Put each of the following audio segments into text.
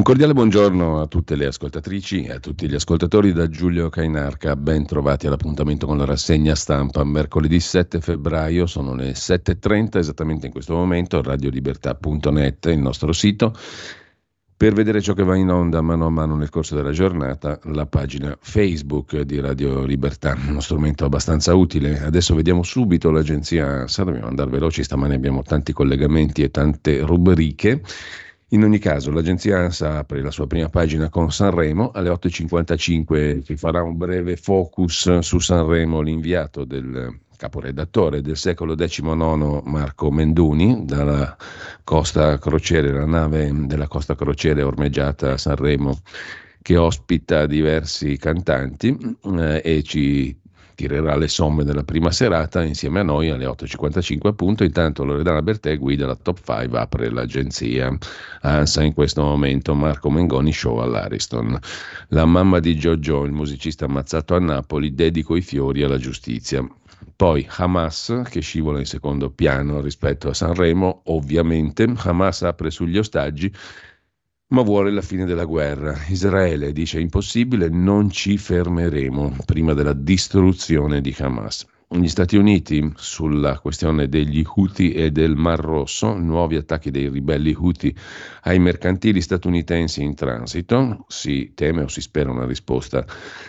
Un cordiale buongiorno a tutte le ascoltatrici e a tutti gli ascoltatori da Giulio Cainarca, ben trovati all'appuntamento con la rassegna stampa mercoledì 7 febbraio, sono le 7.30 esattamente in questo momento, radiolibertà.net, il nostro sito, per vedere ciò che va in onda mano a mano nel corso della giornata, la pagina Facebook di Radio Libertà, uno strumento abbastanza utile. Adesso vediamo subito l'agenzia, sa dobbiamo andare veloci, stamani abbiamo tanti collegamenti e tante rubriche. In ogni caso, l'agenzia ANSA apre la sua prima pagina con Sanremo. Alle 8.55 si farà un focus su Sanremo, l'inviato del caporedattore del secolo XIX Marco Menduni, dalla Costa Crociere, la nave della Costa Crociere ormeggiata a Sanremo che ospita diversi cantanti eh, e ci tirerà le somme della prima serata insieme a noi alle 8.55 appunto, intanto Loredana Bertè guida la top 5, apre l'agenzia ANSA in questo momento, Marco Mengoni show all'Ariston. La mamma di Giorgio, il musicista ammazzato a Napoli, dedico i fiori alla giustizia. Poi Hamas che scivola in secondo piano rispetto a Sanremo, ovviamente Hamas apre sugli ostaggi ma vuole la fine della guerra. Israele dice impossibile, non ci fermeremo prima della distruzione di Hamas. Gli Stati Uniti sulla questione degli Houthi e del Mar Rosso, nuovi attacchi dei ribelli Houthi ai mercantili statunitensi in transito, si teme o si spera una risposta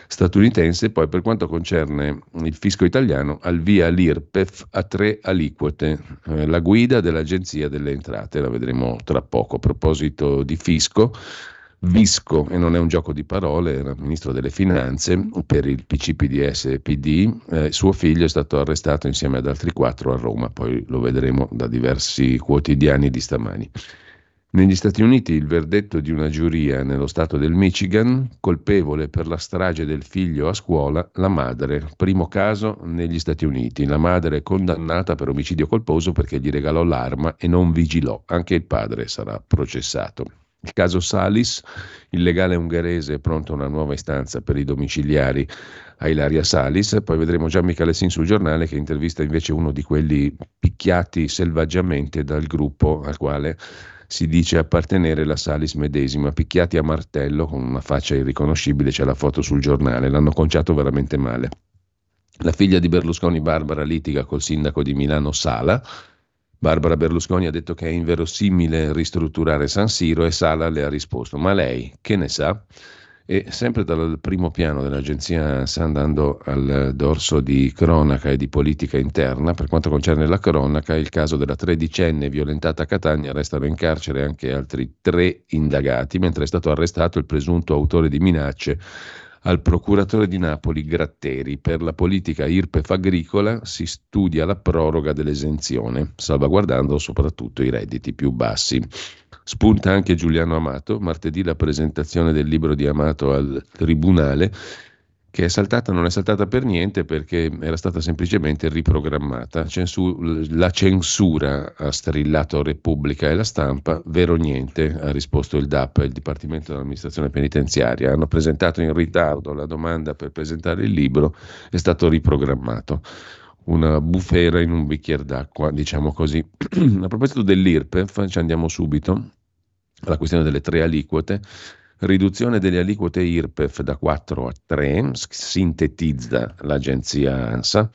statunitense, poi per quanto concerne il fisco italiano, al via l'IRPEF a tre aliquote, eh, la guida dell'Agenzia delle Entrate, la vedremo tra poco. A proposito di fisco, Visco, e non è un gioco di parole, era ministro delle finanze per il PCPDS e PD, eh, suo figlio è stato arrestato insieme ad altri quattro a Roma, poi lo vedremo da diversi quotidiani di stamani. Negli Stati Uniti il verdetto di una giuria nello stato del Michigan, colpevole per la strage del figlio a scuola, la madre. Primo caso negli Stati Uniti. La madre è condannata per omicidio colposo perché gli regalò l'arma e non vigilò. Anche il padre sarà processato. Il caso Salis, il legale ungherese è pronto una nuova istanza per i domiciliari. A Ilaria Salis, poi vedremo già Michalessin sul giornale che intervista invece uno di quelli picchiati selvaggiamente dal gruppo al quale si dice appartenere la Salis medesima, picchiati a martello con una faccia irriconoscibile, c'è la foto sul giornale, l'hanno conciato veramente male. La figlia di Berlusconi Barbara litiga col sindaco di Milano Sala, Barbara Berlusconi ha detto che è inverosimile ristrutturare San Siro e Sala le ha risposto, ma lei che ne sa? E sempre dal primo piano dell'agenzia sta andando al dorso di cronaca e di politica interna. Per quanto concerne la cronaca, il caso della tredicenne violentata a Catania restano in carcere anche altri tre indagati, mentre è stato arrestato il presunto autore di minacce al procuratore di Napoli Gratteri. Per la politica IRPEF agricola si studia la proroga dell'esenzione, salvaguardando soprattutto i redditi più bassi. Spunta anche Giuliano Amato, martedì la presentazione del libro di Amato al Tribunale che è saltata, non è saltata per niente perché era stata semplicemente riprogrammata. Censu- la censura ha strillato Repubblica e la stampa, vero niente, ha risposto il DAP, il Dipartimento dell'Amministrazione Penitenziaria. Hanno presentato in ritardo la domanda per presentare il libro, è stato riprogrammato. Una bufera in un bicchiere d'acqua, diciamo così. a proposito dell'IRPEF, ci andiamo subito alla questione delle tre aliquote riduzione delle aliquote IRPEF da 4 a 3, sintetizza l'agenzia ANSA,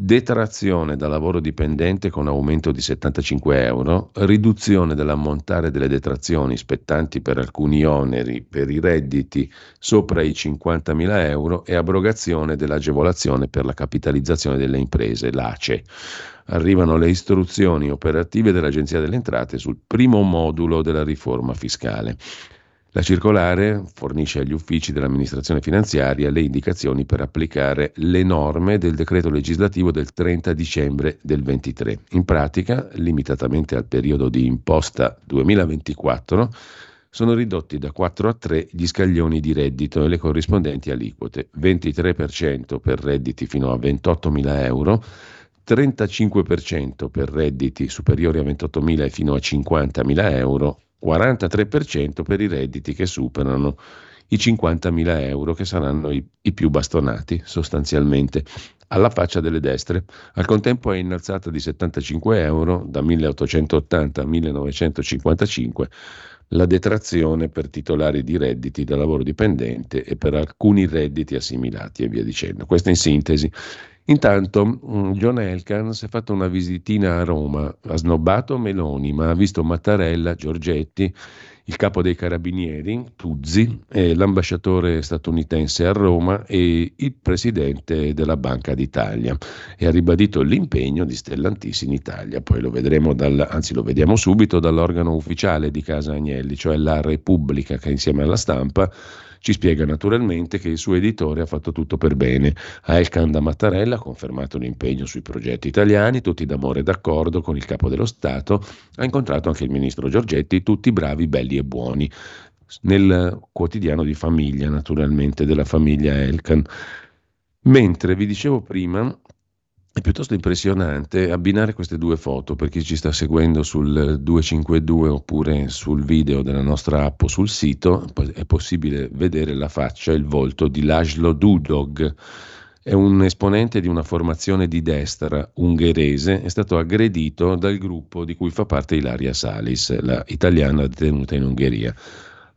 detrazione da lavoro dipendente con aumento di 75 euro, riduzione dell'ammontare delle detrazioni spettanti per alcuni oneri per i redditi sopra i 50.000 euro e abrogazione dell'agevolazione per la capitalizzazione delle imprese, l'ACE. Arrivano le istruzioni operative dell'Agenzia delle Entrate sul primo modulo della riforma fiscale. La circolare fornisce agli uffici dell'amministrazione finanziaria le indicazioni per applicare le norme del decreto legislativo del 30 dicembre del 23. In pratica, limitatamente al periodo di imposta 2024, sono ridotti da 4 a 3 gli scaglioni di reddito e le corrispondenti aliquote, 23% per redditi fino a 28.000 euro, 35% per redditi superiori a 28.000 e fino a 50.000 euro 43% per i redditi che superano i 50.000 euro, che saranno i, i più bastonati sostanzialmente alla faccia delle destre. Al contempo è innalzata di 75 euro da 1880 a 1955 la detrazione per titolari di redditi da lavoro dipendente e per alcuni redditi assimilati e via dicendo. Questa in sintesi. Intanto mm, John Elkan si è fatto una visitina a Roma, ha snobbato Meloni, ma ha visto Mattarella, Giorgetti, il capo dei carabinieri, Tuzzi, l'ambasciatore statunitense a Roma e il presidente della Banca d'Italia e ha ribadito l'impegno di Stellantis in Italia. Poi lo vedremo, dal, anzi lo vediamo subito dall'organo ufficiale di Casa Agnelli, cioè la Repubblica, che insieme alla stampa ci spiega naturalmente che il suo editore ha fatto tutto per bene. A Elkan da Mattarella ha confermato l'impegno sui progetti italiani, tutti d'amore e d'accordo con il capo dello Stato, ha incontrato anche il ministro Giorgetti, tutti bravi, belli e buoni. Nel quotidiano di famiglia, naturalmente, della famiglia Elkan. Mentre vi dicevo prima, è piuttosto impressionante abbinare queste due foto per chi ci sta seguendo sul 252 oppure sul video della nostra app o sul sito, è possibile vedere la faccia e il volto di Laszlo Dudog. È un esponente di una formazione di destra ungherese, è stato aggredito dal gruppo di cui fa parte Ilaria Salis, la italiana detenuta in Ungheria.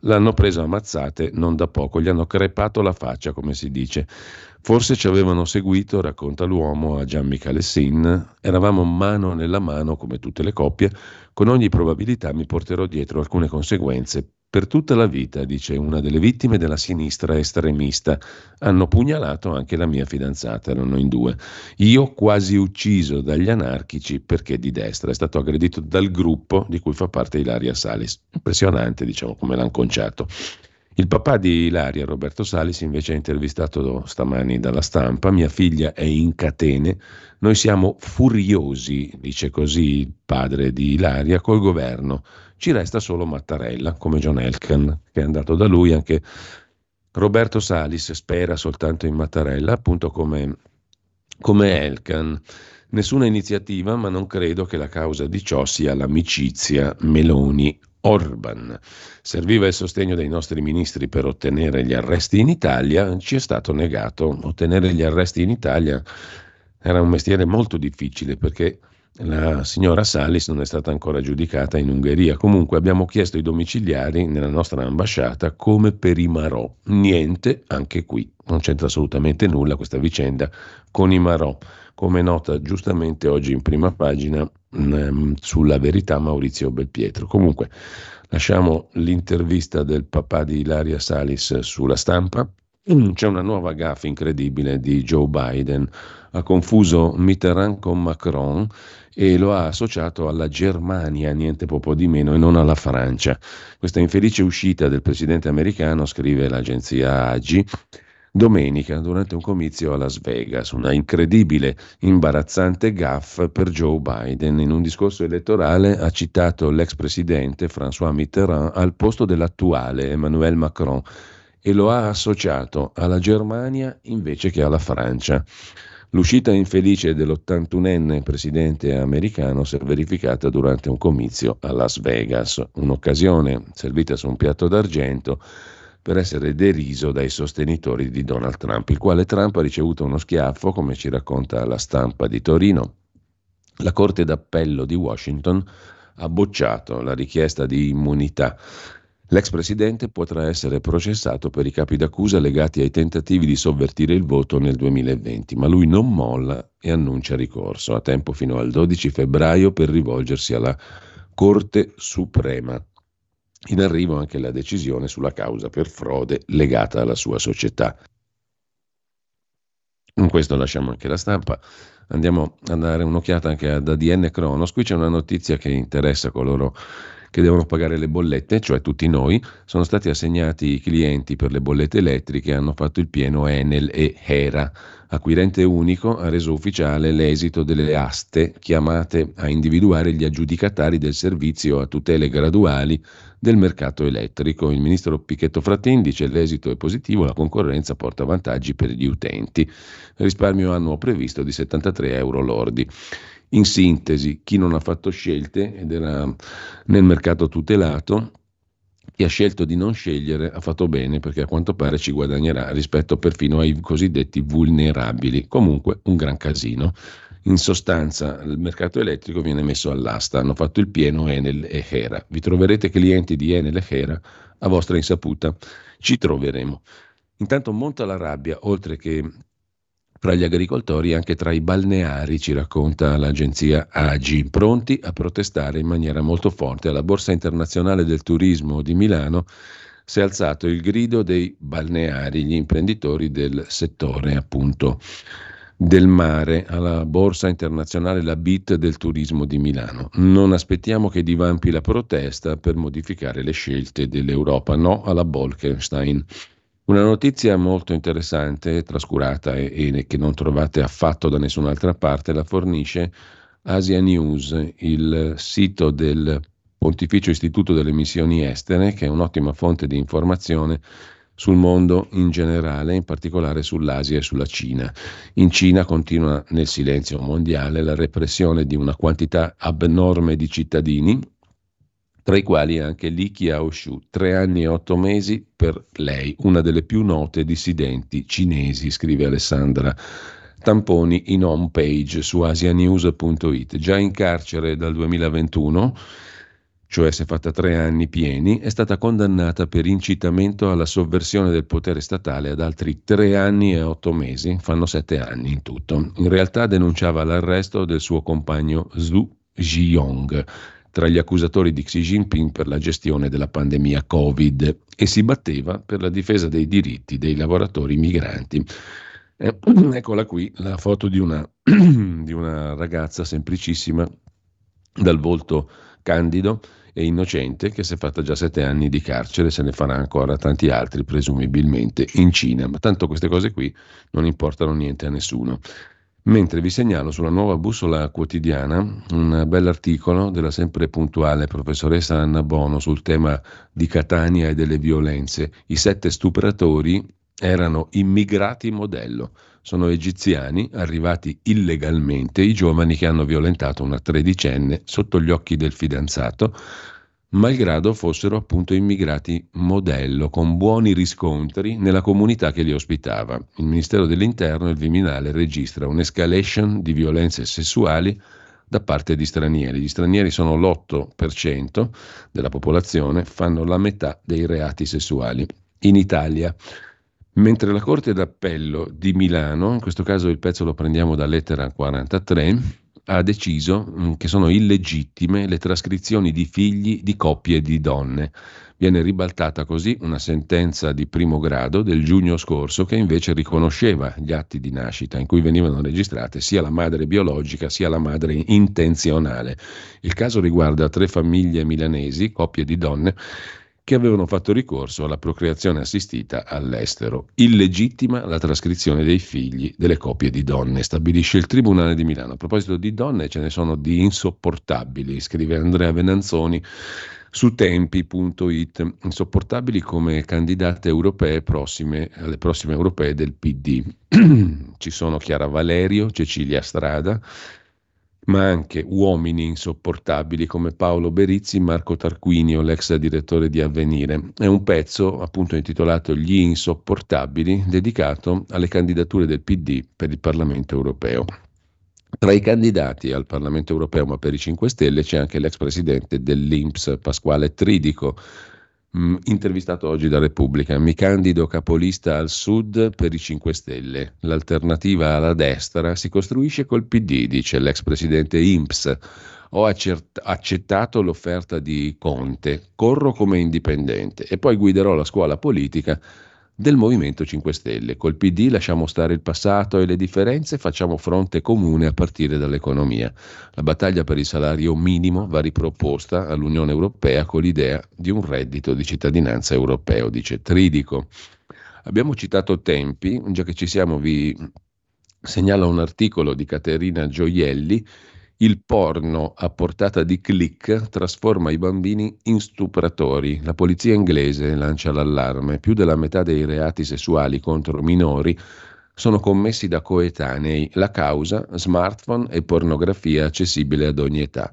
L'hanno preso a mazzate non da poco, gli hanno crepato la faccia, come si dice. Forse ci avevano seguito, racconta l'uomo a Gian Michele Sin, eravamo mano nella mano come tutte le coppie, con ogni probabilità mi porterò dietro alcune conseguenze per tutta la vita, dice una delle vittime della sinistra estremista. Hanno pugnalato anche la mia fidanzata, erano in due. Io quasi ucciso dagli anarchici perché di destra. È stato aggredito dal gruppo di cui fa parte Ilaria Salis. Impressionante, diciamo, come l'hanno conciato. Il papà di Ilaria, Roberto Salis, invece è intervistato stamani dalla stampa. Mia figlia è in catene. Noi siamo furiosi, dice così il padre di Ilaria, col governo. Ci resta solo Mattarella, come John Elkan, che è andato da lui. Anche Roberto Salis spera soltanto in Mattarella, appunto come, come Elkan. Nessuna iniziativa, ma non credo che la causa di ciò sia l'amicizia Meloni-Orban. Serviva il sostegno dei nostri ministri per ottenere gli arresti in Italia, ci è stato negato. Ottenere gli arresti in Italia era un mestiere molto difficile perché la signora Salis non è stata ancora giudicata in Ungheria. Comunque abbiamo chiesto i domiciliari nella nostra ambasciata come per i Marò. Niente, anche qui. Non c'entra assolutamente nulla questa vicenda con i Marò. Come nota giustamente oggi in prima pagina mh, mm, sulla verità Maurizio Belpietro. Comunque lasciamo l'intervista del papà di Ilaria Salis sulla stampa. C'è una nuova gaffa incredibile di Joe Biden. Ha confuso Mitterrand con Macron e lo ha associato alla Germania, niente poco di meno, e non alla Francia. Questa infelice uscita del presidente americano, scrive l'agenzia AGI, domenica durante un comizio a Las Vegas, una incredibile, imbarazzante gaffe per Joe Biden. In un discorso elettorale ha citato l'ex presidente François Mitterrand al posto dell'attuale Emmanuel Macron e lo ha associato alla Germania invece che alla Francia. L'uscita infelice dell'81enne presidente americano si è verificata durante un comizio a Las Vegas, un'occasione servita su un piatto d'argento per essere deriso dai sostenitori di Donald Trump, il quale Trump ha ricevuto uno schiaffo, come ci racconta la stampa di Torino. La Corte d'Appello di Washington ha bocciato la richiesta di immunità L'ex presidente potrà essere processato per i capi d'accusa legati ai tentativi di sovvertire il voto nel 2020, ma lui non molla e annuncia ricorso. Ha tempo fino al 12 febbraio per rivolgersi alla Corte Suprema. In arrivo anche la decisione sulla causa per frode legata alla sua società. Con questo lasciamo anche la stampa. Andiamo a dare un'occhiata anche ad ADN Cronos. Qui c'è una notizia che interessa coloro che devono pagare le bollette, cioè tutti noi, sono stati assegnati i clienti per le bollette elettriche hanno fatto il pieno Enel e Hera. Acquirente unico ha reso ufficiale l'esito delle aste chiamate a individuare gli aggiudicatari del servizio a tutele graduali del mercato elettrico. Il ministro Pichetto Frattin dice che l'esito è positivo, la concorrenza porta vantaggi per gli utenti. Risparmio annuo previsto di 73 euro lordi. In sintesi, chi non ha fatto scelte ed era nel mercato tutelato, chi ha scelto di non scegliere ha fatto bene perché a quanto pare ci guadagnerà rispetto perfino ai cosiddetti vulnerabili. Comunque un gran casino. In sostanza il mercato elettrico viene messo all'asta, hanno fatto il pieno Enel e Hera. Vi troverete clienti di Enel e Hera a vostra insaputa. Ci troveremo. Intanto monta la rabbia, oltre che fra gli agricoltori anche tra i balneari, ci racconta l'agenzia AGI, pronti a protestare in maniera molto forte. Alla Borsa internazionale del turismo di Milano si è alzato il grido dei balneari, gli imprenditori del settore appunto del mare alla Borsa internazionale, la BIT del turismo di Milano. Non aspettiamo che divampi la protesta per modificare le scelte dell'Europa, no alla Bolkenstein. Una notizia molto interessante, trascurata e, e, che non trovate affatto da nessun'altra parte, la fornisce Asia News, il sito del Pontificio Istituto delle Missioni Estere, che è un'ottima fonte di informazione sul mondo in generale, in particolare sull'Asia e sulla Cina. In Cina continua nel silenzio mondiale la repressione di una quantità abnorme di cittadini, tra i quali anche Li Qiaoshu, tre anni e otto mesi per lei, una delle più note dissidenti cinesi, scrive Alessandra Tamponi in home page su asianews.it. Già in carcere dal 2021, cioè è fatta tre anni pieni, è stata condannata per incitamento alla sovversione del potere statale ad altri tre anni e otto mesi, fanno sette anni in tutto. In realtà denunciava l'arresto del suo compagno Zhu Zhiyong tra gli accusatori di Xi Jinping per la gestione della pandemia Covid e si batteva per la difesa dei diritti dei lavoratori migranti. Eh, eccola qui la foto di una, di una ragazza semplicissima dal volto candido e innocente che si è fatta già sette anni di carcere, se ne farà ancora tanti altri presumibilmente in Cina, ma tanto queste cose qui non importano niente a nessuno. Mentre vi segnalo sulla nuova bussola quotidiana un bell'articolo della sempre puntuale professoressa Anna Bono sul tema di Catania e delle violenze. I sette stupratori erano immigrati modello. Sono egiziani arrivati illegalmente, i giovani che hanno violentato una tredicenne sotto gli occhi del fidanzato, malgrado fossero appunto immigrati modello, con buoni riscontri nella comunità che li ospitava. Il Ministero dell'Interno e il Viminale registra un'escalation di violenze sessuali da parte di stranieri. Gli stranieri sono l'8% della popolazione, fanno la metà dei reati sessuali. In Italia, mentre la Corte d'Appello di Milano, in questo caso il pezzo lo prendiamo da lettera 43, ha deciso mm, che sono illegittime le trascrizioni di figli di coppie di donne. Viene ribaltata così una sentenza di primo grado del giugno scorso che invece riconosceva gli atti di nascita in cui venivano registrate sia la madre biologica sia la madre intenzionale. Il caso riguarda tre famiglie milanesi, coppie di donne, che avevano fatto ricorso alla procreazione assistita all'estero. Illegittima la trascrizione dei figli delle coppie di donne, stabilisce il Tribunale di Milano. A proposito di donne, ce ne sono di insopportabili, scrive Andrea Venanzoni su tempi.it, insopportabili come candidate europee prossime, alle prossime europee del PD. Ci sono Chiara Valerio, Cecilia Strada, ma anche uomini insopportabili come Paolo Berizzi, Marco Tarquinio, l'ex direttore di Avvenire. È un pezzo appunto intitolato Gli insopportabili, dedicato alle candidature del PD per il Parlamento europeo. Tra i candidati al Parlamento europeo, ma per i 5 Stelle, c'è anche l'ex presidente dell'Inps, Pasquale Tridico, Mm, intervistato oggi da Repubblica, mi candido capolista al sud per i 5 Stelle. L'alternativa alla destra si costruisce col PD, dice l'ex presidente IMPS. Ho accettato l'offerta di Conte, corro come indipendente e poi guiderò la scuola politica del Movimento 5 Stelle. Col PD lasciamo stare il passato e le differenze, facciamo fronte comune a partire dall'economia. La battaglia per il salario minimo va riproposta all'Unione Europea con l'idea di un reddito di cittadinanza europeo, dice Tridico. Abbiamo citato tempi, già che ci siamo vi segnalo un articolo di Caterina Gioielli il porno a portata di click trasforma i bambini in stupratori. La polizia inglese lancia l'allarme. Più della metà dei reati sessuali contro minori sono commessi da coetanei. La causa? Smartphone e pornografia accessibile ad ogni età.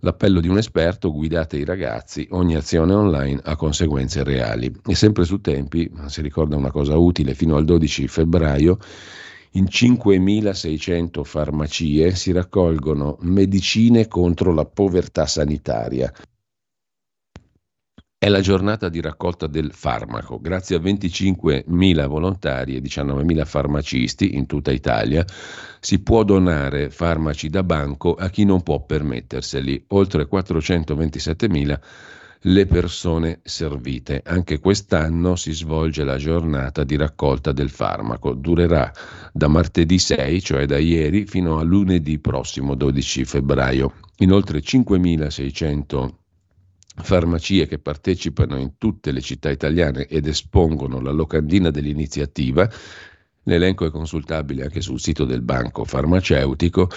L'appello di un esperto, guidate i ragazzi, ogni azione online ha conseguenze reali. E sempre su tempi, si ricorda una cosa utile, fino al 12 febbraio in 5.600 farmacie si raccolgono medicine contro la povertà sanitaria. È la giornata di raccolta del farmaco. Grazie a 25.000 volontari e 19.000 farmacisti in tutta Italia si può donare farmaci da banco a chi non può permetterseli. Oltre 427.000 le persone servite. Anche quest'anno si svolge la giornata di raccolta del farmaco. Durerà da martedì 6, cioè da ieri, fino a lunedì prossimo 12 febbraio. In oltre 5.600 farmacie che partecipano in tutte le città italiane ed espongono la locandina dell'iniziativa, l'elenco è consultabile anche sul sito del banco farmaceutico,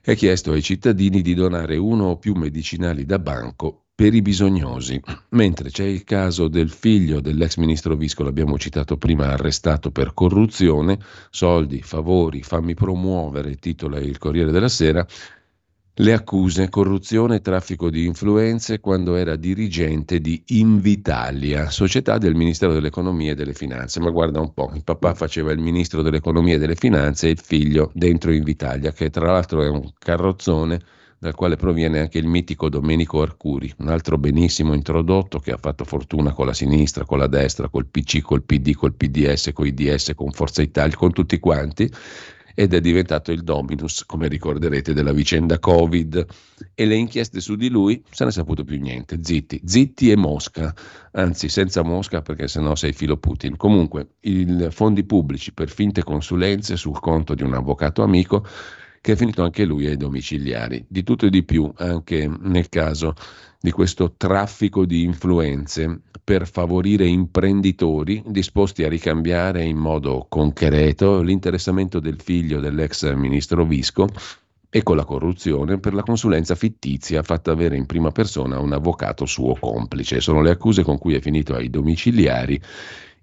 è chiesto ai cittadini di donare uno o più medicinali da banco per i bisognosi. Mentre c'è il caso del figlio dell'ex ministro Visco, l'abbiamo citato prima, arrestato per corruzione, soldi, favori, fammi promuovere, titola il Corriere della Sera, le accuse, corruzione e traffico di influenze quando era dirigente di Invitalia, società del Ministero dell'Economia e delle Finanze. Ma guarda un po', il papà faceva il Ministro dell'Economia e delle Finanze e il figlio dentro Invitalia, che tra l'altro è un carrozzone dal quale proviene anche il mitico Domenico Arcuri, un altro benissimo introdotto che ha fatto fortuna con la sinistra, con la destra, col PC, col PD, col PDS, con i DS, con Forza Italia, con tutti quanti, ed è diventato il dominus, come ricorderete, della vicenda Covid. E le inchieste su di lui se ne è saputo più niente. Zitti, zitti e Mosca, anzi senza Mosca perché sennò sei filo Putin. Comunque, i fondi pubblici per finte consulenze sul conto di un avvocato amico che è finito anche lui ai domiciliari. Di tutto e di più anche nel caso di questo traffico di influenze per favorire imprenditori disposti a ricambiare in modo concreto l'interessamento del figlio dell'ex ministro Visco e con la corruzione per la consulenza fittizia fatta avere in prima persona un avvocato suo complice. Sono le accuse con cui è finito ai domiciliari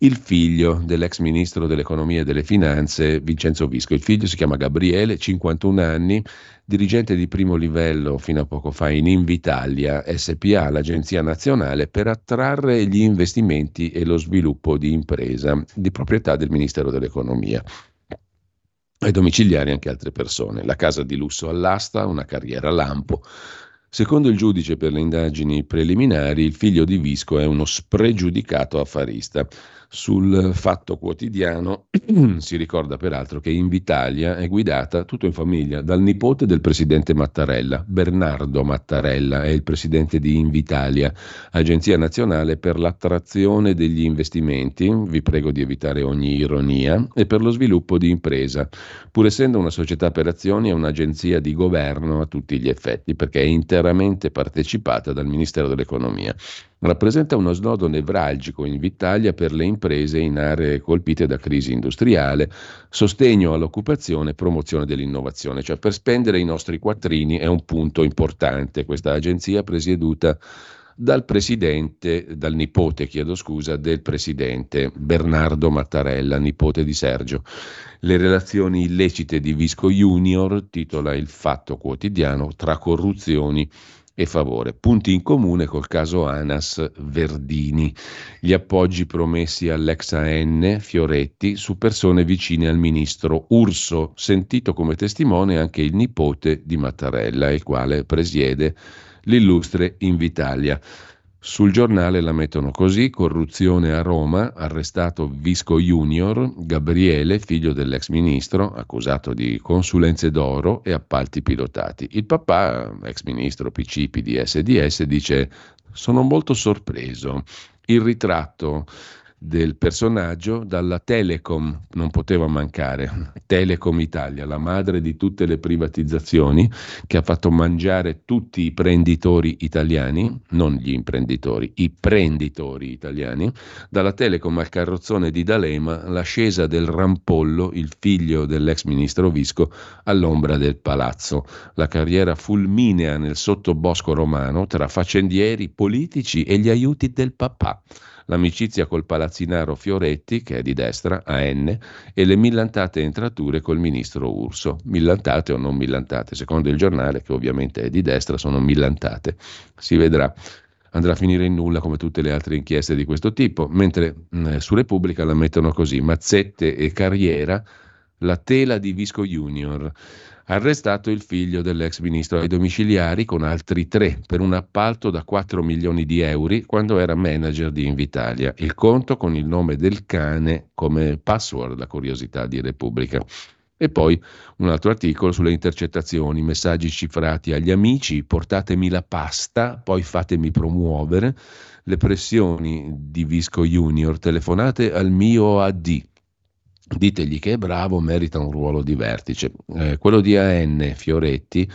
il figlio dell'ex ministro dell'economia e delle finanze Vincenzo Visco. Il figlio si chiama Gabriele, 51 anni, dirigente di primo livello fino a poco fa in Invitalia SPA, l'agenzia nazionale per attrarre gli investimenti e lo sviluppo di impresa di proprietà del Ministero dell'Economia ai domiciliari anche altre persone. La casa di lusso all'asta, una carriera lampo, Secondo il giudice per le indagini preliminari, il figlio di Visco è uno spregiudicato affarista. Sul fatto quotidiano. Si ricorda peraltro che Invitalia è guidata tutto in famiglia dal nipote del presidente Mattarella, Bernardo Mattarella, è il presidente di Invitalia, Agenzia Nazionale per l'attrazione degli investimenti, vi prego di evitare ogni ironia, e per lo sviluppo di impresa. Pur essendo una società per azioni è un'agenzia di governo a tutti gli effetti perché è interamente partecipata dal Ministero dell'Economia rappresenta uno snodo nevralgico in Vitalia per le imprese in aree colpite da crisi industriale, sostegno all'occupazione e promozione dell'innovazione, cioè per spendere i nostri quattrini è un punto importante questa agenzia presieduta dal presidente, dal nipote, chiedo scusa, del presidente Bernardo Mattarella, nipote di Sergio. Le relazioni illecite di Visco Junior, titola il Fatto Quotidiano, tra corruzioni e favore. Punti in comune col caso Anas Verdini, gli appoggi promessi all'ex AN Fioretti su persone vicine al ministro Urso, sentito come testimone anche il nipote di Mattarella, il quale presiede l'illustre Invitalia. Sul giornale la mettono così, corruzione a Roma, arrestato Visco Junior, Gabriele, figlio dell'ex ministro, accusato di consulenze d'oro e appalti pilotati. Il papà, ex ministro PC, PDS DS, dice sono molto sorpreso. Il ritratto del personaggio dalla Telecom, non poteva mancare, Telecom Italia, la madre di tutte le privatizzazioni che ha fatto mangiare tutti i prenditori italiani, non gli imprenditori, i prenditori italiani, dalla Telecom al carrozzone di D'Alema, l'ascesa del rampollo, il figlio dell'ex ministro Visco, all'ombra del palazzo, la carriera fulminea nel sottobosco romano tra faccendieri, politici e gli aiuti del papà l'amicizia col palazzinaro Fioretti, che è di destra, AN, e le millantate entrature col ministro Urso. Millantate o non millantate, secondo il giornale, che ovviamente è di destra, sono millantate. Si vedrà andrà a finire in nulla come tutte le altre inchieste di questo tipo, mentre mh, mm, su Repubblica la mettono così, Mazzette e Carriera, la tela di Visco Junior arrestato il figlio dell'ex ministro ai domiciliari con altri tre per un appalto da 4 milioni di euro quando era manager di Invitalia. Il conto con il nome del cane come password, la curiosità di Repubblica. E poi un altro articolo sulle intercettazioni, messaggi cifrati agli amici, portatemi la pasta, poi fatemi promuovere, le pressioni di Visco Junior, telefonate al mio AD, ditegli che è bravo, merita un ruolo di vertice. Eh, quello di AN Fioretti,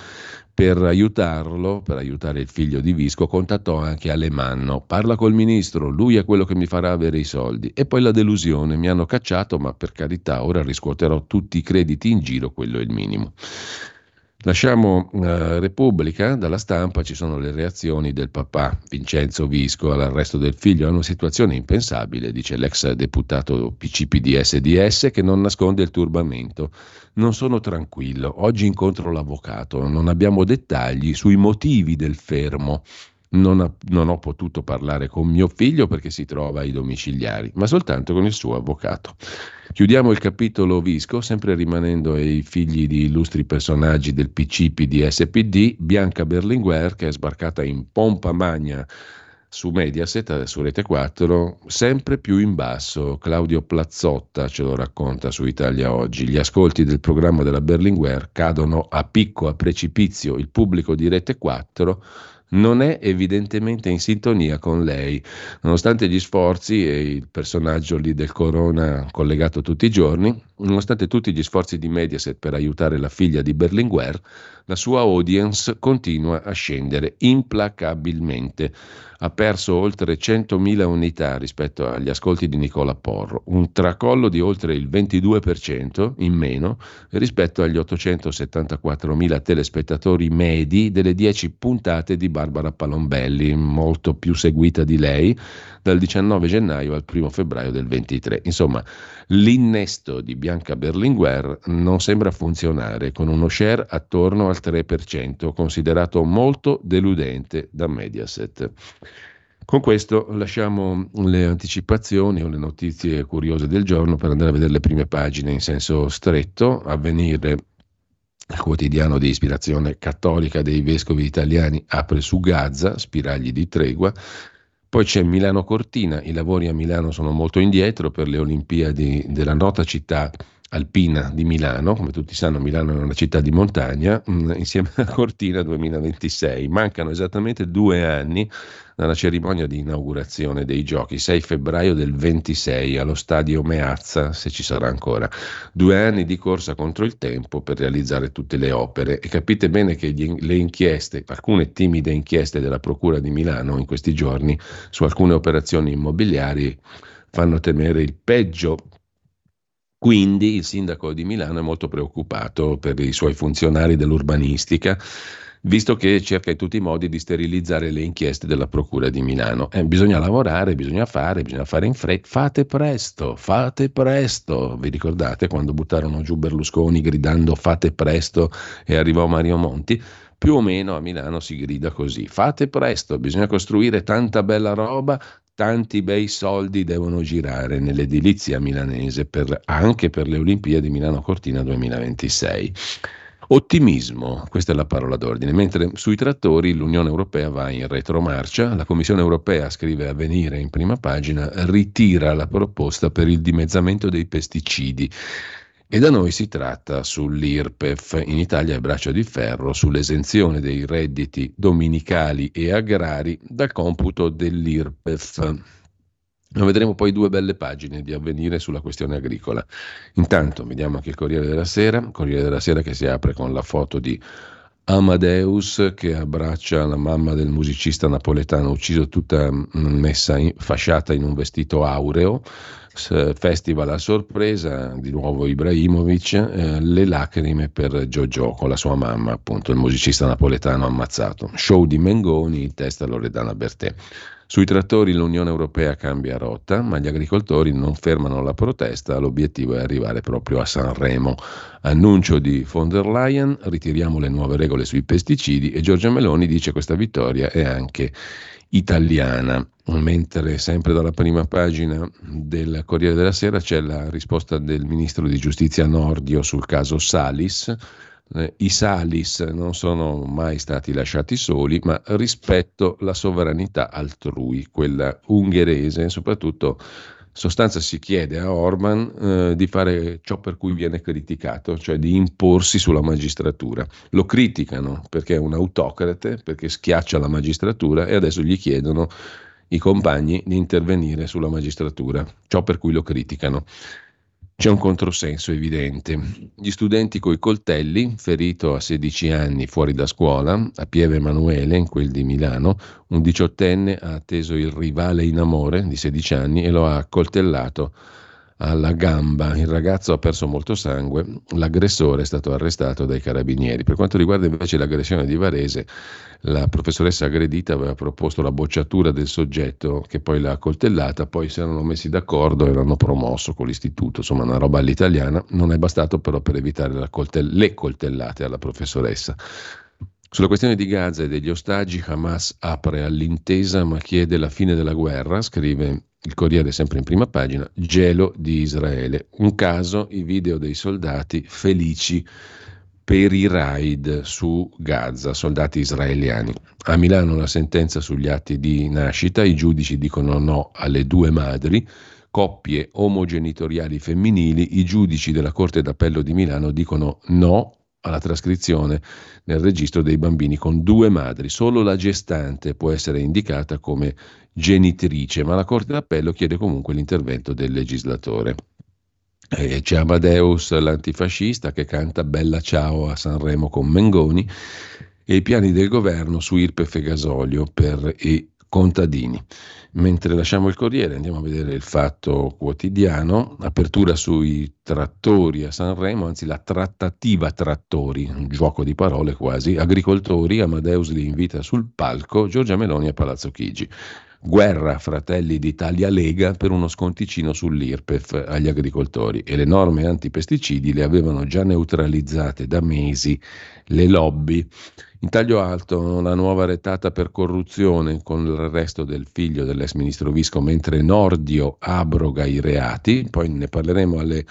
per aiutarlo, per aiutare il figlio di Visco, contattò anche Alemanno. Parla col ministro, lui è quello che mi farà avere i soldi. E poi la delusione, mi hanno cacciato, ma per carità, ora riscuoterò tutti i crediti in giro, quello è il minimo. Lasciamo eh, Repubblica, dalla stampa ci sono le reazioni del papà Vincenzo Visco all'arresto del figlio, è una situazione impensabile, dice l'ex deputato PCPDS-DS che non nasconde il turbamento. Non sono tranquillo, oggi incontro l'avvocato, non abbiamo dettagli sui motivi del fermo. Non, ha, non, ho potuto parlare con mio figlio perché si trova ai domiciliari, ma soltanto con il suo avvocato. Chiudiamo il capitolo Visco, sempre rimanendo ai figli di illustri personaggi del PC, PDS, PD, Bianca Berlinguer, che è sbarcata in pompa magna su Mediaset, su Rete 4, sempre più in basso. Claudio Plazzotta ce lo racconta su Italia Oggi. Gli ascolti del programma della Berlinguer cadono a picco, a precipizio. Il pubblico di Rete 4 non è evidentemente in sintonia con lei, nonostante gli sforzi e il personaggio lì del Corona collegato tutti i giorni, nonostante tutti gli sforzi di Mediaset per aiutare la figlia di Berlinguer, la sua audience continua a scendere implacabilmente. Ha perso oltre 100.000 unità rispetto agli ascolti di Nicola Porro, un tracollo di oltre il 22% in meno rispetto agli 874.000 telespettatori medi delle 10 puntate di Barbara Palombelli, molto più seguita di lei, dal 19 gennaio al 1 febbraio del 23. Insomma, l'innesto di Bianca Berlinguer non sembra funzionare con uno share attorno al 3%, considerato molto deludente da Mediaset. Con questo lasciamo le anticipazioni o le notizie curiose del giorno per andare a vedere le prime pagine in senso stretto, avvenire il quotidiano di ispirazione cattolica dei vescovi italiani apre su Gaza, spiragli di tregua, poi c'è Milano Cortina, i lavori a Milano sono molto indietro per le Olimpiadi della nota città alpina di Milano, come tutti sanno Milano è una città di montagna, mm, insieme a Cortina 2026. Mancano esattamente due anni dalla cerimonia di inaugurazione dei giochi, 6 febbraio del 26 allo stadio Meazza, se ci sarà ancora. Due anni di corsa contro il tempo per realizzare tutte le opere e capite bene che gli, le inchieste, alcune timide inchieste della Procura di Milano in questi giorni su alcune operazioni immobiliari fanno temere il peggio quindi il sindaco di Milano è molto preoccupato per i suoi funzionari dell'urbanistica, visto che cerca in tutti i modi di sterilizzare le inchieste della Procura di Milano. Eh, bisogna lavorare, bisogna fare, bisogna fare in fretta. Fate presto, fate presto. Vi ricordate quando buttarono giù Berlusconi gridando fate presto e arrivò Mario Monti? Più o meno a Milano si grida così. Fate presto, bisogna costruire tanta bella roba, tanti bei soldi devono girare nell'edilizia milanese per, anche per le Olimpiadi Milano Cortina 2026. Ottimismo, questa è la parola d'ordine, mentre sui trattori l'Unione Europea va in retromarcia, la Commissione Europea, scrive a venire in prima pagina, ritira la proposta per il dimezzamento dei pesticidi. E da noi si tratta sull'IRPEF, in Italia è braccio di ferro, sull'esenzione dei redditi dominicali e agrari dal computo dell'IRPEF. Vedremo poi due belle pagine di avvenire sulla questione agricola. Intanto vediamo anche il Corriere della Sera, Corriere della Sera che si apre con la foto di Amadeus che abbraccia la mamma del musicista napoletano ucciso tutta mm, messa in, fasciata in un vestito aureo. Festival a sorpresa, di nuovo Ibrahimovic, eh, le lacrime per Giorgio con la sua mamma, appunto il musicista napoletano ammazzato. Show di Mengoni, testa Loredana Bertè. Sui trattori l'Unione Europea cambia rotta, ma gli agricoltori non fermano la protesta, l'obiettivo è arrivare proprio a Sanremo. Annuncio di von der Leyen, ritiriamo le nuove regole sui pesticidi e Giorgia Meloni dice che questa vittoria è anche italiana. Mentre sempre dalla prima pagina del Corriere della Sera c'è la risposta del ministro di giustizia Nordio sul caso Salis eh, i Salis non sono mai stati lasciati soli, ma rispetto la sovranità altrui, quella ungherese, soprattutto sostanza si chiede a Orban eh, di fare ciò per cui viene criticato, cioè di imporsi sulla magistratura. Lo criticano perché è un autocrate, perché schiaccia la magistratura e adesso gli chiedono i compagni di intervenire sulla magistratura, ciò per cui lo criticano. C'è un controsenso evidente. Gli studenti coi coltelli, ferito a 16 anni fuori da scuola, a Pieve Emanuele, in quel di Milano, un diciottenne ha atteso il rivale in amore di 16 anni e lo ha accoltellato alla gamba. Il ragazzo ha perso molto sangue, l'aggressore è stato arrestato dai carabinieri. Per quanto riguarda invece l'aggressione di Varese, la professoressa aggredita aveva proposto la bocciatura del soggetto che poi l'ha accoltellata, poi si erano messi d'accordo e l'hanno promosso con l'istituto, insomma una roba all'italiana, non è bastato però per evitare coltell- le coltellate alla professoressa. Sulla questione di Gaza e degli ostaggi, Hamas apre all'intesa ma chiede la fine della guerra, scrive il Corriere sempre in prima pagina, gelo di Israele. Un caso, i video dei soldati felici per i raid su Gaza, soldati israeliani. A Milano la sentenza sugli atti di nascita, i giudici dicono no alle due madri, coppie omogenitoriali femminili, i giudici della Corte d'Appello di Milano dicono no alla trascrizione nel registro dei bambini con due madri. Solo la gestante può essere indicata come genitrice, ma la Corte d'Appello chiede comunque l'intervento del legislatore. E c'è Amadeus l'antifascista che canta Bella Ciao a Sanremo con Mengoni e i piani del governo su Irpef e gasolio per i contadini. Mentre lasciamo il Corriere andiamo a vedere il fatto quotidiano, apertura sui trattori a Sanremo, anzi la trattativa trattori, un gioco di parole quasi, agricoltori, Amadeus li invita sul palco, Giorgia Meloni a Palazzo Chigi. Guerra Fratelli d'Italia Lega per uno sconticino sull'IRPEF agli agricoltori e le norme antipesticidi le avevano già neutralizzate da mesi le lobby. In taglio alto una nuova retata per corruzione con l'arresto del figlio dell'ex ministro Visco mentre Nordio abroga i reati, poi ne parleremo alle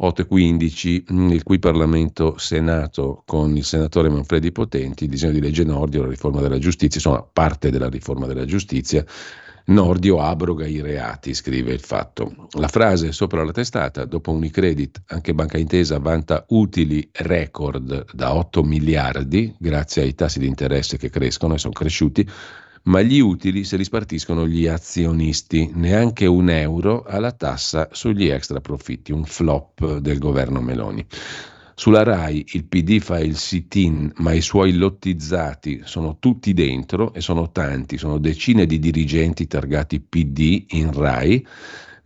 8.15 mm, il cui Parlamento Senato con il senatore Manfredi Potenti, il disegno di legge Nordio, la riforma della giustizia, insomma parte della riforma della giustizia, Nordio abroga i reati, scrive il fatto. La frase sopra la testata, dopo Unicredit, anche Banca Intesa vanta utili record da 8 miliardi, grazie ai tassi di interesse che crescono e sono cresciuti, ma gli utili se li spartiscono gli azionisti, neanche un euro alla tassa sugli extra profitti, un flop del governo Meloni. Sulla RAI il PD fa il sit-in, ma i suoi lottizzati sono tutti dentro e sono tanti, sono decine di dirigenti targati PD in RAI,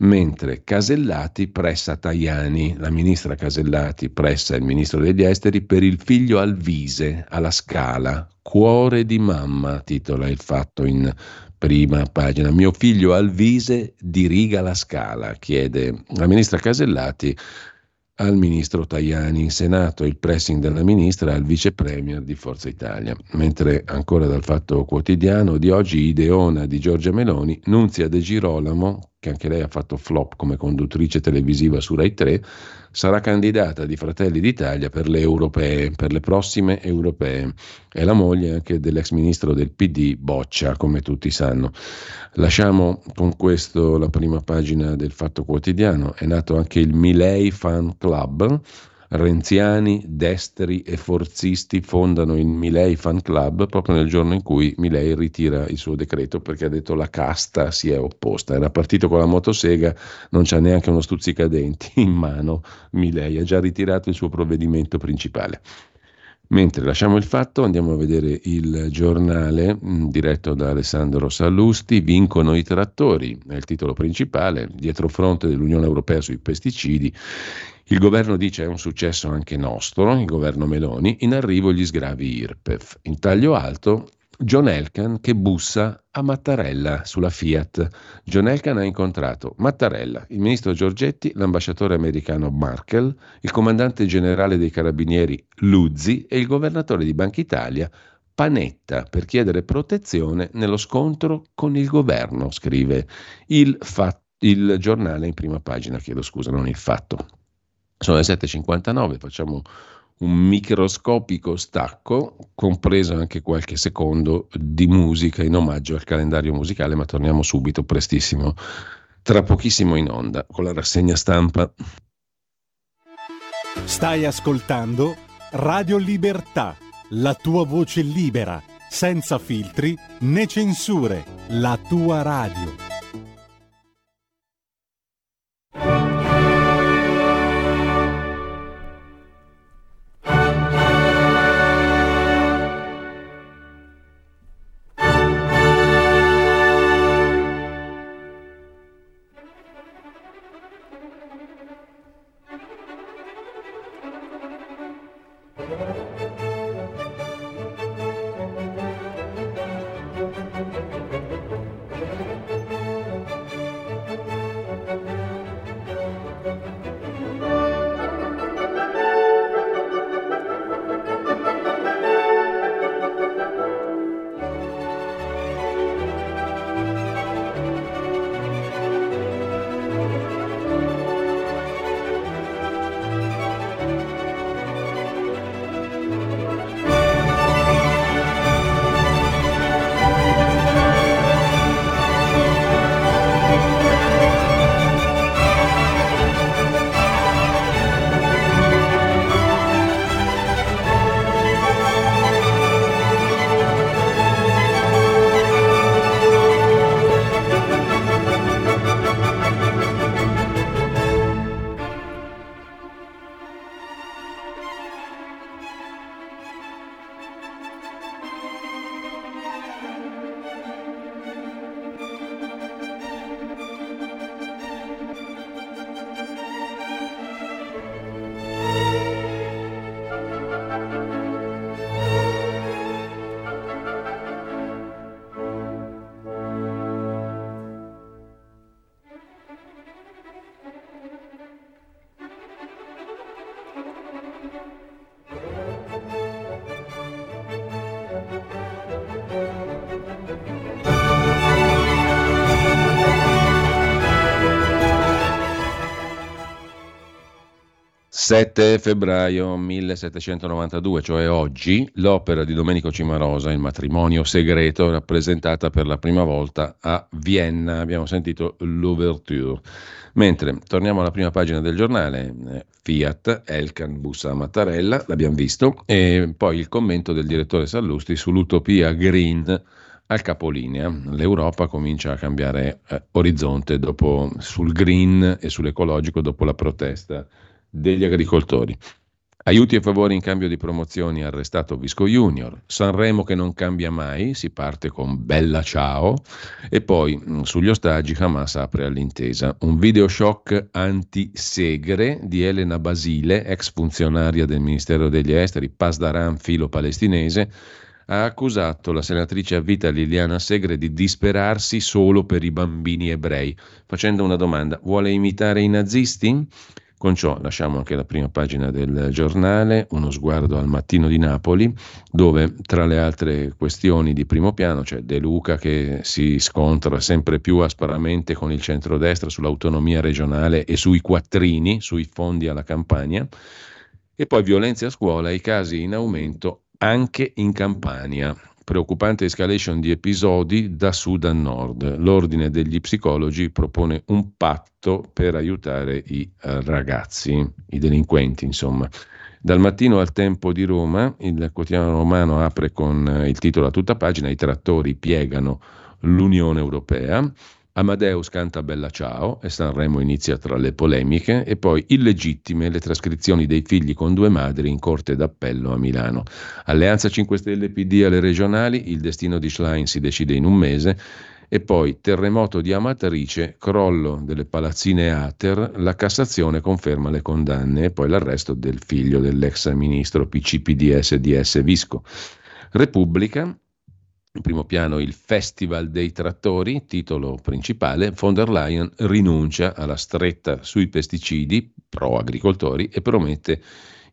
mentre Casellati pressa Tajani, la ministra Casellati pressa il ministro degli esteri per il figlio Alvise alla Scala, Cuore di mamma, titola il fatto in prima pagina. Mio figlio Alvise diriga la Scala, chiede la ministra Casellati al ministro Tajani in Senato, il pressing della ministra al vice premier di Forza Italia. Mentre ancora dal fatto quotidiano di oggi, Ideona di Giorgia Meloni, Nunzia De Girolamo, che anche lei ha fatto flop come conduttrice televisiva su Rai 3, sarà candidata di Fratelli d'Italia per le europee, per le prossime europee. È la moglie anche dell'ex ministro del PD Boccia, come tutti sanno. Lasciamo con questo la prima pagina del Fatto Quotidiano. È nato anche il Milei Fan Club renziani, destri e forzisti fondano il Milei Fan Club proprio nel giorno in cui Milei ritira il suo decreto perché ha detto la casta si è opposta. Era partito con la motosega, non c'ha neanche uno stuzzicadenti in mano. Milei ha già ritirato il suo provvedimento principale. Mentre lasciamo il fatto, andiamo a vedere il giornale mh, diretto da Alessandro Sallusti, vincono i trattori, è il titolo principale, dietro fronte dell'Unione Europea sui pesticidi, il governo dice è un successo anche nostro, il governo Meloni, in arrivo gli sgravi IRPEF. In taglio alto John Elkan che bussa a Mattarella sulla Fiat. John Elkan ha incontrato Mattarella, il ministro Giorgetti, l'ambasciatore americano Markel, il comandante generale dei carabinieri Luzzi e il governatore di Banca Italia Panetta per chiedere protezione nello scontro con il governo, scrive il, fa- il giornale in prima pagina, chiedo scusa, non il fatto. Sono le 7.59, facciamo un microscopico stacco, compreso anche qualche secondo di musica in omaggio al calendario musicale, ma torniamo subito, prestissimo, tra pochissimo in onda, con la rassegna stampa. Stai ascoltando Radio Libertà, la tua voce libera, senza filtri né censure, la tua radio. 7 febbraio 1792, cioè oggi, l'opera di Domenico Cimarosa, Il matrimonio segreto, rappresentata per la prima volta a Vienna. Abbiamo sentito l'ouverture. Mentre torniamo alla prima pagina del giornale, eh, Fiat, Elkan bussa Mattarella, l'abbiamo visto, e poi il commento del direttore Sallusti sull'utopia green al capolinea. L'Europa comincia a cambiare eh, orizzonte dopo, sul green e sull'ecologico dopo la protesta degli agricoltori. Aiuti e favori in cambio di promozioni arrestato Visco Junior, Sanremo che non cambia mai, si parte con Bella Ciao e poi mm, sugli ostaggi Hamas apre all'intesa. Un video shock anti-segre di Elena Basile, ex funzionaria del Ministero degli Esteri, Pasdaran filo palestinese, ha accusato la senatrice a vita Liliana Segre di disperarsi solo per i bambini ebrei, facendo una domanda, vuole imitare i nazisti? Con ciò lasciamo anche la prima pagina del giornale, uno sguardo al mattino di Napoli, dove tra le altre questioni di primo piano c'è De Luca che si scontra sempre più asparamente con il centrodestra sull'autonomia regionale e sui quattrini, sui fondi alla campagna, e poi violenze a scuola, i casi in aumento anche in Campania. Preoccupante escalation di episodi da sud a nord. L'ordine degli psicologi propone un patto per aiutare i ragazzi, i delinquenti, insomma. Dal mattino al tempo di Roma, il quotidiano romano apre con il titolo a tutta pagina: I trattori piegano l'Unione Europea. Amadeus canta Bella Ciao e Sanremo inizia tra le polemiche e poi illegittime le trascrizioni dei figli con due madri in corte d'appello a Milano. Alleanza 5 Stelle PD alle regionali, il destino di Schlein si decide in un mese e poi terremoto di Amatrice, crollo delle palazzine Ater, la Cassazione conferma le condanne e poi l'arresto del figlio dell'ex ministro PCPDS-DS Visco. Repubblica, in primo piano il Festival dei Trattori, titolo principale, von der Leyen rinuncia alla stretta sui pesticidi pro agricoltori e promette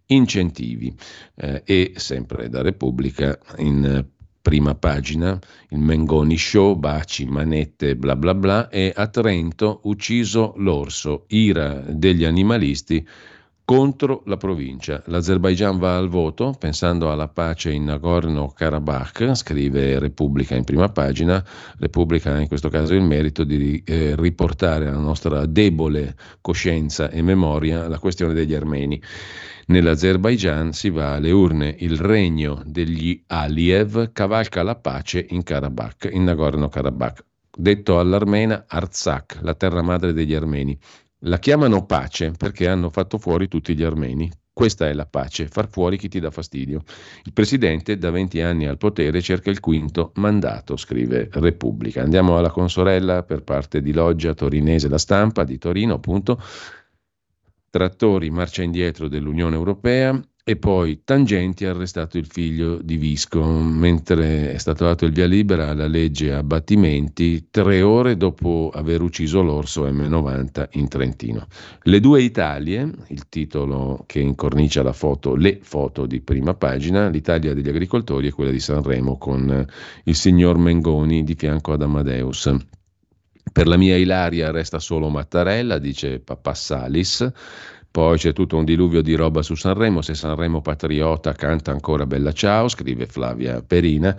incentivi. Eh, e sempre da Repubblica in prima pagina, il Mengoni Show, baci, manette, bla bla bla, e a Trento ucciso l'orso, ira degli animalisti contro la provincia. L'Azerbaigian va al voto pensando alla pace in Nagorno-Karabakh, scrive Repubblica in prima pagina. Repubblica ha in questo caso il merito di eh, riportare alla nostra debole coscienza e memoria la questione degli armeni. Nell'Azerbaigian si va alle urne, il regno degli Aliev cavalca la pace in Karabakh, in Nagorno-Karabakh. Detto all'armena Artsakh, la terra madre degli armeni. La chiamano pace perché hanno fatto fuori tutti gli armeni. Questa è la pace, far fuori chi ti dà fastidio. Il presidente da 20 anni al potere cerca il quinto mandato, scrive Repubblica. Andiamo alla consorella per parte di Loggia Torinese La Stampa di Torino, appunto. Trattori marcia indietro dell'Unione Europea, e poi Tangenti ha arrestato il figlio di Visco, mentre è stato dato il via libera alla legge abbattimenti tre ore dopo aver ucciso l'orso M90 in Trentino. Le due Italie, il titolo che incornicia la foto, le foto di prima pagina, l'Italia degli agricoltori e quella di Sanremo con il signor Mengoni di fianco ad Amadeus. Per la mia Ilaria resta solo Mattarella, dice Papà Salis poi c'è tutto un diluvio di roba su Sanremo, se Sanremo Patriota canta ancora Bella Ciao, scrive Flavia Perina.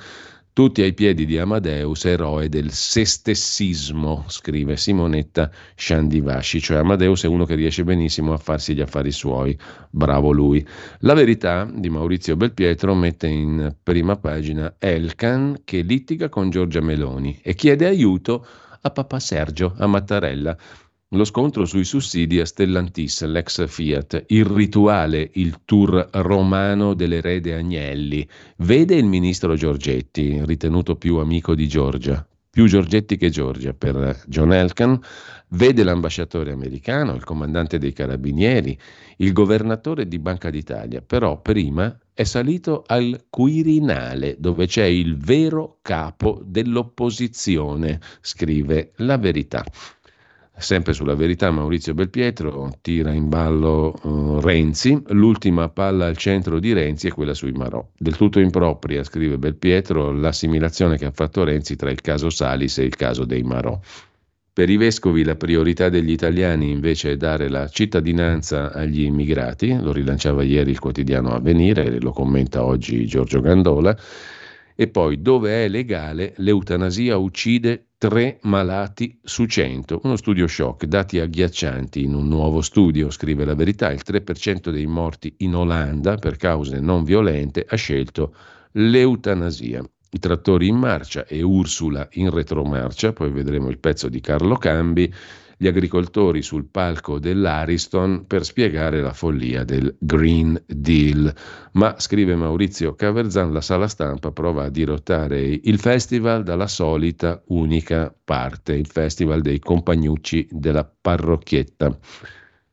Tutti ai piedi di Amadeus, eroe del sestessismo, scrive Simonetta Sciandivasci, cioè Amadeus è uno che riesce benissimo a farsi gli affari suoi, bravo lui. La verità di Maurizio Belpietro mette in prima pagina Elkan che litiga con Giorgia Meloni e chiede aiuto a papà Sergio, a Mattarella. Lo scontro sui sussidi a Stellantis, l'ex Fiat, il rituale, il tour romano dell'erede Agnelli. Vede il ministro Giorgetti, ritenuto più amico di Giorgia, più Giorgetti che Giorgia per John Elkan, vede l'ambasciatore americano, il comandante dei carabinieri, il governatore di Banca d'Italia, però prima è salito al Quirinale dove c'è il vero capo dell'opposizione, scrive la verità. Sempre sulla verità Maurizio Belpietro tira in ballo uh, Renzi, l'ultima palla al centro di Renzi è quella sui Marò. Del tutto impropria, scrive Belpietro, l'assimilazione che ha fatto Renzi tra il caso Salis e il caso dei Marò. Per i vescovi la priorità degli italiani invece è dare la cittadinanza agli immigrati, lo rilanciava ieri il quotidiano Avvenire lo commenta oggi Giorgio Gandola. E poi dove è legale l'eutanasia uccide 3 malati su 100. Uno studio shock, dati agghiaccianti in un nuovo studio, scrive la verità, il 3% dei morti in Olanda per cause non violente ha scelto l'eutanasia. I trattori in marcia e Ursula in retromarcia, poi vedremo il pezzo di Carlo Cambi, gli agricoltori sul palco dell'Ariston per spiegare la follia del Green Deal. Ma, scrive Maurizio Caverzan, la sala stampa prova a dirottare il festival dalla solita unica parte, il festival dei compagnucci della parrocchietta.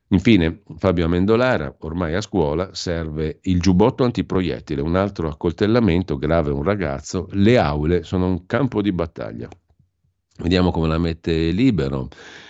Infine, Fabio Amendolara, ormai a scuola, serve il giubbotto antiproiettile, un altro accoltellamento grave un ragazzo, le aule sono un campo di battaglia. Vediamo come la mette libero.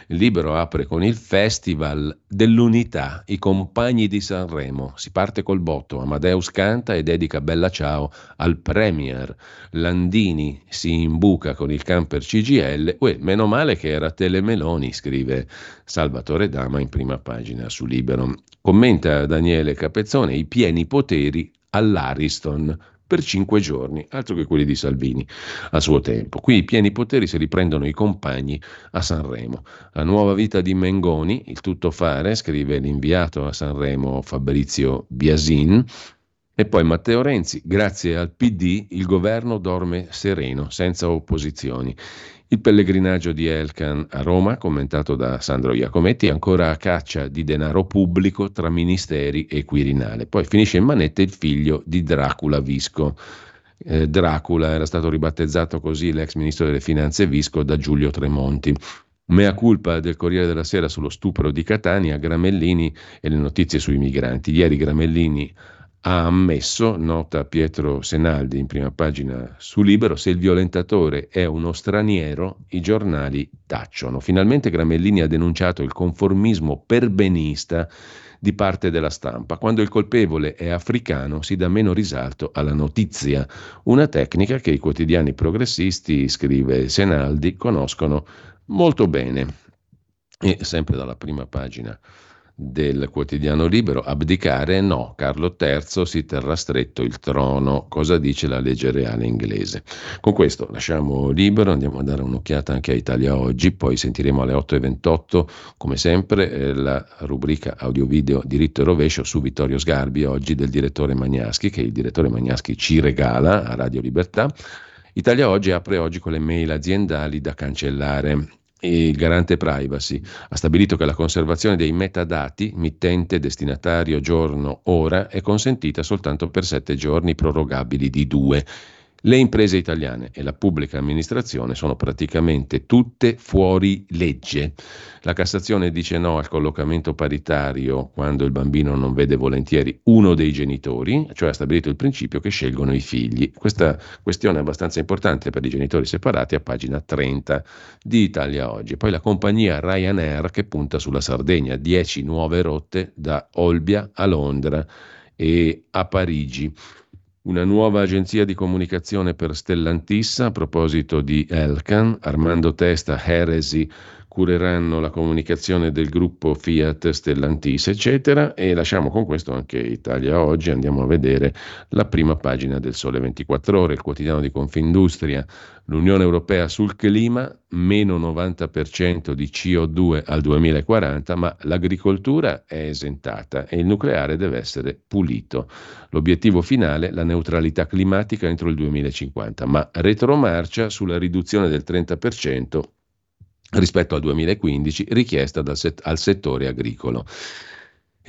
Il libro apre con il Festival dell'Unità, i compagni di Sanremo. Si parte col botto, Amadeus canta e dedica Bella Ciao al Premier. Landini si imbuca con il camper CGL. Uè, meno male che era Telemeloni, scrive Salvatore Dama in prima pagina su Libero. Commenta Daniele Capezzone i pieni poteri all'Ariston per cinque giorni, altro che quelli di Salvini a suo tempo. Qui i pieni poteri si riprendono i compagni a Sanremo. La nuova vita di Mengoni, il tutto fare, scrive l'inviato a Sanremo Fabrizio Biasin, e poi Matteo Renzi, grazie al PD il governo dorme sereno, senza opposizioni. Il pellegrinaggio di Elkan a Roma, commentato da Sandro Iacometti, ancora a caccia di denaro pubblico tra ministeri e Quirinale. Poi finisce in manette il figlio di Dracula Visco. Eh, Dracula era stato ribattezzato così l'ex ministro delle finanze Visco da Giulio Tremonti. Mea culpa del Corriere della Sera sullo stupro di Catania, Gramellini e le notizie sui migranti. Ieri Gramellini ha ammesso, nota Pietro Senaldi in prima pagina su Libero, se il violentatore è uno straniero, i giornali tacciono. Finalmente Gramellini ha denunciato il conformismo perbenista di parte della stampa. Quando il colpevole è africano si dà meno risalto alla notizia, una tecnica che i quotidiani progressisti, scrive Senaldi, conoscono molto bene. E sempre dalla prima pagina del quotidiano libero, abdicare no, Carlo III si terrà stretto il trono, cosa dice la legge reale inglese. Con questo lasciamo libero, andiamo a dare un'occhiata anche a Italia Oggi, poi sentiremo alle 8.28 come sempre eh, la rubrica audio-video diritto e rovescio su Vittorio Sgarbi oggi del direttore Magnaschi, che il direttore Magnaschi ci regala a Radio Libertà. Italia Oggi apre oggi con le mail aziendali da cancellare il garante privacy ha stabilito che la conservazione dei metadati mittente, destinatario, giorno, ora è consentita soltanto per sette giorni prorogabili di due. Le imprese italiane e la pubblica amministrazione sono praticamente tutte fuori legge. La Cassazione dice no al collocamento paritario quando il bambino non vede volentieri uno dei genitori, cioè ha stabilito il principio che scelgono i figli. Questa questione è abbastanza importante per i genitori separati a pagina 30 di Italia Oggi. Poi la compagnia Ryanair che punta sulla Sardegna, 10 nuove rotte da Olbia a Londra e a Parigi una nuova agenzia di comunicazione per Stellantis a proposito di Elkan, Armando Testa, Heresi cureranno la comunicazione del gruppo Fiat Stellantis, eccetera. E lasciamo con questo anche Italia Oggi. Andiamo a vedere la prima pagina del Sole 24 Ore, il quotidiano di Confindustria. L'Unione Europea sul clima, meno 90% di CO2 al 2040, ma l'agricoltura è esentata e il nucleare deve essere pulito. L'obiettivo finale, la neutralità climatica entro il 2050, ma retromarcia sulla riduzione del 30% rispetto al 2015 richiesta set- al settore agricolo.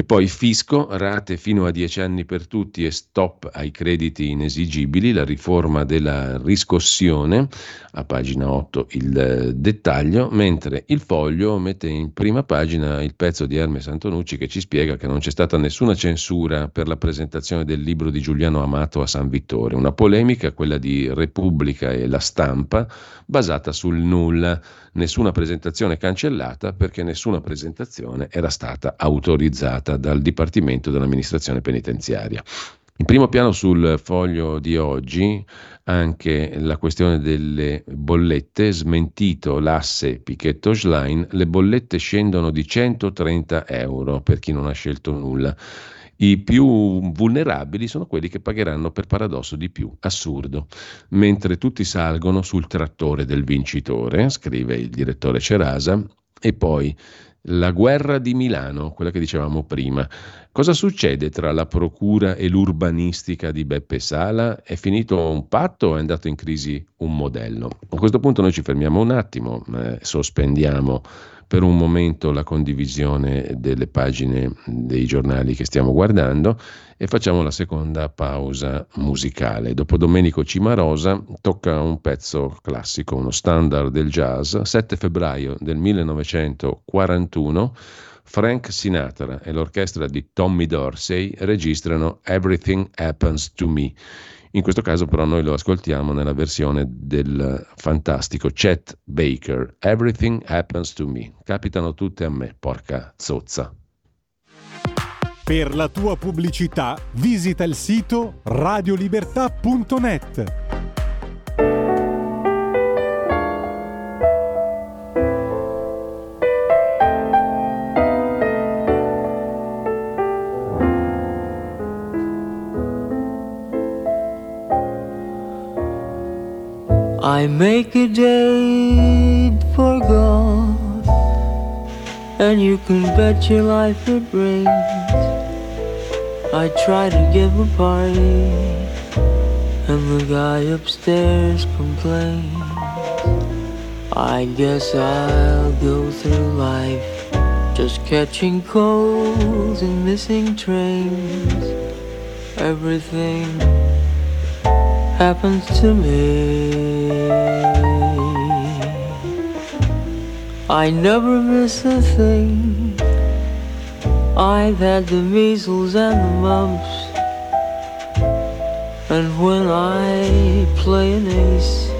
E poi fisco, rate fino a 10 anni per tutti e stop ai crediti inesigibili, la riforma della riscossione, a pagina 8 il eh, dettaglio, mentre il foglio mette in prima pagina il pezzo di Hermes Antonucci che ci spiega che non c'è stata nessuna censura per la presentazione del libro di Giuliano Amato a San Vittore, una polemica, quella di Repubblica e la stampa, basata sul nulla, nessuna presentazione cancellata perché nessuna presentazione era stata autorizzata dal Dipartimento dell'amministrazione penitenziaria. In primo piano sul foglio di oggi anche la questione delle bollette, smentito l'asse Pichetto Schlein, le bollette scendono di 130 euro per chi non ha scelto nulla. I più vulnerabili sono quelli che pagheranno per paradosso di più, assurdo, mentre tutti salgono sul trattore del vincitore, scrive il direttore Cerasa, e poi la guerra di Milano, quella che dicevamo prima. Cosa succede tra la procura e l'urbanistica di Beppe Sala? È finito un patto o è andato in crisi un modello? A questo punto noi ci fermiamo un attimo, eh, sospendiamo per un momento la condivisione delle pagine dei giornali che stiamo guardando e facciamo la seconda pausa musicale. Dopo Domenico Cimarosa tocca un pezzo classico, uno standard del jazz, 7 febbraio del 1941. Frank Sinatra e l'orchestra di Tommy Dorsey registrano Everything Happens to Me In questo caso però noi lo ascoltiamo nella versione del fantastico Chet Baker. Everything happens to me. Capitano tutte a me, porca zozza. Per la tua pubblicità visita il sito radiolibertà.net. I make a date for God, and you can bet your life it rains. I try to give a party, and the guy upstairs complains. I guess I'll go through life just catching colds and missing trains. Everything happens to me. I never miss a thing. I've had the measles and the mumps. And when I play an ace,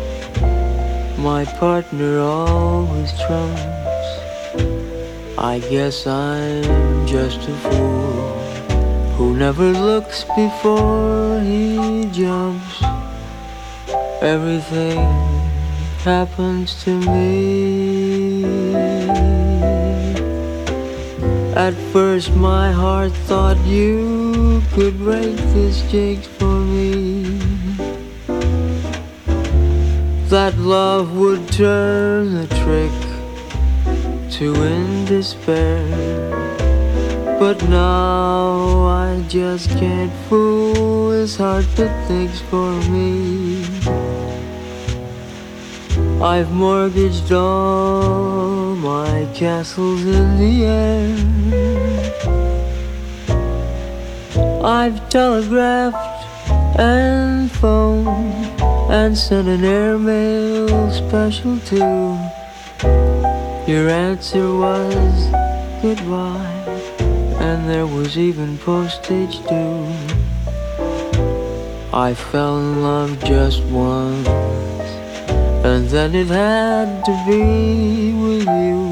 my partner always trumps. I guess I'm just a fool who never looks before he jumps. Everything happens to me. At first my heart thought you could break this jinx for me. That love would turn the trick to end despair. But now I just can't fool his heart that thinks for me. I've mortgaged all my castles in the air. I've telegraphed and phoned and sent an airmail special too. Your answer was goodbye, and there was even postage due. I fell in love just once and then it had to be with you.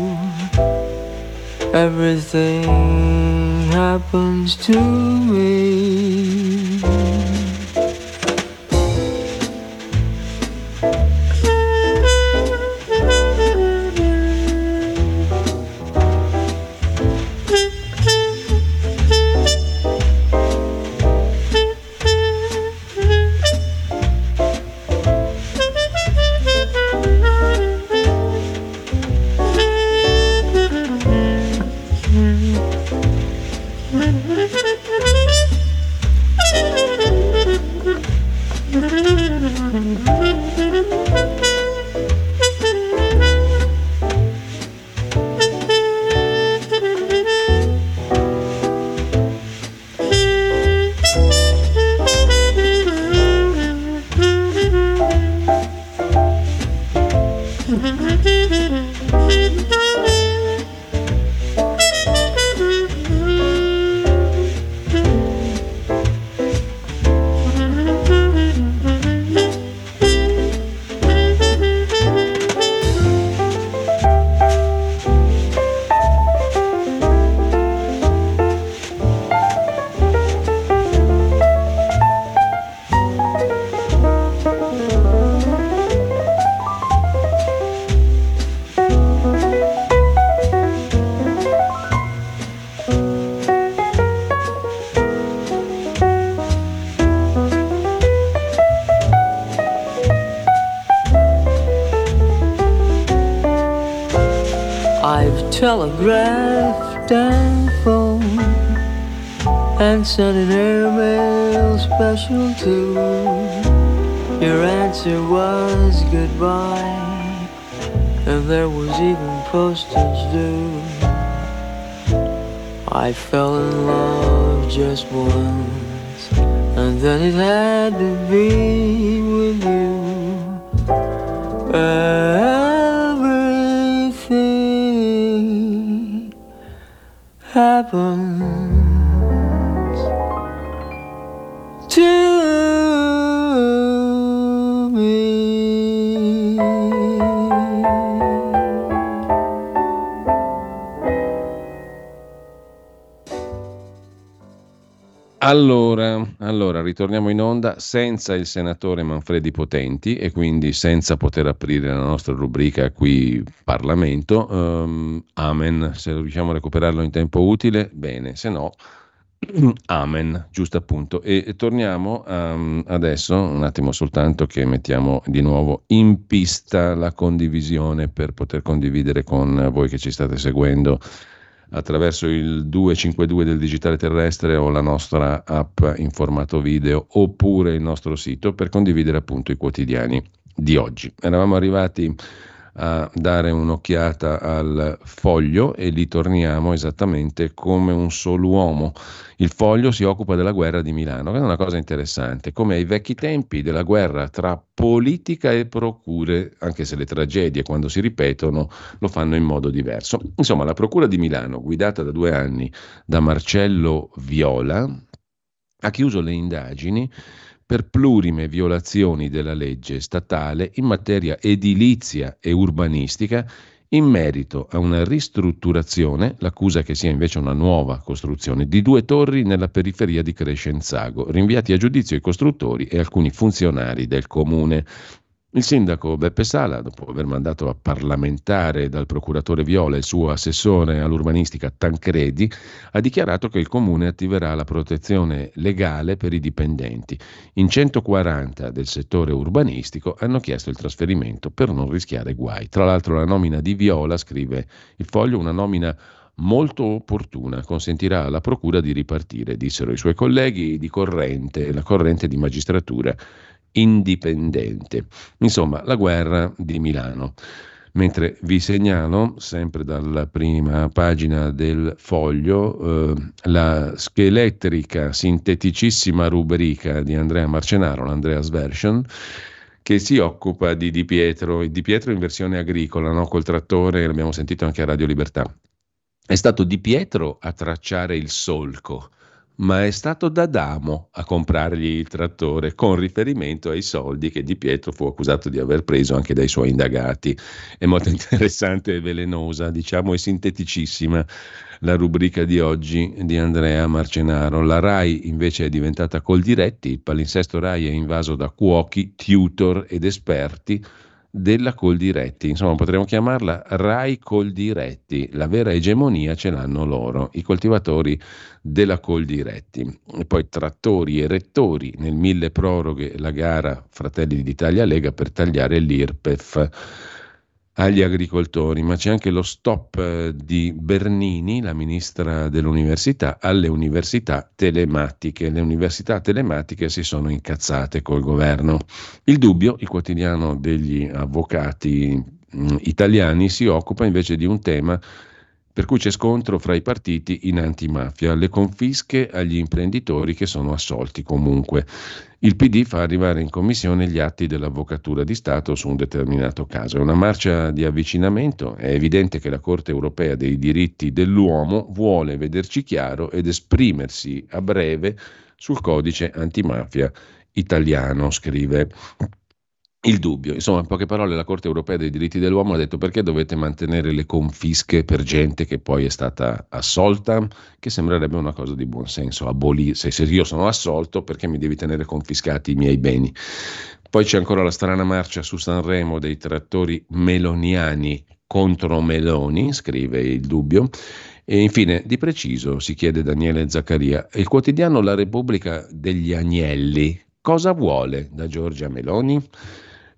Everything happens to me. Telegraphed and phoned and sent an airmail special too. Your answer was goodbye, and there was even postage due. I fell in love just once, and then it had to be with you. Uh, happens Allora, ritorniamo in onda senza il senatore Manfredi Potenti e quindi senza poter aprire la nostra rubrica qui Parlamento. Um, amen, se riusciamo a recuperarlo in tempo utile, bene, se no, amen, giusto appunto. E, e torniamo um, adesso, un attimo soltanto che mettiamo di nuovo in pista la condivisione per poter condividere con voi che ci state seguendo attraverso il 252 del digitale terrestre o la nostra app in formato video oppure il nostro sito per condividere appunto i quotidiani di oggi. Eravamo arrivati a dare un'occhiata al foglio e lì torniamo esattamente come un solo uomo. Il foglio si occupa della guerra di Milano, che è una cosa interessante, come ai vecchi tempi della guerra tra politica e procure, anche se le tragedie quando si ripetono lo fanno in modo diverso. Insomma, la procura di Milano, guidata da due anni da Marcello Viola, ha chiuso le indagini per plurime violazioni della legge statale in materia edilizia e urbanistica in merito a una ristrutturazione, l'accusa che sia invece una nuova costruzione, di due torri nella periferia di Crescenzago, rinviati a giudizio i costruttori e alcuni funzionari del comune. Il sindaco Beppe Sala, dopo aver mandato a parlamentare dal procuratore Viola il suo assessore all'urbanistica Tancredi, ha dichiarato che il comune attiverà la protezione legale per i dipendenti. In 140 del settore urbanistico hanno chiesto il trasferimento per non rischiare guai. Tra l'altro la nomina di Viola, scrive il foglio, una nomina molto opportuna, consentirà alla Procura di ripartire, dissero i suoi colleghi di corrente, la corrente di magistratura indipendente. Insomma, la guerra di Milano. Mentre vi segnalo, sempre dalla prima pagina del foglio, eh, la scheletrica, sinteticissima rubrica di Andrea Marcenaro, l'Andreas Version, che si occupa di Di Pietro, Di Pietro in versione agricola, no? col trattore, l'abbiamo sentito anche a Radio Libertà. È stato Di Pietro a tracciare il solco ma è stato D'Adamo a comprargli il trattore con riferimento ai soldi che Di Pietro fu accusato di aver preso anche dai suoi indagati. È molto interessante e velenosa, diciamo, e sinteticissima la rubrica di oggi di Andrea Marcenaro. La RAI invece è diventata Coldiretti, il palinsesto RAI è invaso da cuochi, tutor ed esperti della Coldiretti, insomma potremmo chiamarla Rai Coldiretti, la vera egemonia ce l'hanno loro, i coltivatori della Coldiretti. E poi trattori e rettori nel mille proroghe la gara Fratelli d'Italia Lega per tagliare l'IRPEF agli agricoltori, ma c'è anche lo stop eh, di Bernini, la ministra dell'università, alle università telematiche. Le università telematiche si sono incazzate col governo. Il dubbio, il quotidiano degli avvocati mm, italiani, si occupa invece di un tema per cui c'è scontro fra i partiti in antimafia, le confische agli imprenditori che sono assolti comunque. Il PD fa arrivare in commissione gli atti dell'Avvocatura di Stato su un determinato caso. È una marcia di avvicinamento, è evidente che la Corte europea dei diritti dell'uomo vuole vederci chiaro ed esprimersi a breve sul codice antimafia italiano, scrive il dubbio. Insomma, in poche parole, la Corte europea dei diritti dell'uomo ha detto perché dovete mantenere le confische per gente che poi è stata assolta, che sembrerebbe una cosa di buon senso. Aboli- se, se io sono assolto, perché mi devi tenere confiscati i miei beni? Poi c'è ancora la strana marcia su Sanremo dei trattori meloniani contro Meloni, scrive il dubbio. E infine, di preciso, si chiede Daniele Zaccaria, il quotidiano La Repubblica degli Agnelli cosa vuole da Giorgia Meloni?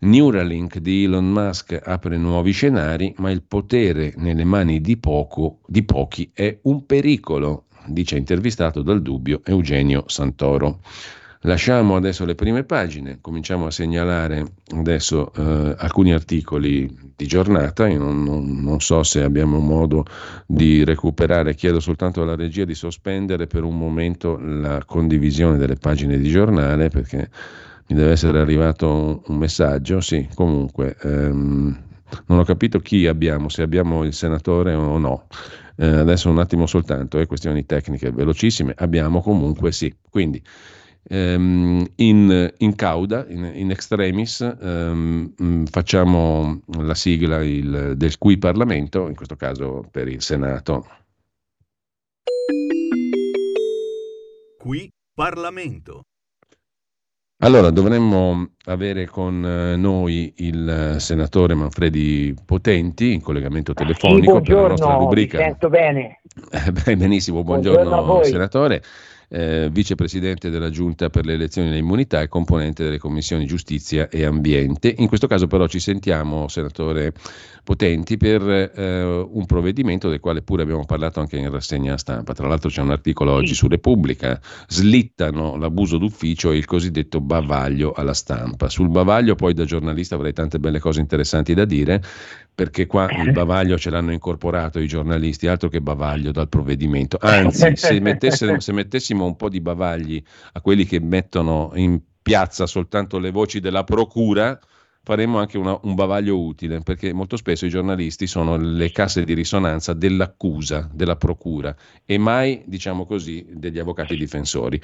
Neuralink di Elon Musk apre nuovi scenari, ma il potere nelle mani di, poco, di pochi è un pericolo, dice intervistato dal dubbio Eugenio Santoro. Lasciamo adesso le prime pagine, cominciamo a segnalare adesso eh, alcuni articoli di giornata, io non, non, non, so se abbiamo modo di recuperare, chiedo soltanto alla regia di sospendere per un momento la condivisione delle pagine di giornale perché mi deve essere arrivato un, messaggio, sì, comunque ehm, non ho capito chi abbiamo, se abbiamo il senatore o no. Eh, adesso un attimo soltanto, eh, questioni tecniche velocissime, abbiamo comunque sì. Quindi ehm, in, in, cauda, in, in extremis, ehm, facciamo la sigla il, del cui Parlamento, in questo caso per il Senato. Qui Parlamento. Allora, dovremmo avere con eh, noi il eh, senatore Manfredi Potenti in collegamento telefonico sì, per la nostra rubrica. Mi sento bene. Eh, benissimo, buongiorno, buongiorno senatore eh, vicepresidente della Giunta per le elezioni e le immunità e componente delle commissioni giustizia e ambiente. In questo caso però ci sentiamo, senatore Potenti, per eh, un provvedimento del quale pure abbiamo parlato anche in rassegna stampa. Tra l'altro c'è un articolo oggi su Repubblica, slittano l'abuso d'ufficio e il cosiddetto bavaglio alla stampa. Sul bavaglio poi da giornalista avrei tante belle cose interessanti da dire, perché qua il bavaglio ce l'hanno incorporato i giornalisti, altro che bavaglio dal provvedimento. Anzi, se, se mettessimo un po' di bavagli a quelli che mettono in piazza soltanto le voci della procura, faremo anche una, un bavaglio utile, perché molto spesso i giornalisti sono le casse di risonanza dell'accusa, della procura e mai, diciamo così, degli avvocati difensori.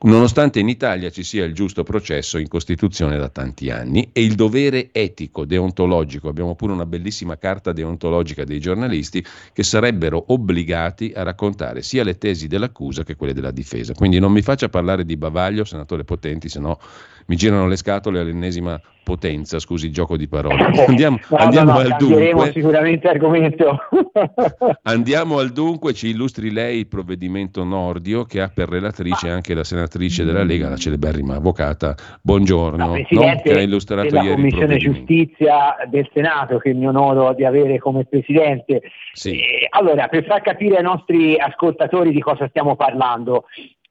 Nonostante in Italia ci sia il giusto processo in Costituzione da tanti anni e il dovere etico, deontologico, abbiamo pure una bellissima carta deontologica dei giornalisti che sarebbero obbligati a raccontare sia le tesi dell'accusa che quelle della difesa. Quindi non mi faccia parlare di bavaglio, senatore Potenti, se no mi girano le scatole all'ennesima potenza, scusi il gioco di parole. Andiamo, no, andiamo no, no, al dunque. sicuramente argomento. andiamo al dunque, ci illustri lei il provvedimento Nordio che ha per relatrice anche la senatrice della Lega, la celeberrima avvocata. Buongiorno, Presidente che ha illustrato della ieri Commissione Giustizia del Senato che mi onoro di avere come Presidente. Sì. Eh, allora, per far capire ai nostri ascoltatori di cosa stiamo parlando,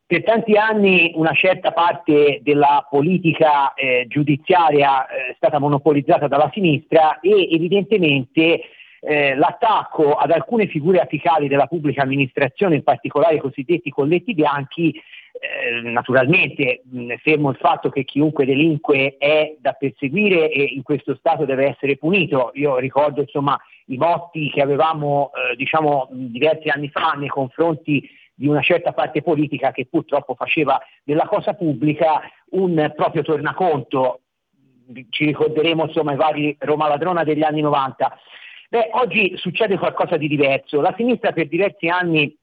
per tanti anni una certa parte della politica eh, giudiziaria eh, è stata monopolizzata dalla sinistra e evidentemente eh, l'attacco ad alcune figure apicali della pubblica amministrazione, in particolare i cosiddetti colletti bianchi, eh, naturalmente mh, fermo il fatto che chiunque delinque è da perseguire e in questo Stato deve essere punito. Io ricordo insomma i motti che avevamo eh, diciamo, diversi anni fa nei confronti di una certa parte politica che purtroppo faceva della cosa pubblica un proprio tornaconto. Ci ricorderemo insomma i vari Roma Ladrona degli anni 90. Beh, oggi succede qualcosa di diverso. La sinistra per diversi anni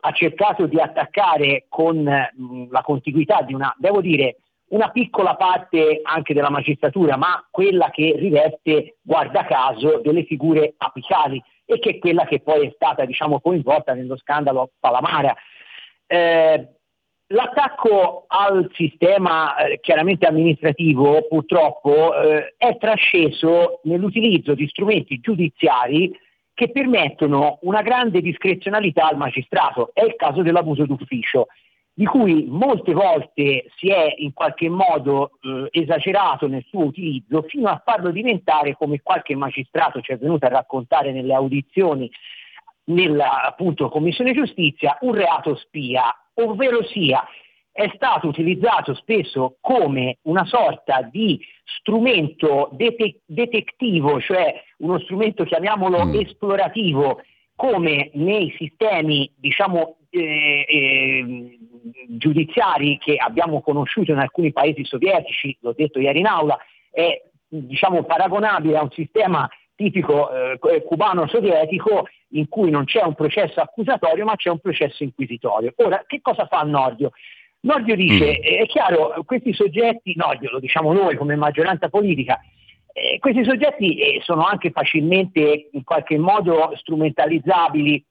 ha cercato di attaccare con mh, la contiguità di una, devo dire, una piccola parte anche della magistratura, ma quella che riveste, guarda caso, delle figure apicali e che è quella che poi è stata diciamo, coinvolta nello scandalo Palamara. Eh, L'attacco al sistema eh, chiaramente amministrativo purtroppo eh, è trasceso nell'utilizzo di strumenti giudiziari che permettono una grande discrezionalità al magistrato. È il caso dell'abuso d'ufficio di cui molte volte si è in qualche modo eh, esagerato nel suo utilizzo fino a farlo diventare, come qualche magistrato ci è venuto a raccontare nelle audizioni nella appunto, Commissione Giustizia, un reato spia, ovvero sia è stato utilizzato spesso come una sorta di strumento det- detectivo, cioè uno strumento chiamiamolo mm. esplorativo, come nei sistemi diciamo, eh, eh, giudiziari che abbiamo conosciuto in alcuni paesi sovietici, l'ho detto ieri in aula, è diciamo, paragonabile a un sistema tipico eh, cubano-sovietico in cui non c'è un processo accusatorio ma c'è un processo inquisitorio. Ora, che cosa fa Nordio? Nordio dice, mm. è chiaro, questi soggetti, Nordio lo diciamo noi come maggioranza politica, eh, questi soggetti eh, sono anche facilmente in qualche modo strumentalizzabili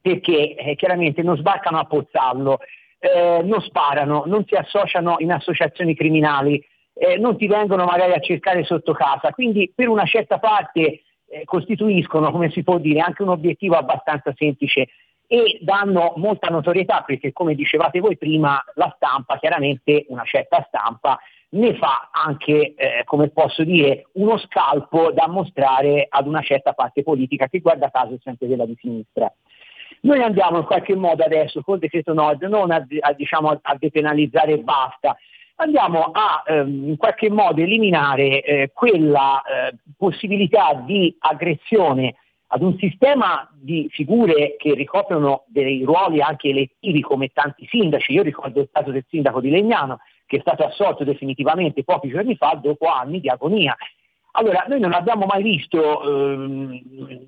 perché eh, chiaramente non sbarcano a Pozzallo, eh, non sparano, non si associano in associazioni criminali, eh, non ti vengono magari a cercare sotto casa, quindi per una certa parte eh, costituiscono, come si può dire, anche un obiettivo abbastanza semplice e danno molta notorietà perché come dicevate voi prima la stampa, chiaramente una certa stampa, ne fa anche, eh, come posso dire, uno scalpo da mostrare ad una certa parte politica che guarda caso è sempre quella di sinistra. Noi andiamo in qualche modo adesso col decreto Nord non a, a, diciamo, a depenalizzare e basta, andiamo a ehm, in qualche modo eliminare eh, quella eh, possibilità di aggressione ad un sistema di figure che ricoprono dei ruoli anche elettivi come tanti sindaci. Io ricordo il caso del sindaco di Legnano che è stato assolto definitivamente pochi giorni fa dopo anni di agonia. Allora, noi non abbiamo mai visto ehm,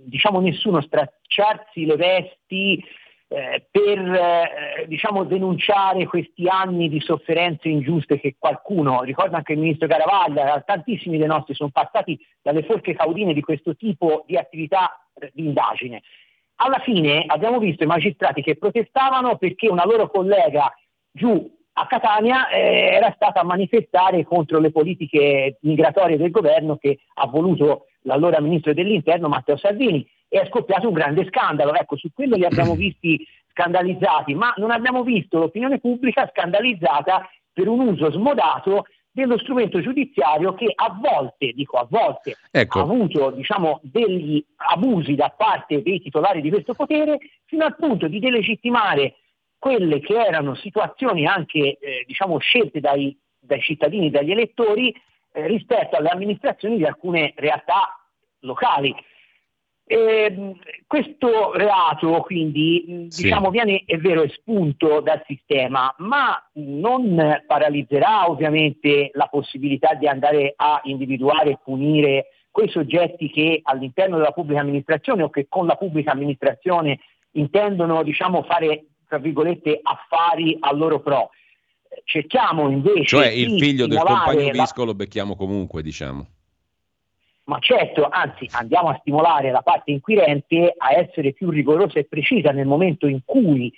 diciamo nessuno stracciarsi le vesti eh, per eh, diciamo, denunciare questi anni di sofferenze ingiuste che qualcuno, ricorda anche il ministro Caravaglia, tantissimi dei nostri sono passati dalle forche caudine di questo tipo di attività eh, di indagine. Alla fine abbiamo visto i magistrati che protestavano perché una loro collega giù a Catania eh, era stata a manifestare contro le politiche migratorie del governo che ha voluto l'allora ministro dell'interno Matteo Salvini e è scoppiato un grande scandalo. Ecco, su quello li abbiamo visti scandalizzati, ma non abbiamo visto l'opinione pubblica scandalizzata per un uso smodato dello strumento giudiziario che a volte, dico a volte, ecco. ha avuto diciamo, degli abusi da parte dei titolari di questo potere fino al punto di delegittimare quelle che erano situazioni anche eh, diciamo, scelte dai, dai, cittadini, dagli elettori eh, rispetto alle amministrazioni di alcune realtà locali. E, questo reato quindi sì. diciamo, viene, è vero, espunto dal sistema, ma non paralizzerà ovviamente la possibilità di andare a individuare e punire quei soggetti che all'interno della pubblica amministrazione o che con la pubblica amministrazione intendono diciamo, fare tra virgolette affari a loro pro. Cerchiamo invece cioè il figlio del compagno Visco la... lo becchiamo comunque, diciamo ma certo, anzi andiamo a stimolare la parte inquirente a essere più rigorosa e precisa nel momento in cui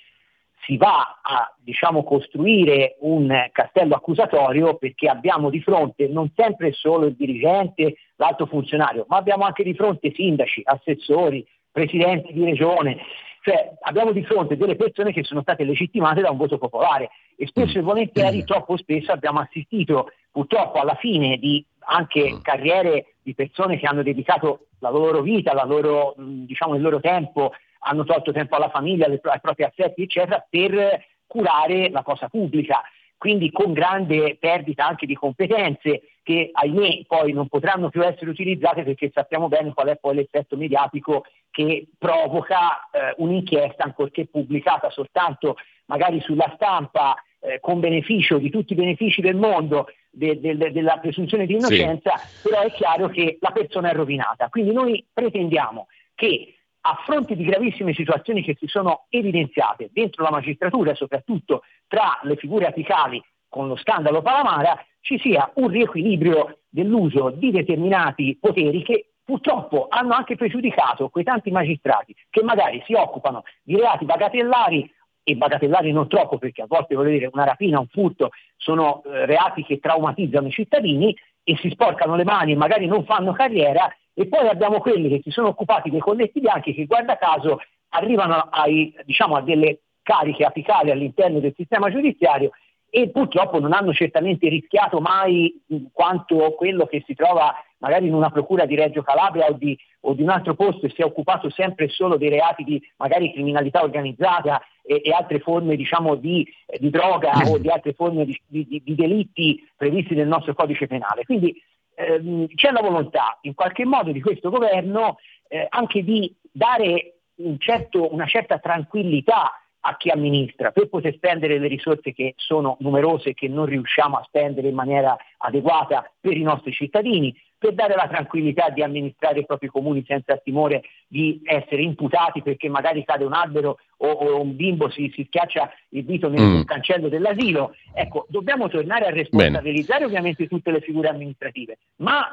si va a diciamo, costruire un castello accusatorio perché abbiamo di fronte non sempre solo il dirigente, l'alto funzionario, ma abbiamo anche di fronte sindaci, assessori, presidenti di regione, cioè abbiamo di fronte delle persone che sono state legittimate da un voto popolare e spesso e volentieri, troppo spesso abbiamo assistito purtroppo alla fine di anche mm. carriere di persone che hanno dedicato la loro vita, la loro, diciamo, il loro tempo, hanno tolto tempo alla famiglia, ai propri assetti, eccetera, per curare la cosa pubblica. Quindi con grande perdita anche di competenze che ahimè poi non potranno più essere utilizzate perché sappiamo bene qual è poi l'effetto mediatico che provoca eh, un'inchiesta ancorché pubblicata soltanto magari sulla stampa eh, con beneficio di tutti i benefici del mondo de, de, de, della presunzione di innocenza, sì. però è chiaro che la persona è rovinata. Quindi noi pretendiamo che a fronte di gravissime situazioni che si sono evidenziate dentro la magistratura, soprattutto tra le figure apicali con lo scandalo Palamara, ci sia un riequilibrio dell'uso di determinati poteri che purtroppo hanno anche pregiudicato quei tanti magistrati che magari si occupano di reati bagatellari e bagatellari non troppo perché a volte voglio dire una rapina, un furto sono eh, reati che traumatizzano i cittadini e si sporcano le mani e magari non fanno carriera e poi abbiamo quelli che si sono occupati dei colletti bianchi che guarda caso arrivano ai, diciamo, a delle cariche apicali all'interno del sistema giudiziario e purtroppo non hanno certamente rischiato mai quanto quello che si trova magari in una procura di Reggio Calabria o di, o di un altro posto e si è occupato sempre solo dei reati di magari criminalità organizzata e, e altre forme diciamo, di, di, droga o di altre forme di, di, di, delitti previsti nel nostro codice penale. Quindi ehm, c'è la volontà in qualche modo di questo governo eh, anche di dare un certo, una certa tranquillità a chi amministra per poter spendere le risorse che sono numerose e che non riusciamo a spendere in maniera adeguata per i nostri cittadini, per dare la tranquillità di amministrare i propri comuni senza timore di essere imputati perché magari cade un albero o, o un bimbo si, si, schiaccia il dito nel mm. cancello dell'asilo. Ecco, dobbiamo tornare a responsabilizzare Bene. ovviamente tutte le figure amministrative, ma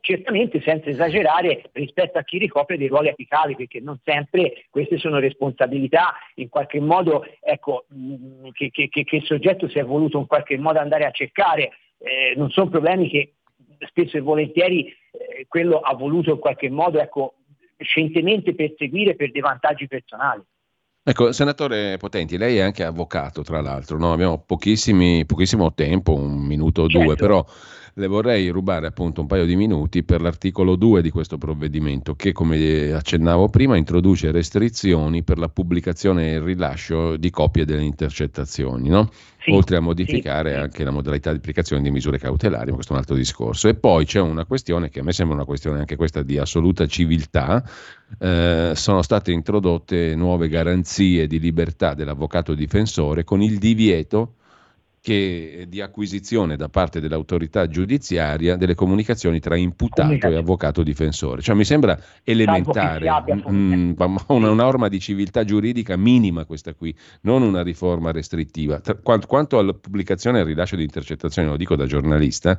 certamente senza esagerare rispetto a chi ricopre dei ruoli apicali, perché non sempre queste sono responsabilità in qualche modo ecco, mm, che, che, che, il soggetto si è voluto in qualche modo andare a cercare, eh, non sono problemi che spesso e volentieri eh, quello ha voluto in qualche modo ecco, scientemente perseguire per dei vantaggi personali. Ecco, senatore Potenti, lei è anche avvocato, tra l'altro, no? abbiamo pochissimo tempo, un minuto o certo. due, però le vorrei rubare appunto un paio di minuti per l'articolo 2 di questo provvedimento che, come accennavo prima, introduce restrizioni per la pubblicazione e il rilascio di copie delle intercettazioni, no? sì, oltre a modificare sì, anche la modalità di applicazione di misure cautelari, ma questo è un altro discorso. E poi c'è una questione che a me sembra una questione anche questa di assoluta civiltà, eh, sono state introdotte nuove garanzie di libertà dell'avvocato difensore con il divieto che di acquisizione da parte dell'autorità giudiziaria delle comunicazioni tra imputato e avvocato difensore. Cioè mi sembra elementare, mm, una norma di civiltà giuridica minima questa qui, non una riforma restrittiva. Quanto alla pubblicazione e al rilascio di intercettazioni, lo dico da giornalista,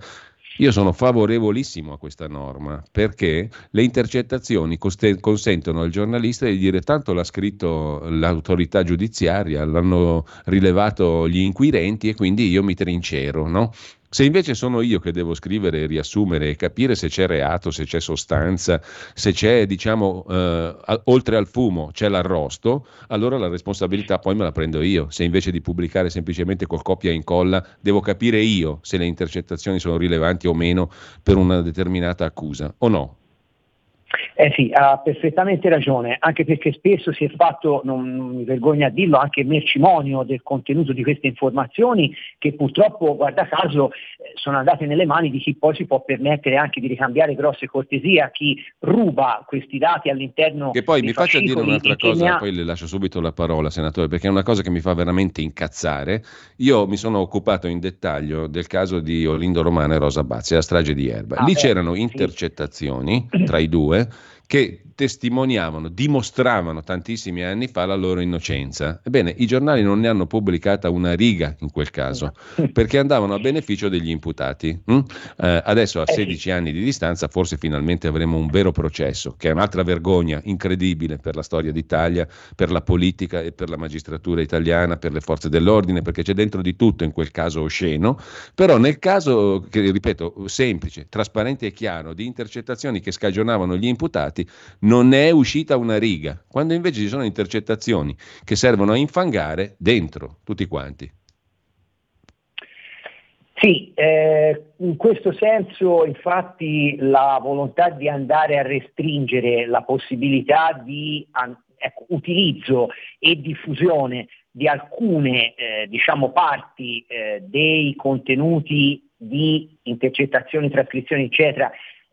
io sono favorevolissimo a questa norma perché le intercettazioni consentono al giornalista di dire tanto l'ha scritto l'autorità giudiziaria, l'hanno rilevato gli inquirenti e quindi io mi trincero, no? Se invece sono io che devo scrivere, riassumere e capire se c'è reato, se c'è sostanza, se c'è, diciamo, eh, oltre al fumo c'è l'arrosto, allora la responsabilità poi me la prendo io. Se invece di pubblicare semplicemente col copia e incolla, devo capire io se le intercettazioni sono rilevanti o meno per una determinata accusa, o no? Eh sì, ha perfettamente ragione, anche perché spesso si è fatto, non, mi vergogno a dirlo, anche mercimonio del contenuto di queste informazioni che purtroppo, guarda caso, eh, sono andate nelle mani di chi poi si può permettere anche di ricambiare grosse cortesie a chi ruba questi dati all'interno Che poi mi faccia dire un'altra cosa, ha... poi le lascio subito la parola, senatore, perché è una cosa che mi fa veramente incazzare. Io mi sono occupato in dettaglio del caso di Olindo Romano e Rosa Bazzi, la strage di Erba. Ah, Lì beh, c'erano intercettazioni sì. tra i due Fall che testimoniavano, dimostravano tantissimi anni fa la loro innocenza. Ebbene, i giornali non ne hanno pubblicata una riga in quel caso, perché andavano a beneficio degli imputati. Mm? Eh, adesso a 16 eh anni di distanza forse finalmente avremo un vero processo, che è un'altra vergogna incredibile per la storia d'Italia, per la politica e per la magistratura italiana, per le forze dell'ordine, perché c'è dentro di tutto in quel caso osceno, però nel caso, che ripeto, semplice, trasparente e chiaro, di intercettazioni che scagionavano gli imputati, non è uscita una riga, quando invece ci sono intercettazioni che servono a infangare dentro tutti quanti. Sì, eh, in questo senso infatti la volontà di andare a restringere la possibilità di ecco, utilizzo e diffusione di alcune eh, diciamo, parti eh, dei contenuti di intercettazioni, trascrizioni, eccetera,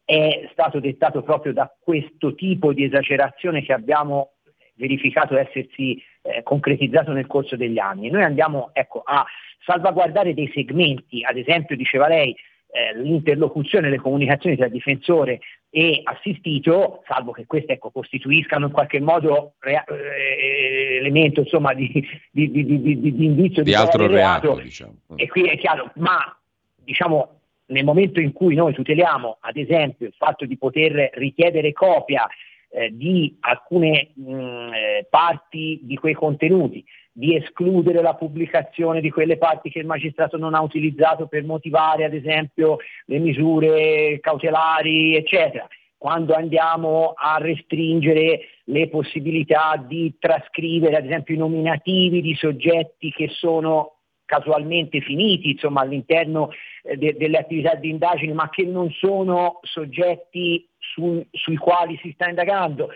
è stato dettato proprio da questo tipo di esagerazione che abbiamo verificato essersi eh, concretizzato nel corso degli anni. Noi andiamo ecco, a salvaguardare dei segmenti, ad esempio diceva lei, eh, l'interlocuzione, le comunicazioni tra difensore e assistito, salvo che queste ecco, costituiscano in qualche modo rea- eh, elemento insomma, di, di, di, di, indizio di, altro reato. reato diciamo. E qui è chiaro, ma diciamo nel momento in cui noi tuteliamo, ad esempio, il fatto di poter richiedere copia eh, di alcune mh, eh, parti di quei contenuti, di escludere la pubblicazione di quelle parti che il magistrato non ha utilizzato per motivare, ad esempio, le misure cautelari, eccetera. Quando andiamo a restringere le possibilità di trascrivere, ad esempio, i nominativi di soggetti che sono casualmente finiti insomma, all'interno eh, de- delle attività di indagine ma che non sono soggetti su- sui quali si sta indagando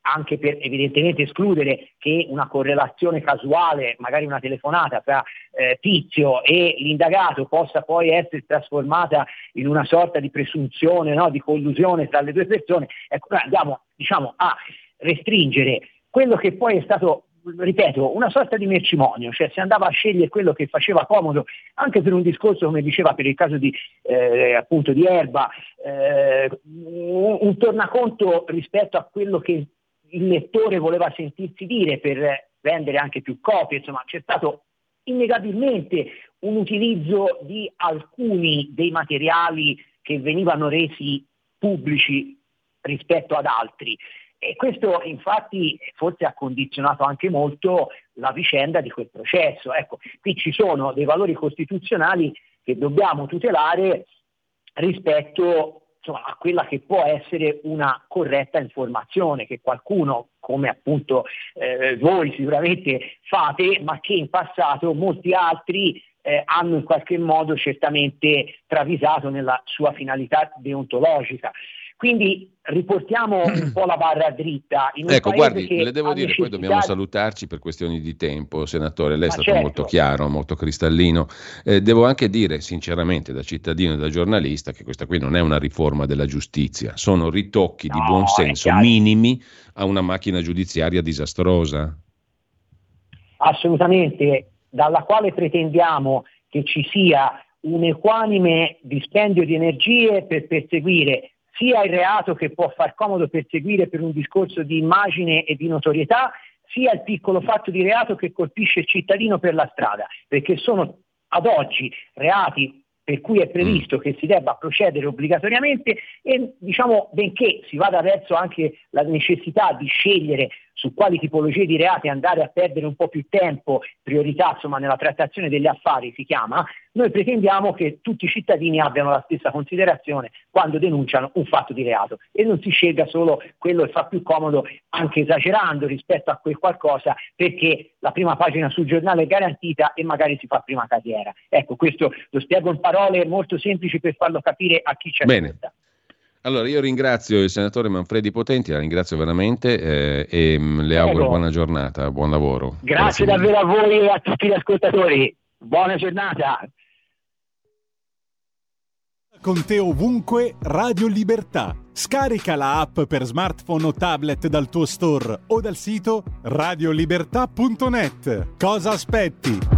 anche per evidentemente escludere che una correlazione casuale, magari una telefonata tra eh, Tizio e l'indagato possa poi essere trasformata in una sorta di presunzione, no, di collusione tra le due persone, ecco, andiamo diciamo, a restringere quello che poi è stato ripeto, una sorta di mercimonio, cioè si andava a scegliere quello che faceva comodo, anche per un discorso, come diceva per il caso di, eh, appunto di Erba, eh, un, tornaconto rispetto a quello che il lettore voleva sentirsi dire per vendere anche più copie, insomma c'è stato innegabilmente un utilizzo di alcuni dei materiali che venivano resi pubblici rispetto ad altri. E questo infatti forse ha condizionato anche molto la vicenda di quel processo. Ecco, qui ci sono dei valori costituzionali che dobbiamo tutelare rispetto insomma, a quella che può essere una corretta informazione che qualcuno, come appunto eh, voi sicuramente fate, ma che in passato molti altri eh, hanno in qualche modo certamente travisato nella sua finalità deontologica. Quindi riportiamo un po' la barra dritta. ecco, guardi, le devo dire, poi dobbiamo salutarci per questioni di tempo, senatore, lei è stato certo. molto chiaro, molto cristallino. Eh, devo anche dire, sinceramente, da cittadino e da giornalista, che questa qui non è una riforma della giustizia, sono ritocchi no, di buon senso minimi a una macchina giudiziaria disastrosa. Assolutamente, dalla quale pretendiamo che ci sia un equanime dispendio di energie per perseguire sia il reato che può far comodo perseguire per un discorso di immagine e di notorietà, sia il piccolo fatto di reato che colpisce il cittadino per la strada, perché sono ad oggi reati per cui è previsto mm. che si debba procedere obbligatoriamente e diciamo benché si vada verso anche la necessità di scegliere su quali tipologie di reati andare a perdere un po' più tempo, priorità insomma, nella trattazione degli affari si chiama, noi pretendiamo che tutti i cittadini abbiano la stessa considerazione quando denunciano un fatto di reato e non si scelga solo quello che fa più comodo, anche esagerando rispetto a quel qualcosa, perché la prima pagina sul giornale è garantita e magari si fa prima carriera. Ecco, questo lo spiego in parole molto semplici per farlo capire a chi. Bene. Ascolta. Allora io ringrazio il senatore Manfredi Potenti, la ringrazio veramente eh, e mm, le Prego. auguro buona giornata, buon lavoro. Grazie davvero a voi e a tutti gli ascoltatori. Buona giornata. Con te ovunque Radio Libertà. Scarica la app per smartphone o tablet dal tuo store o dal sito radiolibertà.net. Cosa aspetti?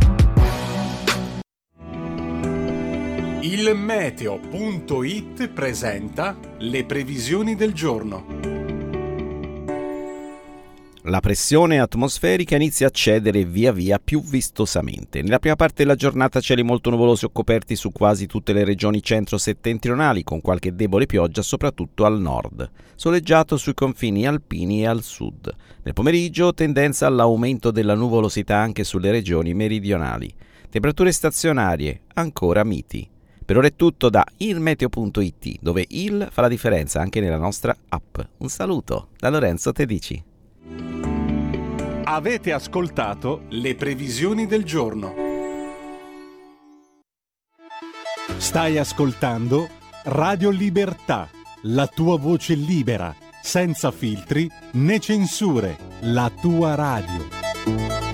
Il meteo.it presenta le previsioni del giorno. La pressione atmosferica inizia a cedere via via più vistosamente. Nella prima parte della giornata cieli molto nuvolosi o coperti su quasi tutte le regioni centro-settentrionali, con qualche debole pioggia soprattutto al nord. Soleggiato sui confini alpini e al sud. Nel pomeriggio tendenza all'aumento della nuvolosità anche sulle regioni meridionali. Temperature stazionarie ancora miti. Per ora è tutto da ilmeteo.it, dove il fa la differenza anche nella nostra app. Un saluto da Lorenzo Tedici. Avete ascoltato le previsioni del giorno. Stai ascoltando Radio Libertà, la tua voce libera, senza filtri né censure, la tua radio.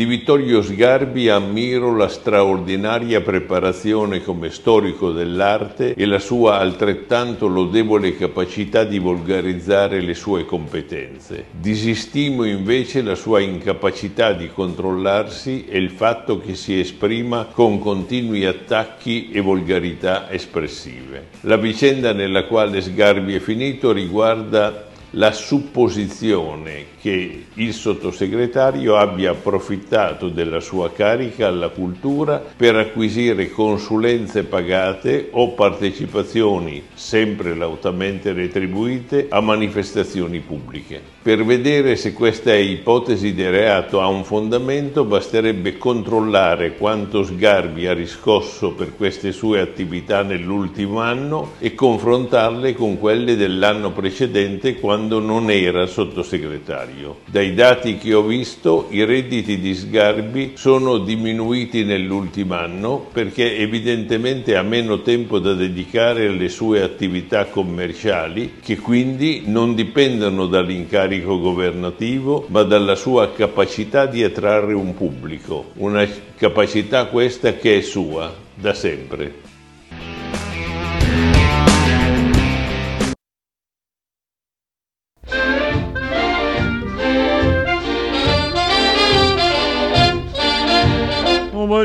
Di Vittorio Sgarbi ammiro la straordinaria preparazione come storico dell'arte e la sua altrettanto lodevole capacità di volgarizzare le sue competenze. Disistimo invece la sua incapacità di controllarsi e il fatto che si esprima con continui attacchi e volgarità espressive. La vicenda nella quale Sgarbi è finito riguarda la supposizione che il sottosegretario abbia approfittato della sua carica alla cultura per acquisire consulenze pagate o partecipazioni sempre lautamente retribuite a manifestazioni pubbliche. Per vedere se questa ipotesi di reato ha un fondamento basterebbe controllare quanto Sgarbi ha riscosso per queste sue attività nell'ultimo anno e confrontarle con quelle dell'anno precedente quando non era sottosegretario salario. Dai dati che ho visto i redditi di Sgarbi sono diminuiti nell'ultimo anno perché evidentemente ha meno tempo da dedicare alle sue attività commerciali che quindi non dipendono dall'incarico governativo ma dalla sua capacità di attrarre un pubblico, una capacità questa che è sua da sempre.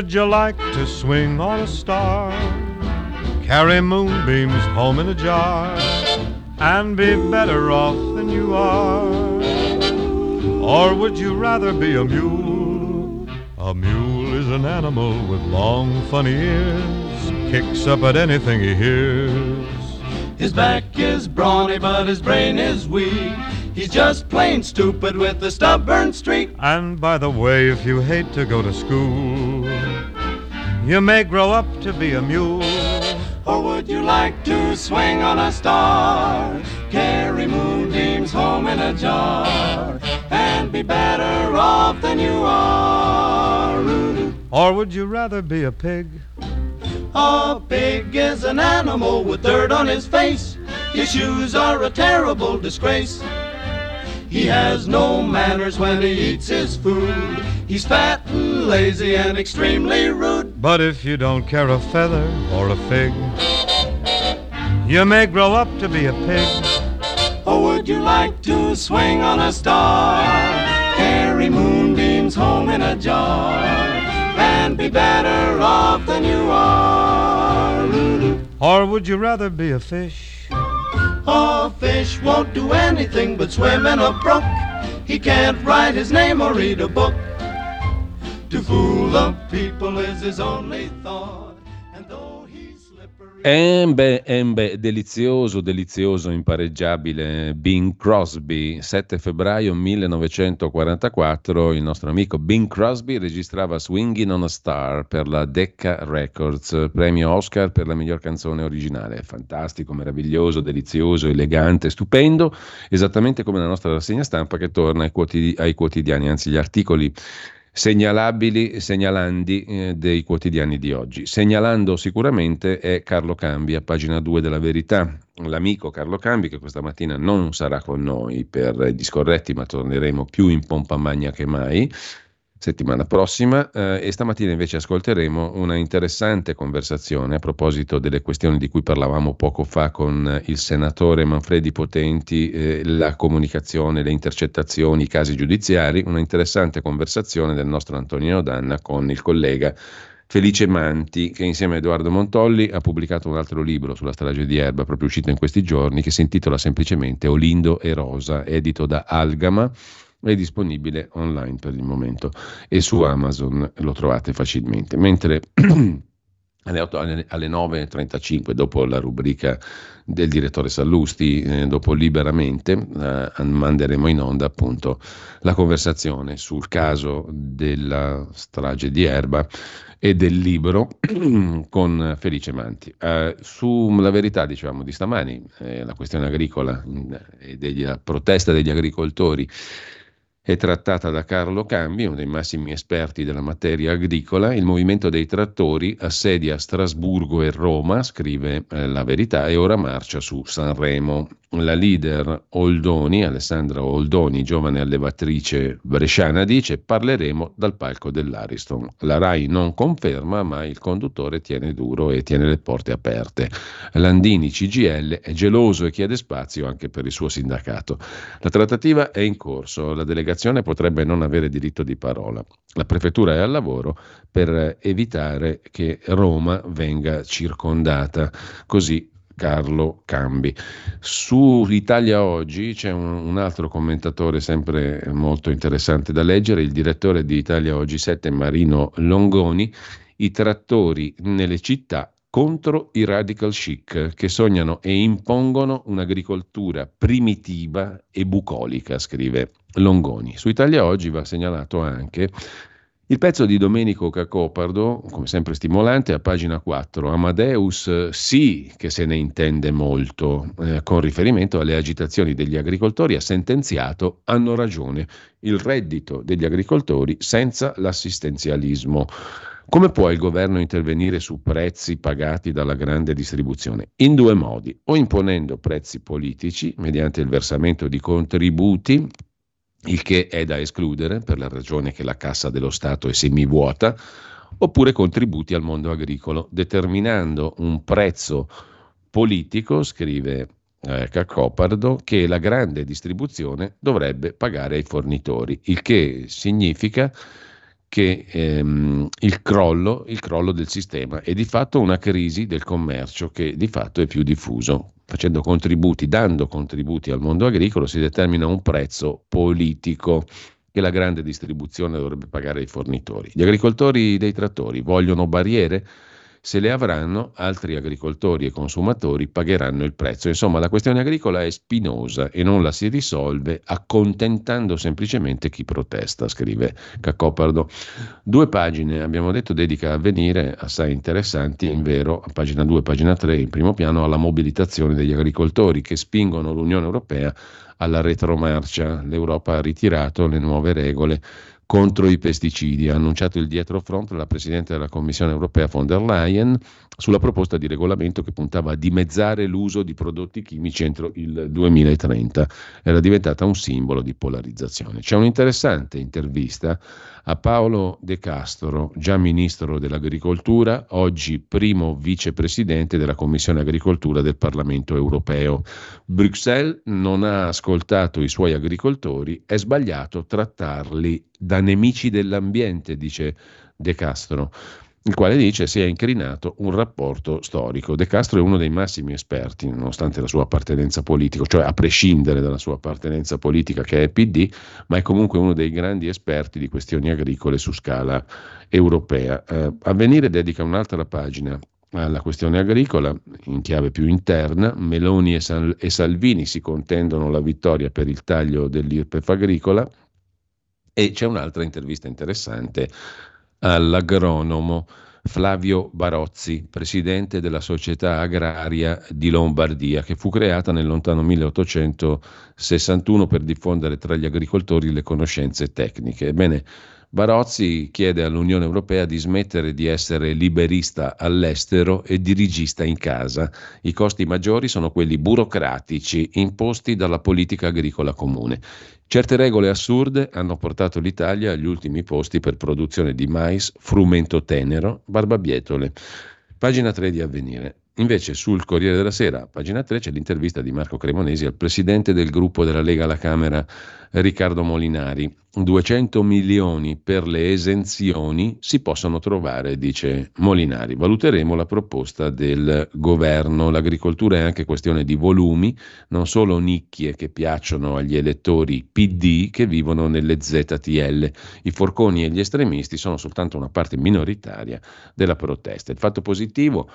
Would you like to swing on a star? Carry moonbeams home in a jar and be better off than you are? Or would you rather be a mule? A mule is an animal with long, funny ears, kicks up at anything he hears. His back is brawny, but his brain is weak. He's just plain stupid with a stubborn streak. And by the way, if you hate to go to school, you may grow up to be a mule. Or would you like to swing on a star? Carry moonbeams home in a jar and be better off than you are. Or would you rather be a pig? A pig is an animal with dirt on his face. His shoes are a terrible disgrace. He has no manners when he eats his food. He's fat and lazy and extremely rude. But if you don't care a feather or a fig, you may grow up to be a pig. Or would you like to swing on a star? Carry moonbeams home in a jar and be better off than you are. Or would you rather be a fish? A fish won't do anything but swim in a brook. He can't write his name or read a book. To fool the people is his only thought. Embe, Embe, delizioso, delizioso, impareggiabile. Bing Crosby, 7 febbraio 1944, il nostro amico Bing Crosby registrava Swinging on a Star per la Decca Records, premio Oscar per la miglior canzone originale, fantastico, meraviglioso, delizioso, elegante, stupendo, esattamente come la nostra rassegna stampa che torna ai quotidiani, anzi gli articoli segnalabili, segnalandi eh, dei quotidiani di oggi. Segnalando sicuramente è Carlo Cambi a pagina 2 della Verità, l'amico Carlo Cambi che questa mattina non sarà con noi per gli scorretti ma torneremo più in pompa magna che mai settimana prossima eh, e stamattina invece ascolteremo una interessante conversazione a proposito delle questioni di cui parlavamo poco fa con il senatore Manfredi Potenti, eh, la comunicazione, le intercettazioni, i casi giudiziari, una interessante conversazione del nostro Antonino Danna con il collega Felice Manti, che insieme a Edoardo Montolli ha pubblicato un altro libro sulla strage di Erba, proprio uscito in questi giorni, che si intitola semplicemente Olindo e Rosa, edito da Algama è disponibile online per il momento e su Amazon lo trovate facilmente. Mentre alle, 8, alle 9.35, dopo la rubrica del direttore Sallusti, eh, dopo Liberamente, eh, manderemo in onda appunto la conversazione sul caso della strage di Erba e del libro con Felice Manti. Eh, sulla verità, diciamo, di stamani, eh, la questione agricola e della protesta degli agricoltori è trattata da Carlo Cambi, uno dei massimi esperti della materia agricola. Il movimento dei trattori assedia Strasburgo e Roma, scrive eh, La Verità, e ora marcia su Sanremo. La leader Oldoni, Alessandra Oldoni, giovane allevatrice bresciana, dice parleremo dal palco dell'Ariston. La RAI non conferma, ma il conduttore tiene duro e tiene le porte aperte. Landini, CGL, è geloso e chiede spazio anche per il suo sindacato. La trattativa è in corso, la delegazione potrebbe non avere diritto di parola. La prefettura è al lavoro per evitare che Roma venga circondata. Così Carlo Cambi. Su Italia Oggi c'è un, un, altro commentatore sempre molto interessante da leggere, il direttore di Italia Oggi 7, Marino Longoni, i trattori nelle città contro i radical chic che sognano e impongono un'agricoltura primitiva e bucolica, scrive Longoni. Su Italia Oggi va segnalato anche il pezzo di Domenico Cacopardo, come sempre stimolante, a pagina 4. Amadeus sì che se ne intende molto, eh, con riferimento alle agitazioni degli agricoltori, ha sentenziato hanno ragione il reddito degli agricoltori senza l'assistenzialismo. Come può il governo intervenire su prezzi pagati dalla grande distribuzione? In due modi, o imponendo prezzi politici mediante il versamento di contributi il che è da escludere per la ragione che la cassa dello Stato è semivuota, oppure contributi al mondo agricolo, determinando un prezzo politico, scrive eh, Cacopardo, che la grande distribuzione dovrebbe pagare ai fornitori, il che significa che ehm, il, crollo, il crollo del sistema è di fatto una crisi del commercio che di fatto è più diffuso facendo contributi, dando contributi al mondo agricolo, si determina un prezzo politico che la grande distribuzione dovrebbe pagare ai fornitori. Gli agricoltori dei trattori vogliono barriere? Se le avranno, altri agricoltori e consumatori pagheranno il prezzo. Insomma, la questione agricola è spinosa e non la si risolve accontentando semplicemente chi protesta, scrive Cacopardo. Due pagine, abbiamo detto, dedica a venire assai interessanti, in vero, a pagina 2 pagina 3, in primo piano, alla mobilitazione degli agricoltori che spingono l'Unione Europea alla retromarcia. L'Europa ha ritirato le nuove regole contro i pesticidi. Ha annunciato il dietro front la Presidente della Commissione europea von der Leyen sulla proposta di regolamento che puntava a dimezzare l'uso di prodotti chimici entro il 2030. Era diventata un simbolo di polarizzazione. C'è un'interessante intervista a Paolo De Castro, già ministro dell'Agricoltura, oggi primo vicepresidente della Commissione Agricoltura del Parlamento europeo. Bruxelles non ha ascoltato i suoi agricoltori, è sbagliato trattarli da nemici dell'ambiente, dice De Castro il quale dice si è incrinato un rapporto storico. De Castro è uno dei massimi esperti, nonostante la sua appartenenza politica, cioè a prescindere dalla sua appartenenza politica che è PD, ma è comunque uno dei grandi esperti di questioni agricole su scala europea. Eh, Avvenire dedica un'altra pagina alla questione agricola in chiave più interna. Meloni e, Sal- e Salvini si contendono la vittoria per il taglio dell'IRPEF agricola e c'è un'altra intervista interessante all'agronomo Flavio Barozzi, presidente della società agraria di Lombardia, che fu creata nel lontano 1861 per diffondere tra gli agricoltori le conoscenze tecniche. Ebbene, Barozzi chiede all'Unione Europea di smettere di essere liberista all'estero e dirigista in casa. I costi maggiori sono quelli burocratici imposti dalla politica agricola comune. Certe regole assurde hanno portato l'Italia agli ultimi posti per produzione di mais, frumento tenero, barbabietole. Pagina 3 di Avvenire. Invece sul Corriere della Sera, pagina 3, c'è l'intervista di Marco Cremonesi al presidente del gruppo della Lega alla Camera, Riccardo Molinari. 200 milioni per le esenzioni si possono trovare, dice Molinari. Valuteremo la proposta del governo. L'agricoltura è anche questione di volumi, non solo nicchie che piacciono agli elettori PD che vivono nelle ZTL. I forconi e gli estremisti sono soltanto una parte minoritaria della protesta. Il fatto positivo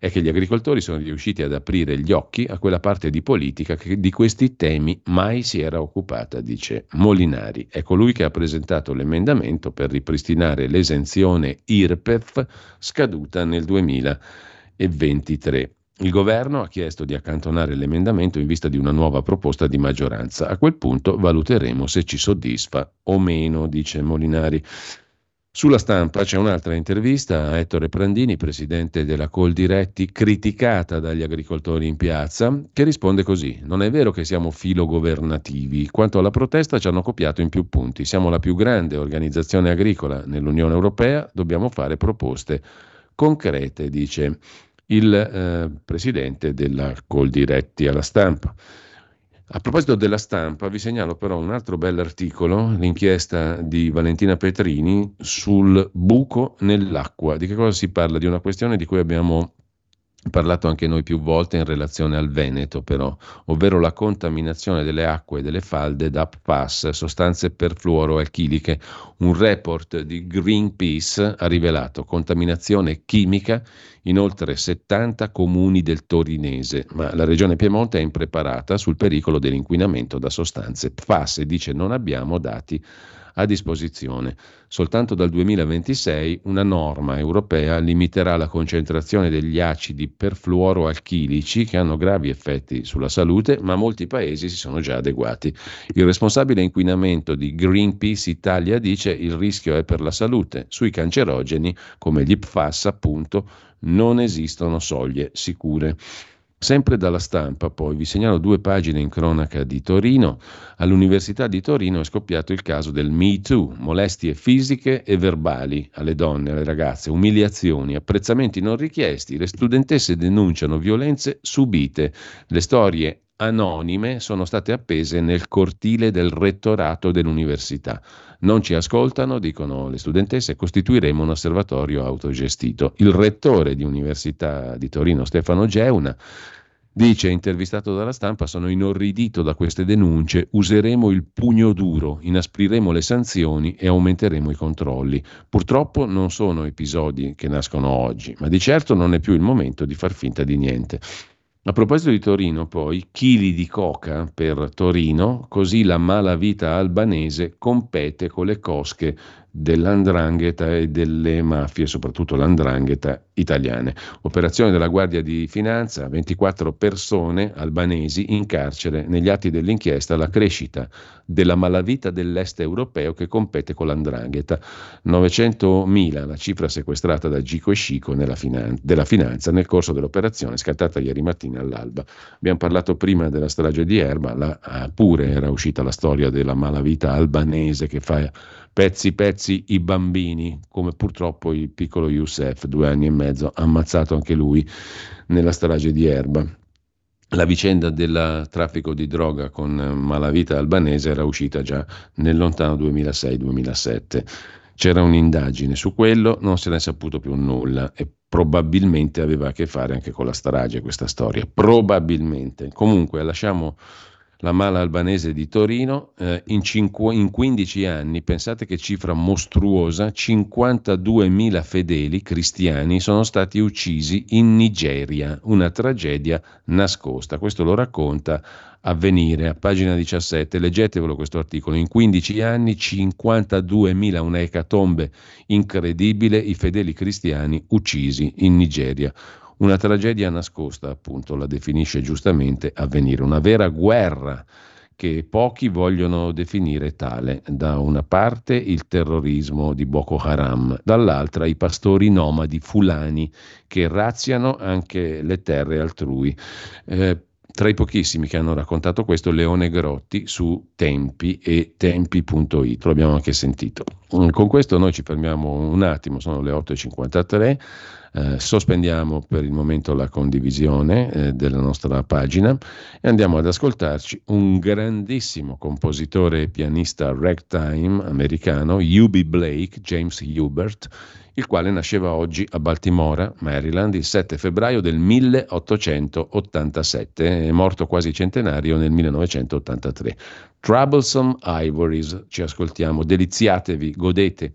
è che gli agricoltori sono riusciti ad aprire gli occhi a quella parte di politica che di questi temi mai si era occupata, dice Molinari. È colui che ha presentato l'emendamento per ripristinare l'esenzione IRPEF scaduta nel 2023. Il governo ha chiesto di accantonare l'emendamento in vista di una nuova proposta di maggioranza. A quel punto valuteremo se ci soddisfa o meno, dice Molinari. Sulla stampa c'è un'altra intervista a Ettore Prandini, presidente della Coldiretti, criticata dagli agricoltori in piazza, che risponde così: Non è vero che siamo filogovernativi. Quanto alla protesta ci hanno copiato in più punti. Siamo la più grande organizzazione agricola nell'Unione Europea, dobbiamo fare proposte concrete, dice il eh, presidente della Coldiretti alla stampa. A proposito della stampa, vi segnalo però un altro bell'articolo, l'inchiesta di Valentina Petrini sul buco nell'acqua. Di che cosa si parla? Di una questione di cui abbiamo parlato anche noi più volte in relazione al Veneto, però, ovvero la contaminazione delle acque e delle falde da PFAS, sostanze perfluoroalchiliche. Un report di Greenpeace ha rivelato contaminazione chimica in oltre 70 comuni del Torinese, ma la regione Piemonte è impreparata sul pericolo dell'inquinamento da sostanze PFAS e dice non abbiamo dati a disposizione. Soltanto dal 2026 una norma europea limiterà la concentrazione degli acidi perfluoroalchilici che hanno gravi effetti sulla salute, ma molti paesi si sono già adeguati. Il responsabile inquinamento di Greenpeace Italia dice il rischio è per la salute. Sui cancerogeni, come gli PFAS appunto, non esistono soglie sicure. Sempre dalla stampa, poi, vi segnalo due pagine in cronaca di Torino. All'Università di Torino è scoppiato il caso del Me Too, molestie fisiche e verbali alle donne, alle ragazze, umiliazioni, apprezzamenti non richiesti. Le studentesse denunciano violenze subite. Le storie anonime sono state appese nel cortile del rettorato dell'università. Non ci ascoltano, dicono le studentesse, costituiremo un osservatorio autogestito. Il rettore di Università di Torino, Stefano Geuna, Dice, intervistato dalla stampa, sono inorridito da queste denunce, useremo il pugno duro, inaspriremo le sanzioni e aumenteremo i controlli. Purtroppo non sono episodi che nascono oggi, ma di certo non è più il momento di far finta di niente. A proposito di Torino, poi, chili di coca per Torino, così la malavita albanese compete con le cosche dell'andrangheta e delle mafie, soprattutto l'andrangheta italiane. Operazione della Guardia di Finanza, 24 persone albanesi in carcere negli atti dell'inchiesta la crescita della malavita dell'est europeo che compete con l'andrangheta. 900.000 la cifra sequestrata da Gico e Scico finan- della finanza nel corso dell'operazione scattata ieri mattina all'alba. Abbiamo parlato prima della strage di Erba, là ah, pure era uscita la storia della malavita albanese che fa pezzi pezzi i bambini, come purtroppo il piccolo Youssef, due anni e mezzo, ammazzato anche lui nella strage di Erba. La vicenda del traffico di droga con malavita albanese era uscita già nel lontano 2006-2007. C'era un'indagine su quello, non se ne è saputo più nulla e probabilmente aveva a che fare anche con la strage questa storia. Probabilmente. Comunque lasciamo la mala albanese di Torino, eh, in, cinqu- in 15 anni, pensate che cifra mostruosa, 52.000 fedeli cristiani sono stati uccisi in Nigeria, una tragedia nascosta. Questo lo racconta Avvenire, a pagina 17, leggetevelo questo articolo, in 15 anni 52.000, una ecatombe incredibile, i fedeli cristiani uccisi in Nigeria. Una tragedia nascosta, appunto, la definisce giustamente avvenire, una vera guerra che pochi vogliono definire tale. Da una parte il terrorismo di Boko Haram, dall'altra i pastori nomadi fulani che razziano anche le terre altrui. Eh, tra i pochissimi che hanno raccontato questo, Leone Grotti su Tempi e tempi.it, lo abbiamo anche sentito. Con questo noi ci fermiamo un attimo, sono le 8.53. Eh, sospendiamo per il momento la condivisione eh, della nostra pagina e andiamo ad ascoltarci un grandissimo compositore e pianista ragtime americano, U.B. Blake, James Hubert, il quale nasceva oggi a Baltimora, Maryland, il 7 febbraio del 1887, è morto quasi centenario nel 1983. Troublesome Ivories, ci ascoltiamo, deliziatevi, godete.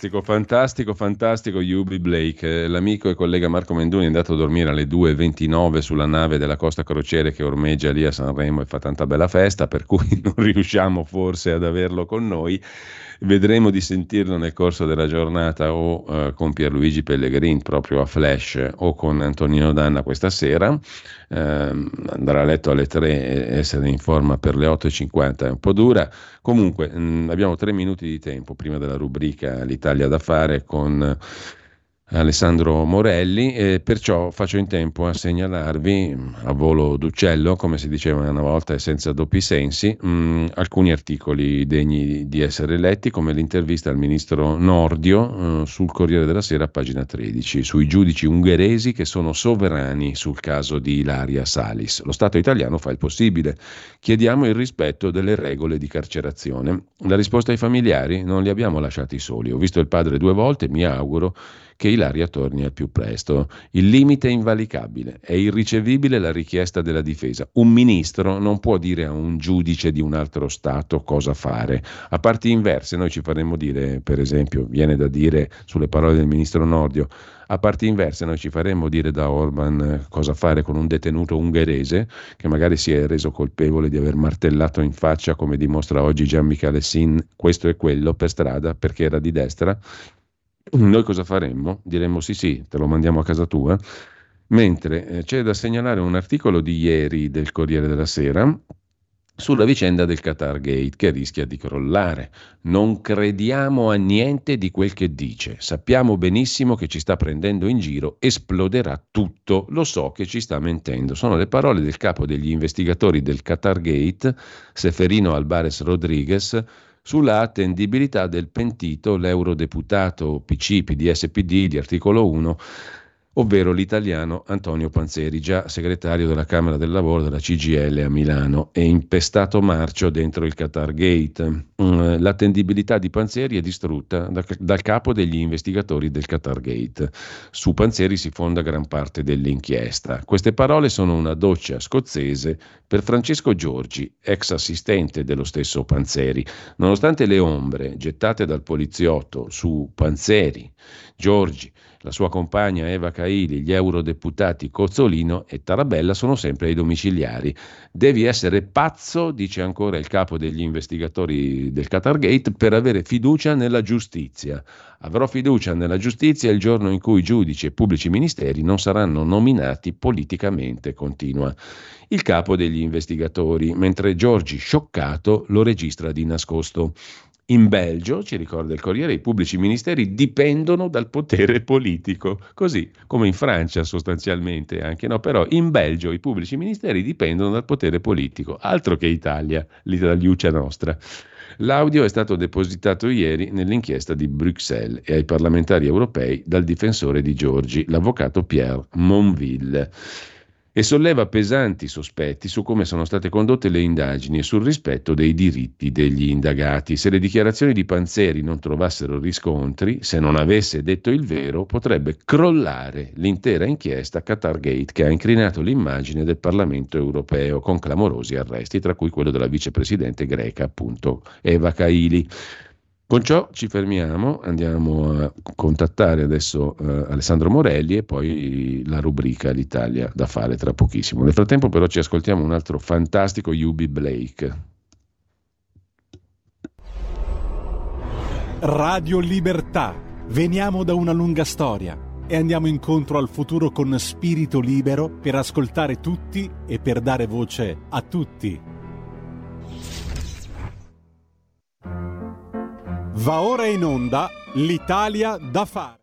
Fantastico, fantastico, fantastico Yubi Blake. L'amico e collega Marco Menduni è andato a dormire alle 2.29 sulla nave della Costa Crociere che ormeggia lì a Sanremo e fa tanta bella festa, per cui non riusciamo forse ad averlo con noi. Vedremo di sentirlo nel corso della giornata o uh, con Pierluigi Pellegrin proprio a Flash o con Antonino Danna questa sera. Uh, andrà a letto alle 3 e essere in forma per le 8.50 è un po' dura. Comunque mh, abbiamo tre minuti di tempo prima della rubrica L'Italia da fare con Alessandro Morelli e perciò faccio in tempo a segnalarvi a volo d'uccello, come si diceva una volta e senza doppi sensi, mh, mm, alcuni articoli degni di essere letti come l'intervista al ministro Nordio uh, sul Corriere della Sera, pagina 13, sui giudici ungheresi che sono sovrani sul caso di Ilaria Salis. Lo Stato italiano fa il possibile. Chiediamo il rispetto delle regole di carcerazione. La risposta ai familiari non li abbiamo lasciati soli. Ho visto il padre due volte, mi auguro che Ilaria torni al più presto. Il limite è invalicabile, è irricevibile la richiesta della difesa. Un ministro non può dire a un giudice di un altro Stato cosa fare. A parti inverse noi ci faremmo dire, per esempio, viene da dire sulle parole del ministro Nordio, a parti inverse noi ci faremmo dire da Orban eh, cosa fare con un detenuto ungherese che magari si è reso colpevole di aver martellato in faccia, come dimostra oggi Gian Michele Sin, questo e quello per strada perché era di destra noi cosa faremmo? Diremmo sì sì, te lo mandiamo a casa tua. Mentre eh, c'è da segnalare un articolo di ieri del Corriere della Sera sulla vicenda del Qatar Gate che rischia di crollare. Non crediamo a niente di quel che dice. Sappiamo benissimo che ci sta prendendo in giro, esploderà tutto. Lo so che ci sta mentendo. Sono le parole del capo degli investigatori del Qatar Gate, Seferino Albares Rodriguez, sulla attendibilità del pentito l'eurodeputato PC, PDS, PD di articolo 1 ovvero l'italiano Antonio Panzeri, già segretario della Camera del Lavoro della CGL a Milano e impestato marcio dentro il Qatar Gate. Mm, l'attendibilità di Panzeri è distrutta da, dal capo degli investigatori del Qatar Gate. Su Panzeri si fonda gran parte dell'inchiesta. Queste parole sono una doccia scozzese per Francesco Giorgi, ex assistente dello stesso Panzeri. Nonostante le ombre gettate dal poliziotto su Panzeri, Giorgi, la sua compagna Eva Caili, gli eurodeputati Cozzolino e Tarabella sono sempre ai domiciliari. Devi essere pazzo, dice ancora il capo degli investigatori del Qatar Gate, per avere fiducia nella giustizia. Avrò fiducia nella giustizia il giorno in cui giudici e pubblici ministeri non saranno nominati politicamente, continua il capo degli investigatori, mentre Giorgi, scioccato, lo registra di nascosto. In Belgio, ci ricorda il Corriere, i pubblici ministeri dipendono dal potere politico, così come in Francia sostanzialmente anche, no? però in Belgio i pubblici ministeri dipendono dal potere politico, altro che Italia, l'Italiuccia nostra. L'audio è stato depositato ieri nell'inchiesta di Bruxelles e ai parlamentari europei dal difensore di Giorgi, l'avvocato Pierre Monville e solleva pesanti sospetti su come sono state condotte le indagini e sul rispetto dei diritti degli indagati. Se le dichiarazioni di Panzeri non trovassero riscontri, se non avesse detto il vero, potrebbe crollare l'intera inchiesta Qatargate che ha incrinato l'immagine del Parlamento europeo con clamorosi arresti, tra cui quello della vicepresidente greca, appunto Eva Kaili. Con ciò ci fermiamo, andiamo a contattare adesso eh, Alessandro Morelli e poi la rubrica L'Italia da fare tra pochissimo. Nel frattempo però ci ascoltiamo un altro fantastico Yubi Blake. Radio Libertà. Veniamo da una lunga storia e andiamo incontro al futuro con spirito libero per ascoltare tutti e per dare voce a tutti. Va ora in onda l'Italia da fare.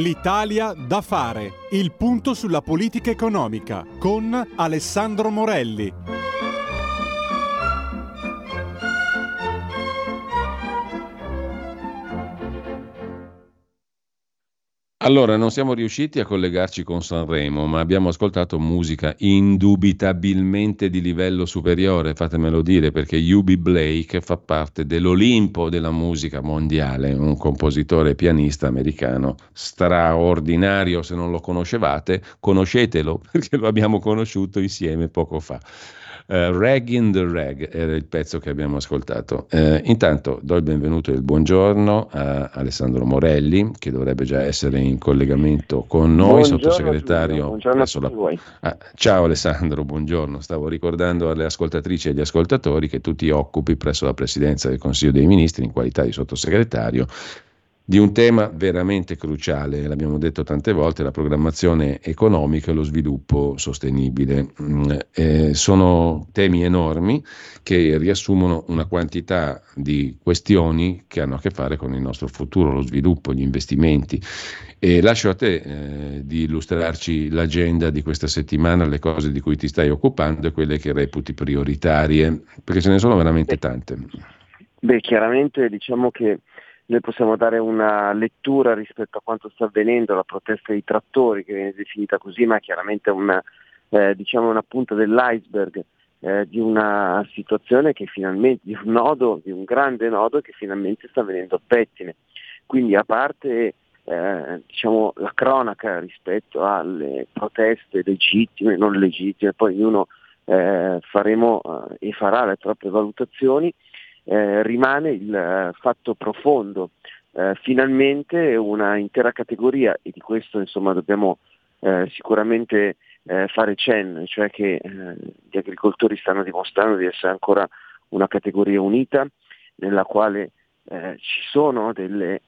L'Italia da fare, il punto sulla politica economica con Alessandro Morelli. Allora, non siamo riusciti a collegarci con Sanremo, ma abbiamo ascoltato musica indubitabilmente di livello superiore, fatemelo dire, perché Yubi Blake fa parte dell'Olimpo della musica mondiale, un compositore e pianista americano straordinario, se non lo conoscevate, conoscetelo, perché lo abbiamo conosciuto insieme poco fa. Uh, Rag in the Rag era il pezzo che abbiamo ascoltato. Uh, intanto do il benvenuto e il buongiorno a Alessandro Morelli, che dovrebbe già essere in collegamento con noi, buongiorno sottosegretario. Buongiorno la... ah, ciao Alessandro, buongiorno. Stavo ricordando alle ascoltatrici e agli ascoltatori che tu ti occupi presso la Presidenza del Consiglio dei Ministri in qualità di sottosegretario di un tema veramente cruciale, l'abbiamo detto tante volte, la programmazione economica e lo sviluppo sostenibile. Mm, eh, sono temi enormi che riassumono una quantità di questioni che hanno a che fare con il nostro futuro, lo sviluppo, gli investimenti. E lascio a te eh, di illustrarci l'agenda di questa settimana, le cose di cui ti stai occupando e quelle che reputi prioritarie, perché ce ne sono veramente tante. Beh, chiaramente diciamo che noi possiamo dare una lettura rispetto a quanto sta avvenendo, la protesta dei trattori che viene definita così, ma chiaramente una, eh, diciamo una punta dell'iceberg eh, di una situazione che finalmente, di un nodo, di un grande nodo che finalmente sta venendo a pettine. Quindi a parte eh, diciamo, la cronaca rispetto alle proteste legittime, non legittime, poi ognuno eh, faremo eh, e farà le proprie valutazioni, eh, rimane il eh, fatto profondo. Eh, finalmente una intera categoria, e di questo insomma, dobbiamo eh, sicuramente fare cenno, cioè che gli agricoltori stanno dimostrando di essere ancora una categoria unita nella quale ci sono delle,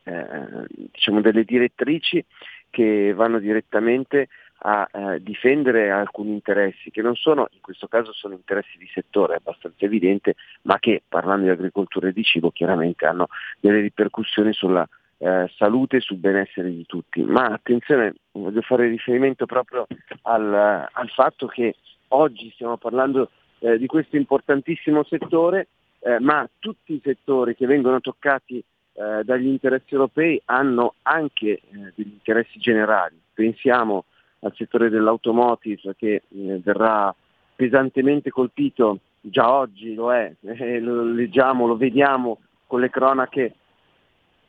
diciamo delle direttrici che vanno direttamente a eh, difendere alcuni interessi che non sono, in questo caso sono interessi di settore abbastanza evidente, ma che parlando di agricoltura e di cibo chiaramente hanno delle ripercussioni sulla eh, salute e sul benessere di tutti. Ma attenzione, voglio fare riferimento proprio al, al fatto che oggi stiamo parlando eh, di questo importantissimo settore, eh, ma tutti i settori che vengono toccati eh, dagli interessi europei hanno anche eh, degli interessi generali. Pensiamo al settore dell'automotive che eh, verrà pesantemente colpito, già oggi lo è, lo leggiamo, lo vediamo con le cronache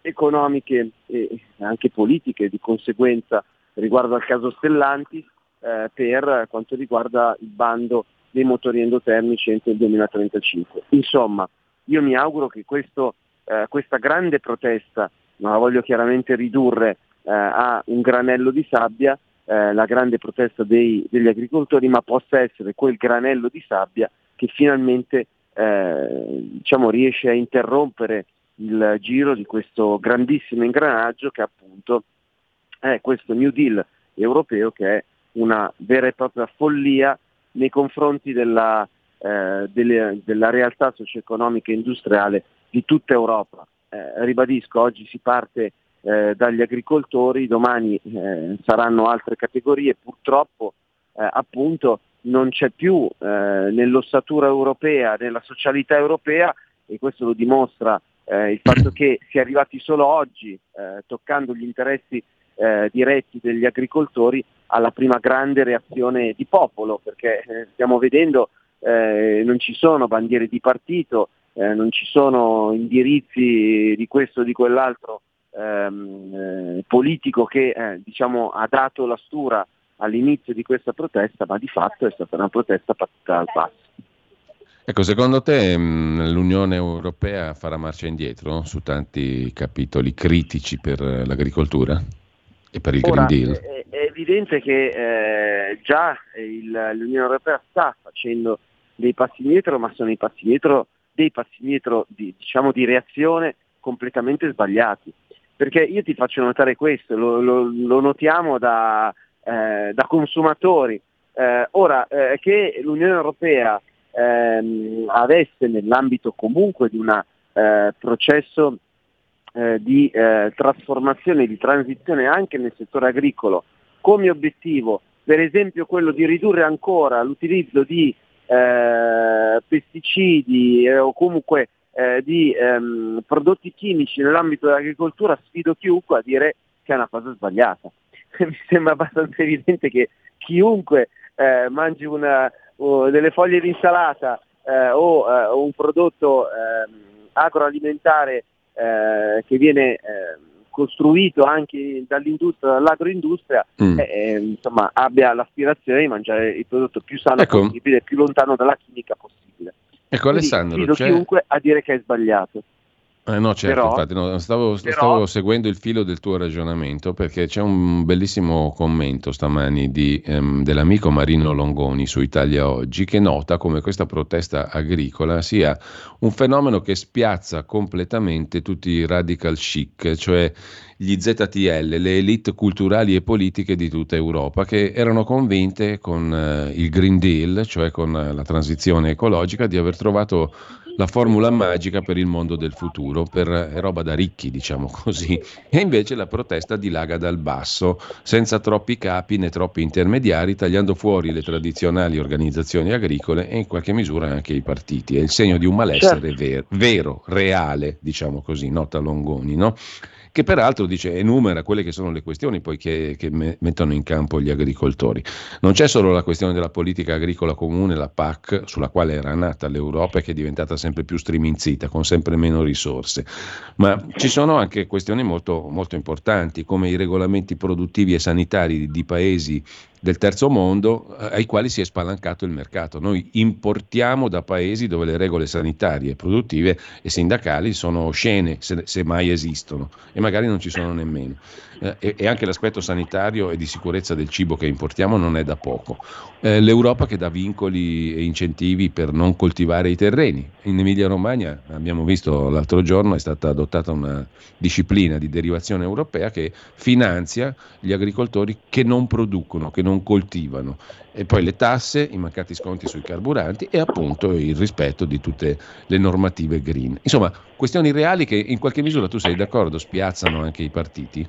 economiche e anche politiche di conseguenza riguardo al caso Stellantis eh, per quanto riguarda il bando dei motori endotermici entro il 2035. Insomma, io mi auguro che questo, eh, questa grande protesta, non la voglio chiaramente ridurre eh, a un granello di sabbia, eh, la grande protesta dei, degli agricoltori, ma possa essere quel granello di sabbia che finalmente eh, diciamo, riesce a interrompere il giro di questo grandissimo ingranaggio che appunto è questo New Deal europeo che è una vera e propria follia nei confronti della, eh, delle, della realtà socio-economica e industriale di tutta Europa. Eh, ribadisco, oggi si parte eh, dagli agricoltori, domani eh, saranno altre categorie, purtroppo eh, appunto non c'è più eh, nell'ossatura europea, nella socialità europea e questo lo dimostra eh, il fatto che si è arrivati solo oggi, eh, toccando gli interessi diretti degli agricoltori, alla prima grande reazione di popolo, perché stiamo vedendo non ci sono bandiere di partito, non ci sono indirizzi di questo o di quell'altro ehm, eh, politico che eh, diciamo, ha dato la stura all'inizio di questa protesta, ma di fatto è stata una protesta partita al basso. Ecco, secondo te mh, l'Unione Europea farà marcia indietro su tanti capitoli critici per l'agricoltura e per il Ora, Green Deal? È, è evidente che eh, già il, l'Unione Europea sta facendo dei passi indietro, ma sono i passi indietro, dei passi indietro di, diciamo, di reazione completamente sbagliati. Perché io ti faccio notare questo, lo, lo, lo notiamo da, eh, da consumatori. Eh, ora, eh, che l'Unione Europea ehm, avesse nell'ambito comunque di un eh, processo eh, di eh, trasformazione, di transizione anche nel settore agricolo, come obiettivo per esempio quello di ridurre ancora l'utilizzo di pesticidi o comunque eh, di ehm, prodotti chimici nell'ambito dell'agricoltura, sfido chiunque a dire che è una cosa sbagliata. Mi sembra abbastanza evidente che chiunque eh, mangi una, uh, delle foglie di insalata eh, o uh, un prodotto ehm, agroalimentare eh, che viene ehm, costruito anche dall'industria, dall'agroindustria, mm. eh, eh, insomma, abbia l'aspirazione di mangiare il prodotto più sano ecco. possibile, più lontano dalla chimica possibile. Ecco Quindi, Alessandro, c'è... chiunque a dire che è sbagliato. Eh no, certo, però, infatti, no, stavo, però, stavo, seguendo il filo del tuo ragionamento perché c'è un bellissimo commento stamani di, ehm, dell'amico Marino Longoni su Italia Oggi che nota come questa protesta agricola sia un fenomeno che spiazza completamente tutti i radical chic, cioè gli ZTL, le elite culturali e politiche di tutta Europa, che erano convinte con eh, il Green Deal, cioè con eh, la transizione ecologica, di aver trovato la formula magica per il mondo del futuro, per è roba da ricchi, diciamo così. E invece la protesta dilaga dal basso, senza troppi capi né troppi intermediari, tagliando fuori le tradizionali organizzazioni agricole e in qualche misura anche i partiti. È il segno di un malessere certo. vero, vero, reale, diciamo così, nota Longoni, no? Che peraltro dice, enumera quelle che sono le questioni poi che, che me, mettono in campo gli agricoltori. Non c'è solo la questione della politica agricola comune, la PAC, sulla quale era nata l'Europa e che è diventata sempre più striminzita, con sempre meno risorse, ma ci sono anche questioni molto, molto importanti, come i regolamenti produttivi e sanitari di paesi del terzo mondo eh, ai quali si è spalancato il mercato. Noi importiamo da paesi dove le regole sanitarie, produttive e sindacali sono oscene, se, se mai esistono, e magari non ci sono nemmeno. Eh, e, anche l'aspetto sanitario e di sicurezza del cibo che importiamo non è da poco. Eh, L'Europa che dà vincoli e incentivi per non coltivare i terreni. In Emilia-Romagna abbiamo visto l'altro giorno è stata adottata una disciplina di derivazione europea che finanzia gli agricoltori che non producono, che non coltivano. E poi le tasse, i mancati sconti sui carburanti e appunto il rispetto di tutte le normative green. Insomma, questioni reali che in qualche misura tu sei d'accordo, spiazzano anche i partiti?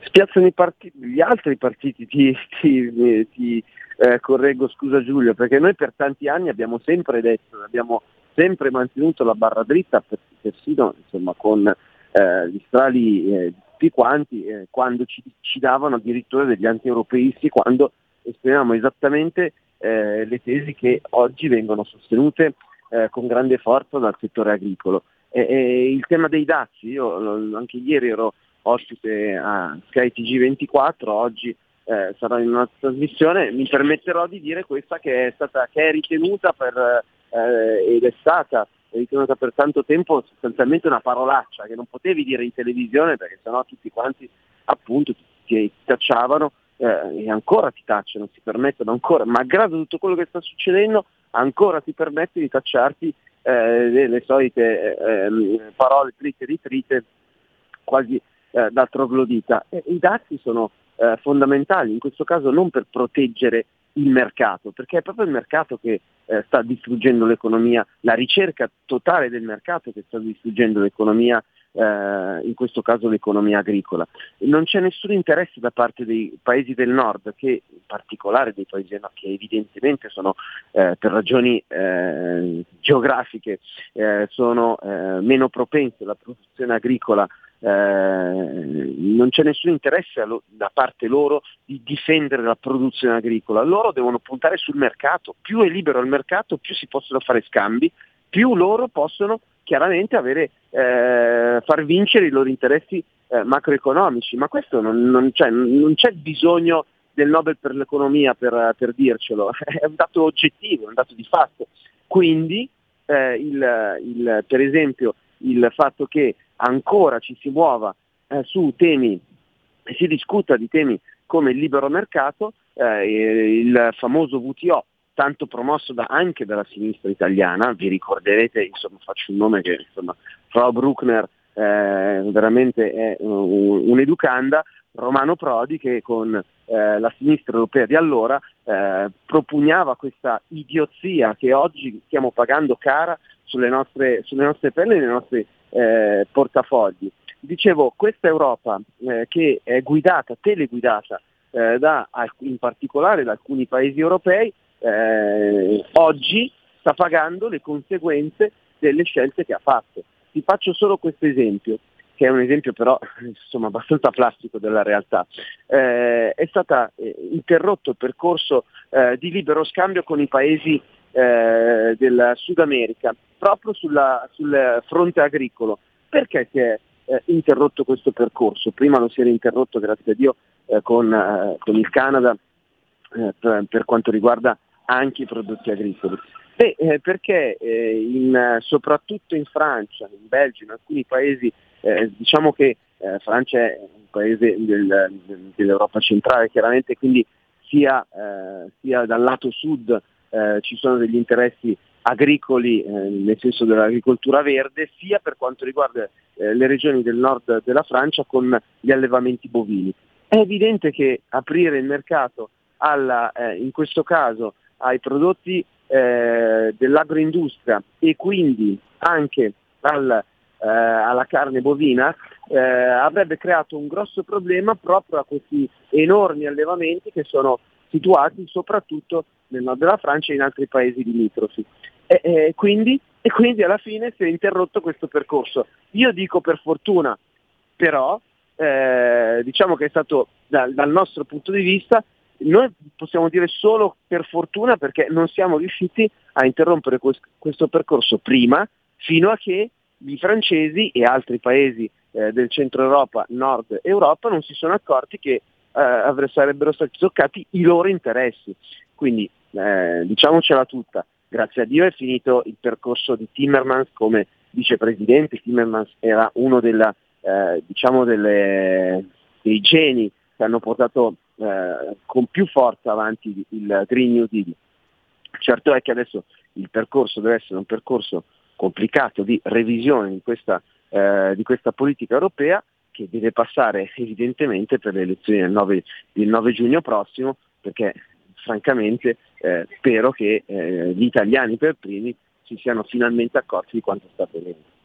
Spiazzano partiti, gli altri partiti, ti, ti, ti eh, correggo, scusa Giulio, perché noi per tanti anni abbiamo sempre detto, abbiamo sempre mantenuto la barra dritta, persino insomma, con eh, gli strali eh, tutti quanti eh, quando ci, ci, davano addirittura degli anti-europeisti, quando esprimevamo esattamente eh, le tesi che oggi vengono sostenute eh, con grande forza dal settore agricolo. E, il tema dei dazi, io anche ieri ero ospite a Sky TG24, oggi eh, sarò in una trasmissione, mi permetterò di dire questa che è, stata, che è ritenuta per, eh, ed è stata ritenuta per tanto tempo sostanzialmente una parolaccia che non potevi dire in televisione perché sennò tutti quanti appunto ti, tacciavano eh, e ancora ti tacciano, si permettono ancora, malgrado tutto quello che sta succedendo, ancora ti permette di tacciarti eh, le, le, solite eh, parole trite e ritrite quasi eh, da troglodita. E, I dazi sono eh, fondamentali, in questo caso non per proteggere il mercato, perché è proprio il mercato che eh, sta distruggendo l'economia, la ricerca totale del mercato che sta distruggendo l'economia, eh, in questo caso l'economia agricola. Non c'è nessun interesse da parte dei paesi del nord, che in particolare dei paesi del nord, che evidentemente sono eh, per ragioni eh, geografiche eh, sono eh, meno propense alla produzione agricola eh, non c'è nessun interesse da parte loro di difendere la produzione agricola, loro devono puntare sul mercato, più è libero il mercato più si possono fare scambi, più loro possono chiaramente avere, eh, far vincere i loro interessi eh, macroeconomici, ma questo non, non, c'è, non, c'è, bisogno del Nobel per l'economia per, per, dircelo, è un dato oggettivo, è un dato di fatto. Quindi eh, il, il, per esempio il fatto che ancora ci si muova eh, su temi si discuta di temi come il libero mercato, eh, il famoso VTO, tanto promosso da, anche dalla sinistra italiana, vi ricorderete, insomma faccio un nome che insomma, Frau Bruckner eh, veramente è un'educanda, Romano Prodi che con eh, la sinistra europea di allora eh, propugnava questa idiozia che oggi stiamo pagando cara sulle nostre, sulle nostre pelle e nei nostri eh, portafogli. Dicevo, questa Europa eh, che è guidata, teleguidata eh, da, in particolare da alcuni paesi europei, eh, oggi sta pagando le conseguenze delle scelte che ha fatto. Ti faccio solo questo esempio che è un esempio però insomma, abbastanza plastico della realtà. Eh, è stato eh, interrotto il percorso eh, di libero scambio con i paesi eh, del Sud America, proprio sulla, sul fronte agricolo. Perché si è eh, interrotto questo percorso? Prima lo si era interrotto, grazie a Dio, eh, con, con, il Canada per, per, quanto riguarda anche i prodotti agricoli. Beh, perché in, soprattutto in Francia, in Belgio, in alcuni paesi eh, diciamo che eh, Francia è un paese del, dell'Europa centrale chiaramente, quindi sia, eh, sia dal lato sud eh, ci sono degli interessi agricoli eh, nel senso dell'agricoltura verde, sia per quanto riguarda le regioni del nord della Francia con gli allevamenti bovini. È evidente che aprire il mercato alla, in questo caso ai prodotti dell'agroindustria e quindi anche al eh, alla carne bovina, eh, avrebbe creato un grosso problema proprio a questi enormi allevamenti che sono situati soprattutto nel nord della Francia e in altri paesi limitrofi. E, e, quindi, e quindi alla fine si è interrotto questo percorso. Io dico per fortuna, però eh, diciamo che è stato dal, dal nostro punto di vista noi possiamo dire solo per fortuna perché non siamo riusciti a interrompere questo percorso prima fino a che i francesi e altri paesi eh, del centro Europa, nord Europa non si sono accorti che eh, sarebbero stati toccati i loro interessi. Quindi eh, diciamocela tutta, grazie a Dio è finito il percorso di Timmermans come vicepresidente, Timmermans era uno della, eh, diciamo delle, dei geni che hanno portato eh, con più forza avanti il Green New Deal. Certo è che adesso il percorso deve essere un percorso complicato di revisione di questa, eh, di questa politica europea che deve passare evidentemente per le elezioni del 9, del 9 giugno prossimo perché francamente eh, spero che eh, gli italiani per primi si siano finalmente accorti di quanto sta avvenendo.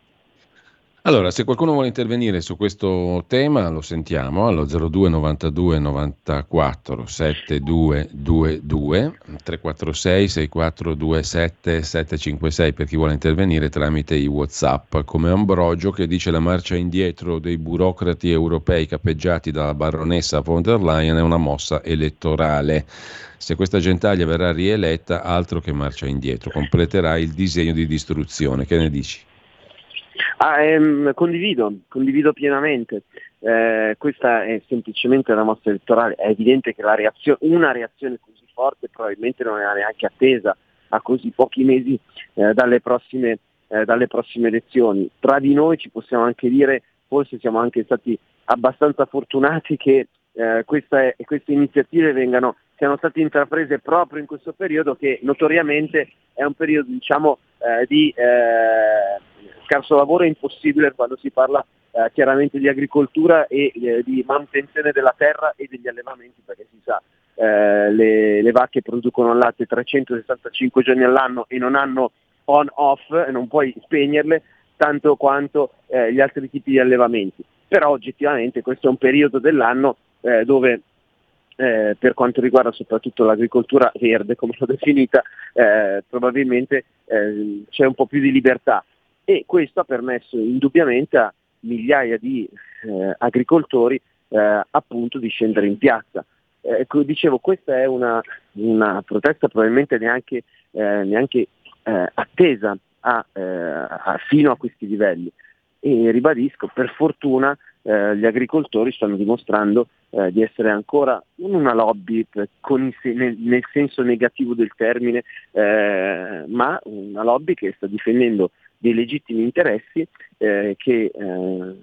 Allora, se qualcuno vuole intervenire su questo tema, lo sentiamo allo 02 92 94 7222 346 6427 756 per chi vuole intervenire tramite i WhatsApp, come Ambrogio che dice la marcia indietro dei burocrati europei capeggiati dalla baronessa von der Leyen è una mossa elettorale. Se questa gentaglia verrà rieletta, altro che marcia indietro, completerà il disegno di distruzione. Che ne dici? Ah, ehm, condivido, condivido pienamente. Eh, questa è semplicemente una mossa elettorale. È evidente che reazio- una reazione così forte probabilmente non era neanche attesa a così pochi mesi eh, dalle, prossime, eh, dalle prossime elezioni. Tra di noi ci possiamo anche dire, forse siamo anche stati abbastanza fortunati che eh, questa, queste iniziative vengano, siano state intraprese proprio in questo periodo che notoriamente è un periodo diciamo, eh, di eh, scarso lavoro impossibile quando si parla eh, chiaramente di agricoltura e eh, di manutenzione della terra e degli allevamenti perché si sa eh, le, le, vacche producono latte 365 giorni all'anno e non hanno on off e non puoi spegnerle tanto quanto eh, gli altri tipi di allevamenti. Però oggettivamente questo è un periodo dell'anno eh, dove eh, per quanto riguarda soprattutto l'agricoltura verde, come l'ho definita, eh, probabilmente eh, c'è un po' più di libertà e questo ha permesso indubbiamente a migliaia di eh, agricoltori eh, appunto di scendere in piazza. Eh, dicevo, questa è una, una protesta probabilmente neanche, neanche attesa a, a, fino a questi livelli e ribadisco, per fortuna gli agricoltori stanno dimostrando di essere ancora non una lobby nel, nel, senso negativo del termine, ma una lobby che sta difendendo dei legittimi interessi eh, che eh,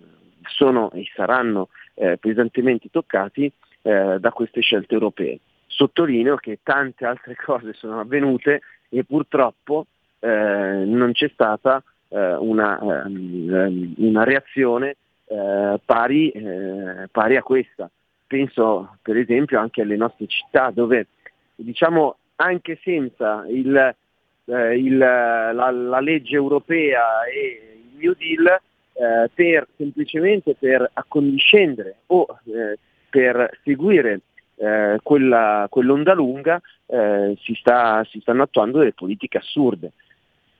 sono e saranno eh, pesantemente toccati eh, da queste scelte europee. Sottolineo che tante altre cose sono avvenute e purtroppo eh, non c'è stata eh, una, ehm, una, reazione pari, pari a questa. Penso per esempio anche alle nostre città dove diciamo anche senza il, eh, il, la, la, legge europea e il New Deal, eh, per semplicemente per accondiscendere o eh, per seguire eh, quella, quell'onda lunga eh, si, sta, si, stanno attuando delle politiche assurde.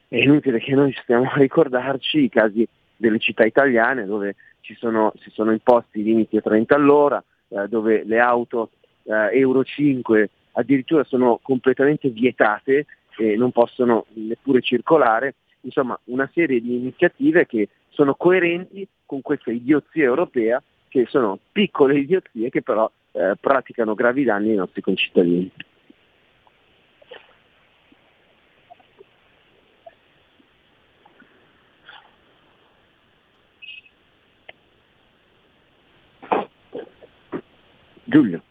È inutile che noi stiamo a ricordarci i casi delle città italiane dove sono, si sono imposti i limiti a 30 all'ora, eh, dove le auto eh, Euro 5 addirittura sono completamente vietate e non possono neppure circolare, insomma una serie di iniziative che sono coerenti con questa idiozia europea, che sono piccole idiozie che però eh, praticano gravi danni ai nostri concittadini. Giulio.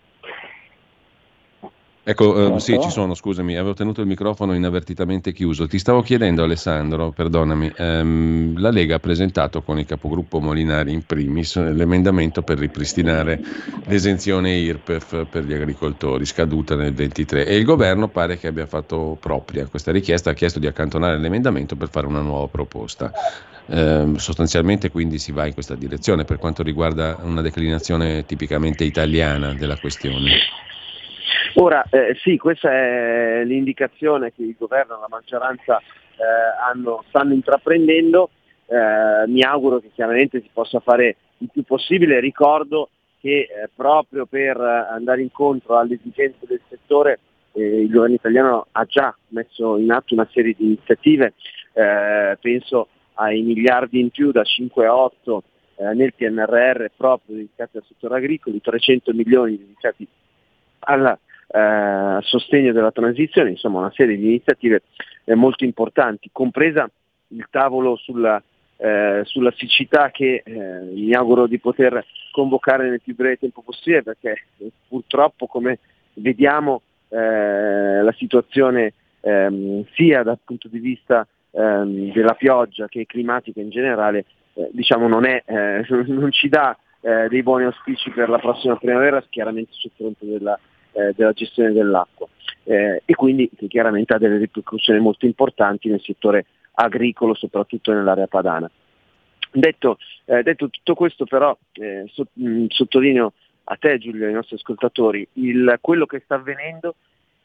Ecco, eh, sì, ci sono, scusami, avevo tenuto il microfono inavvertitamente chiuso. Ti stavo chiedendo, Alessandro, perdonami, ehm, la Lega ha presentato con il capogruppo Molinari in primis l'emendamento per ripristinare l'esenzione IRPEF per gli agricoltori, scaduta nel 23, e il governo pare che abbia fatto propria questa richiesta, ha chiesto di accantonare l'emendamento per fare una nuova proposta. Eh, sostanzialmente quindi si va in questa direzione per quanto riguarda una declinazione tipicamente italiana della questione. Ora eh, sì, questa è l'indicazione che il governo e la maggioranza eh, hanno, stanno intraprendendo, eh, mi auguro che chiaramente si possa fare il più possibile, ricordo che eh, proprio per andare incontro alle esigenze del settore eh, il governo italiano ha già messo in atto una serie di iniziative, eh, penso ai miliardi in più da 5 a 8 nel PNRR proprio dedicati al settore agricolo, 300 milioni dedicati alla eh, sostegno della transizione, insomma una serie di iniziative eh, molto importanti, compresa il tavolo sulla, eh, sulla siccità che eh, mi auguro di poter convocare nel più breve tempo possibile perché purtroppo come vediamo eh, la situazione ehm, sia dal punto di vista ehm, della pioggia che climatica in generale eh, diciamo non, è, non ci dà dei buoni auspici per la prossima primavera chiaramente sul fronte della, eh, della gestione dell'acqua eh, e quindi che chiaramente ha delle ripercussioni molto importanti nel settore agricolo, soprattutto nell'area padana. Detto, eh, detto tutto questo però eh, so, mh, sottolineo a te Giulio e ai nostri ascoltatori il, quello che sta avvenendo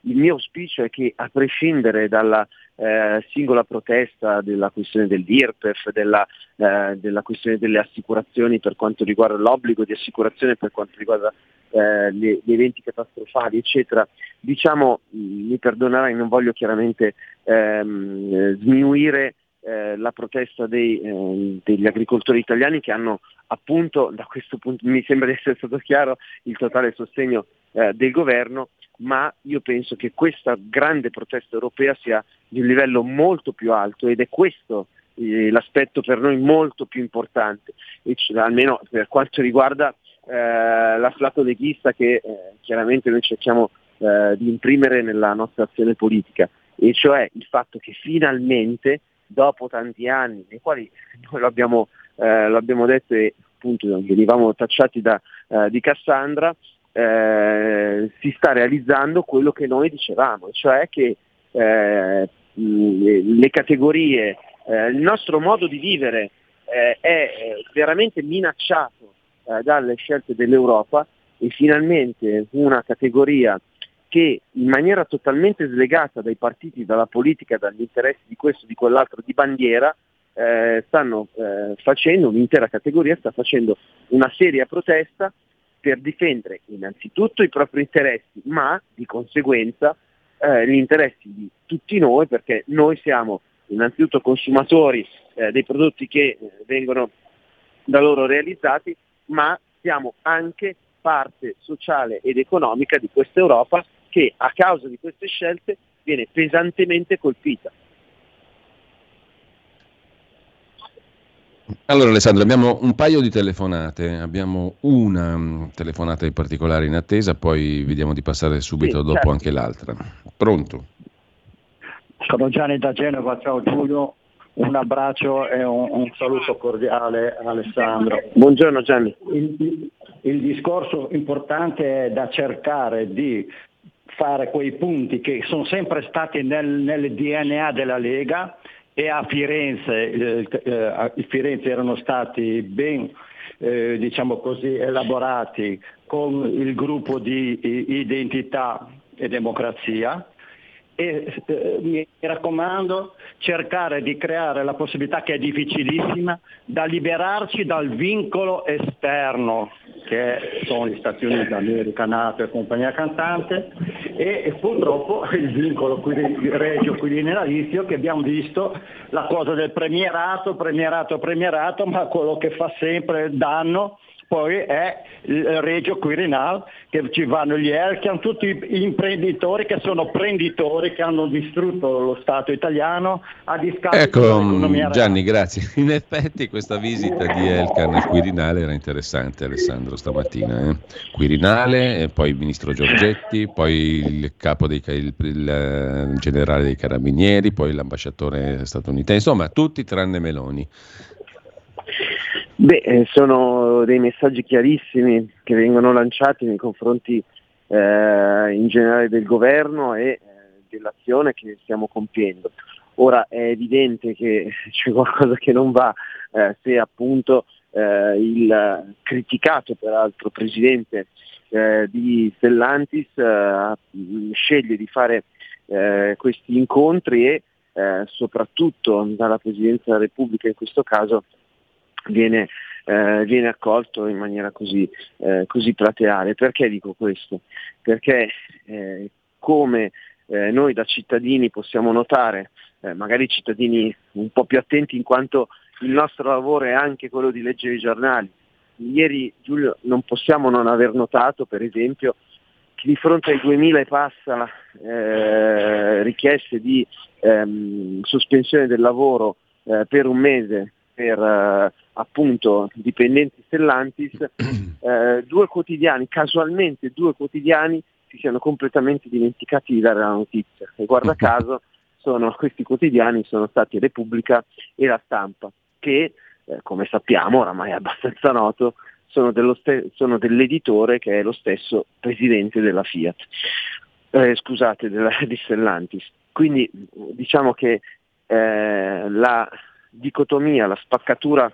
il mio auspicio è che a prescindere dalla eh, singola protesta della questione dell'IRPEF, della, eh, della, questione delle assicurazioni per quanto riguarda l'obbligo di assicurazione per quanto riguarda eh, gli, gli, eventi catastrofali, eccetera, diciamo, mi perdonerai, non voglio chiaramente ehm, sminuire eh, la protesta dei, eh, degli agricoltori italiani che hanno appunto, da questo punto mi sembra di essere stato chiaro, il totale sostegno eh, del governo, ma io penso che questa grande protesta europea sia di un livello molto più alto ed è questo eh, l'aspetto per noi molto più importante, almeno per quanto riguarda eh, l'afflato leghista che eh, chiaramente noi cerchiamo eh, di imprimere nella nostra azione politica, e cioè il fatto che finalmente dopo tanti anni, nei quali noi lo abbiamo, eh, lo abbiamo detto e appunto venivamo tacciati da, eh, di Cassandra, eh, si sta realizzando quello che noi dicevamo, cioè che eh, le categorie, il nostro modo di vivere è veramente minacciato dalle scelte dell'Europa e finalmente una categoria che in maniera totalmente slegata dai partiti, dalla politica, dagli interessi di questo, di quell'altro, di bandiera, eh, stanno eh, facendo, un'intera categoria sta facendo una seria protesta per difendere innanzitutto i propri interessi, ma di conseguenza eh, gli interessi di tutti noi, perché noi siamo innanzitutto consumatori eh, dei prodotti che eh, vengono da loro realizzati, ma siamo anche parte sociale ed economica di questa Europa che a causa di queste scelte viene pesantemente colpita. Allora Alessandro, abbiamo un paio di telefonate, abbiamo una mm, telefonata in particolare in attesa, poi vediamo di passare subito sì, dopo certo. anche l'altra. Pronto? Sono Gianni da Genova, ciao Giulio, un abbraccio e un, un saluto cordiale a Alessandro. Buongiorno Gianni. Il, il discorso importante è da cercare di fare quei punti che sono sempre stati nel, nel DNA della Lega e a Firenze, eh, eh, a Firenze erano stati ben eh, diciamo così, elaborati con il gruppo di identità e democrazia e eh, mi raccomando cercare di creare la possibilità che è difficilissima da liberarci dal vincolo esterno che sono gli Stati Uniti d'America, Nato e compagnia cantante e, purtroppo il vincolo regio quirinalizio che abbiamo visto la cosa del premierato, premierato, premierato ma quello che fa sempre danno poi è il Regio Quirinal, che ci vanno gli Elkan, tutti gli imprenditori che sono prenditori, che hanno distrutto lo Stato italiano a discapito ecco, dell'economia Gianni, grazie. In effetti questa visita di Elkan al Quirinale era interessante, Alessandro, stamattina. Eh? Quirinale, poi il ministro Giorgetti, poi il capo dei il, il, il eh, generale dei carabinieri, poi l'ambasciatore statunitense, insomma tutti tranne Meloni. Beh, eh, sono dei messaggi chiarissimi che vengono lanciati nei confronti eh, in generale del governo e eh, dell'azione che stiamo compiendo. Ora è evidente che c'è qualcosa che non va eh, se appunto eh, il criticato peraltro presidente eh, di Stellantis sceglie di fare questi incontri e soprattutto dalla Presidenza della Repubblica in questo caso viene, eh, viene accolto in maniera così, eh, così, plateale. Perché dico questo? Perché eh, come eh, noi da cittadini possiamo notare, eh, magari cittadini un po' più attenti in quanto il nostro lavoro è anche quello di leggere i giornali. Ieri Giulio non possiamo non aver notato per esempio che di fronte ai 2000 e passa eh, richieste di ehm, sospensione del lavoro per un mese per eh, appunto dipendenti Stellantis, eh, due quotidiani, casualmente due quotidiani si siano completamente dimenticati di dare la notizia e guarda caso sono, questi quotidiani sono stati Repubblica e La Stampa che eh, come sappiamo oramai è abbastanza noto sono, ste- sono, dell'editore che è lo stesso presidente della Fiat, eh, scusate, della, di Stellantis. Quindi diciamo che eh, la dicotomia, la spaccatura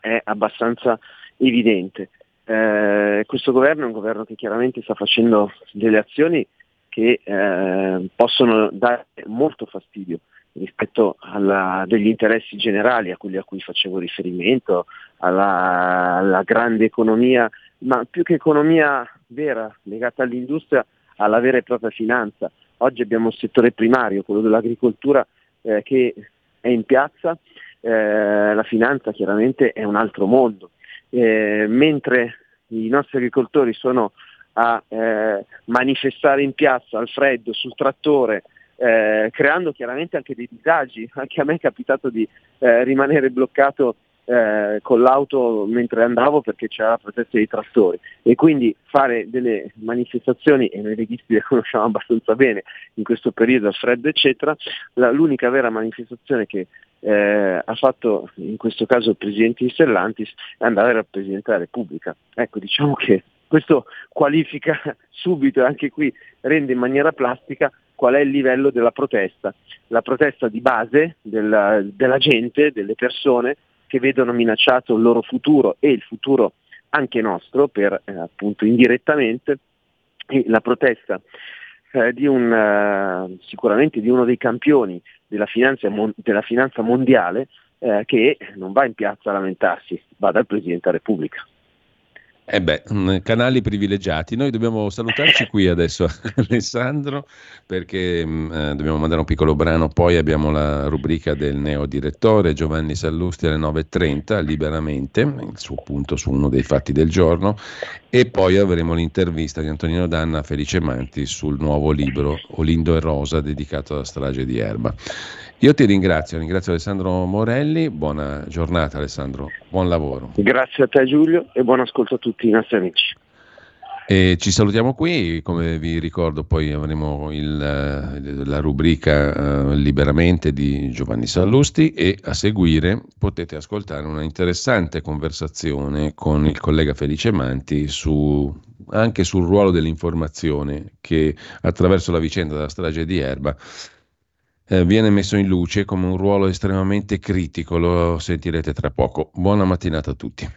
è abbastanza evidente. Eh, questo governo è un governo che chiaramente sta facendo delle azioni che eh, possono dare molto fastidio rispetto a degli interessi generali, a quelli a cui facevo riferimento, alla, alla grande economia, ma più che economia vera legata all'industria, alla vera e propria finanza. Oggi abbiamo un settore primario, quello dell'agricoltura, eh, che è in piazza, eh, la finanza chiaramente è un altro mondo. Eh, mentre i nostri agricoltori sono a eh, manifestare in piazza al freddo, sul trattore, eh, creando chiaramente anche dei disagi. Anche a me è capitato di eh, rimanere bloccato eh, con l'auto mentre andavo perché c'era la protesta dei trattori e quindi fare delle manifestazioni, e noi leghisti le conosciamo abbastanza bene in questo periodo al freddo eccetera, la, l'unica vera manifestazione che eh, ha fatto in questo caso il Presidente di Stellantis è andare al Presidente della Repubblica. Ecco, diciamo che questo qualifica subito e anche qui rende in maniera plastica qual è il livello della protesta. La protesta di base della, della gente, delle persone che vedono minacciato il loro futuro e il futuro anche nostro, per eh, appunto indirettamente, e la protesta eh, di un, uh, sicuramente di uno dei campioni della finanza, mon- della finanza mondiale eh, che non va in piazza a lamentarsi, va dal Presidente della Repubblica. Eh beh, mm, canali privilegiati. Noi dobbiamo salutarci qui adesso, Alessandro, perché mm, eh, dobbiamo mandare un piccolo brano. Poi abbiamo la rubrica del neodirettore Giovanni Sallusti alle 9.30, liberamente, il suo punto su uno dei fatti del giorno. E poi avremo l'intervista di Antonino Danna a Felice Manti sul nuovo libro Olindo e Rosa dedicato alla strage di Erba. Io ti ringrazio, ringrazio Alessandro Morelli, buona giornata Alessandro, buon lavoro. Grazie a te Giulio e buon ascolto a tutti i nostri amici. E ci salutiamo qui, come vi ricordo poi avremo il, la rubrica uh, Liberamente di Giovanni Sallusti e a seguire potete ascoltare una interessante conversazione con il collega Felice Manti su, anche sul ruolo dell'informazione che attraverso la vicenda della strage di Erba eh, viene messo in luce come un ruolo estremamente critico, lo sentirete tra poco. Buona mattinata a tutti.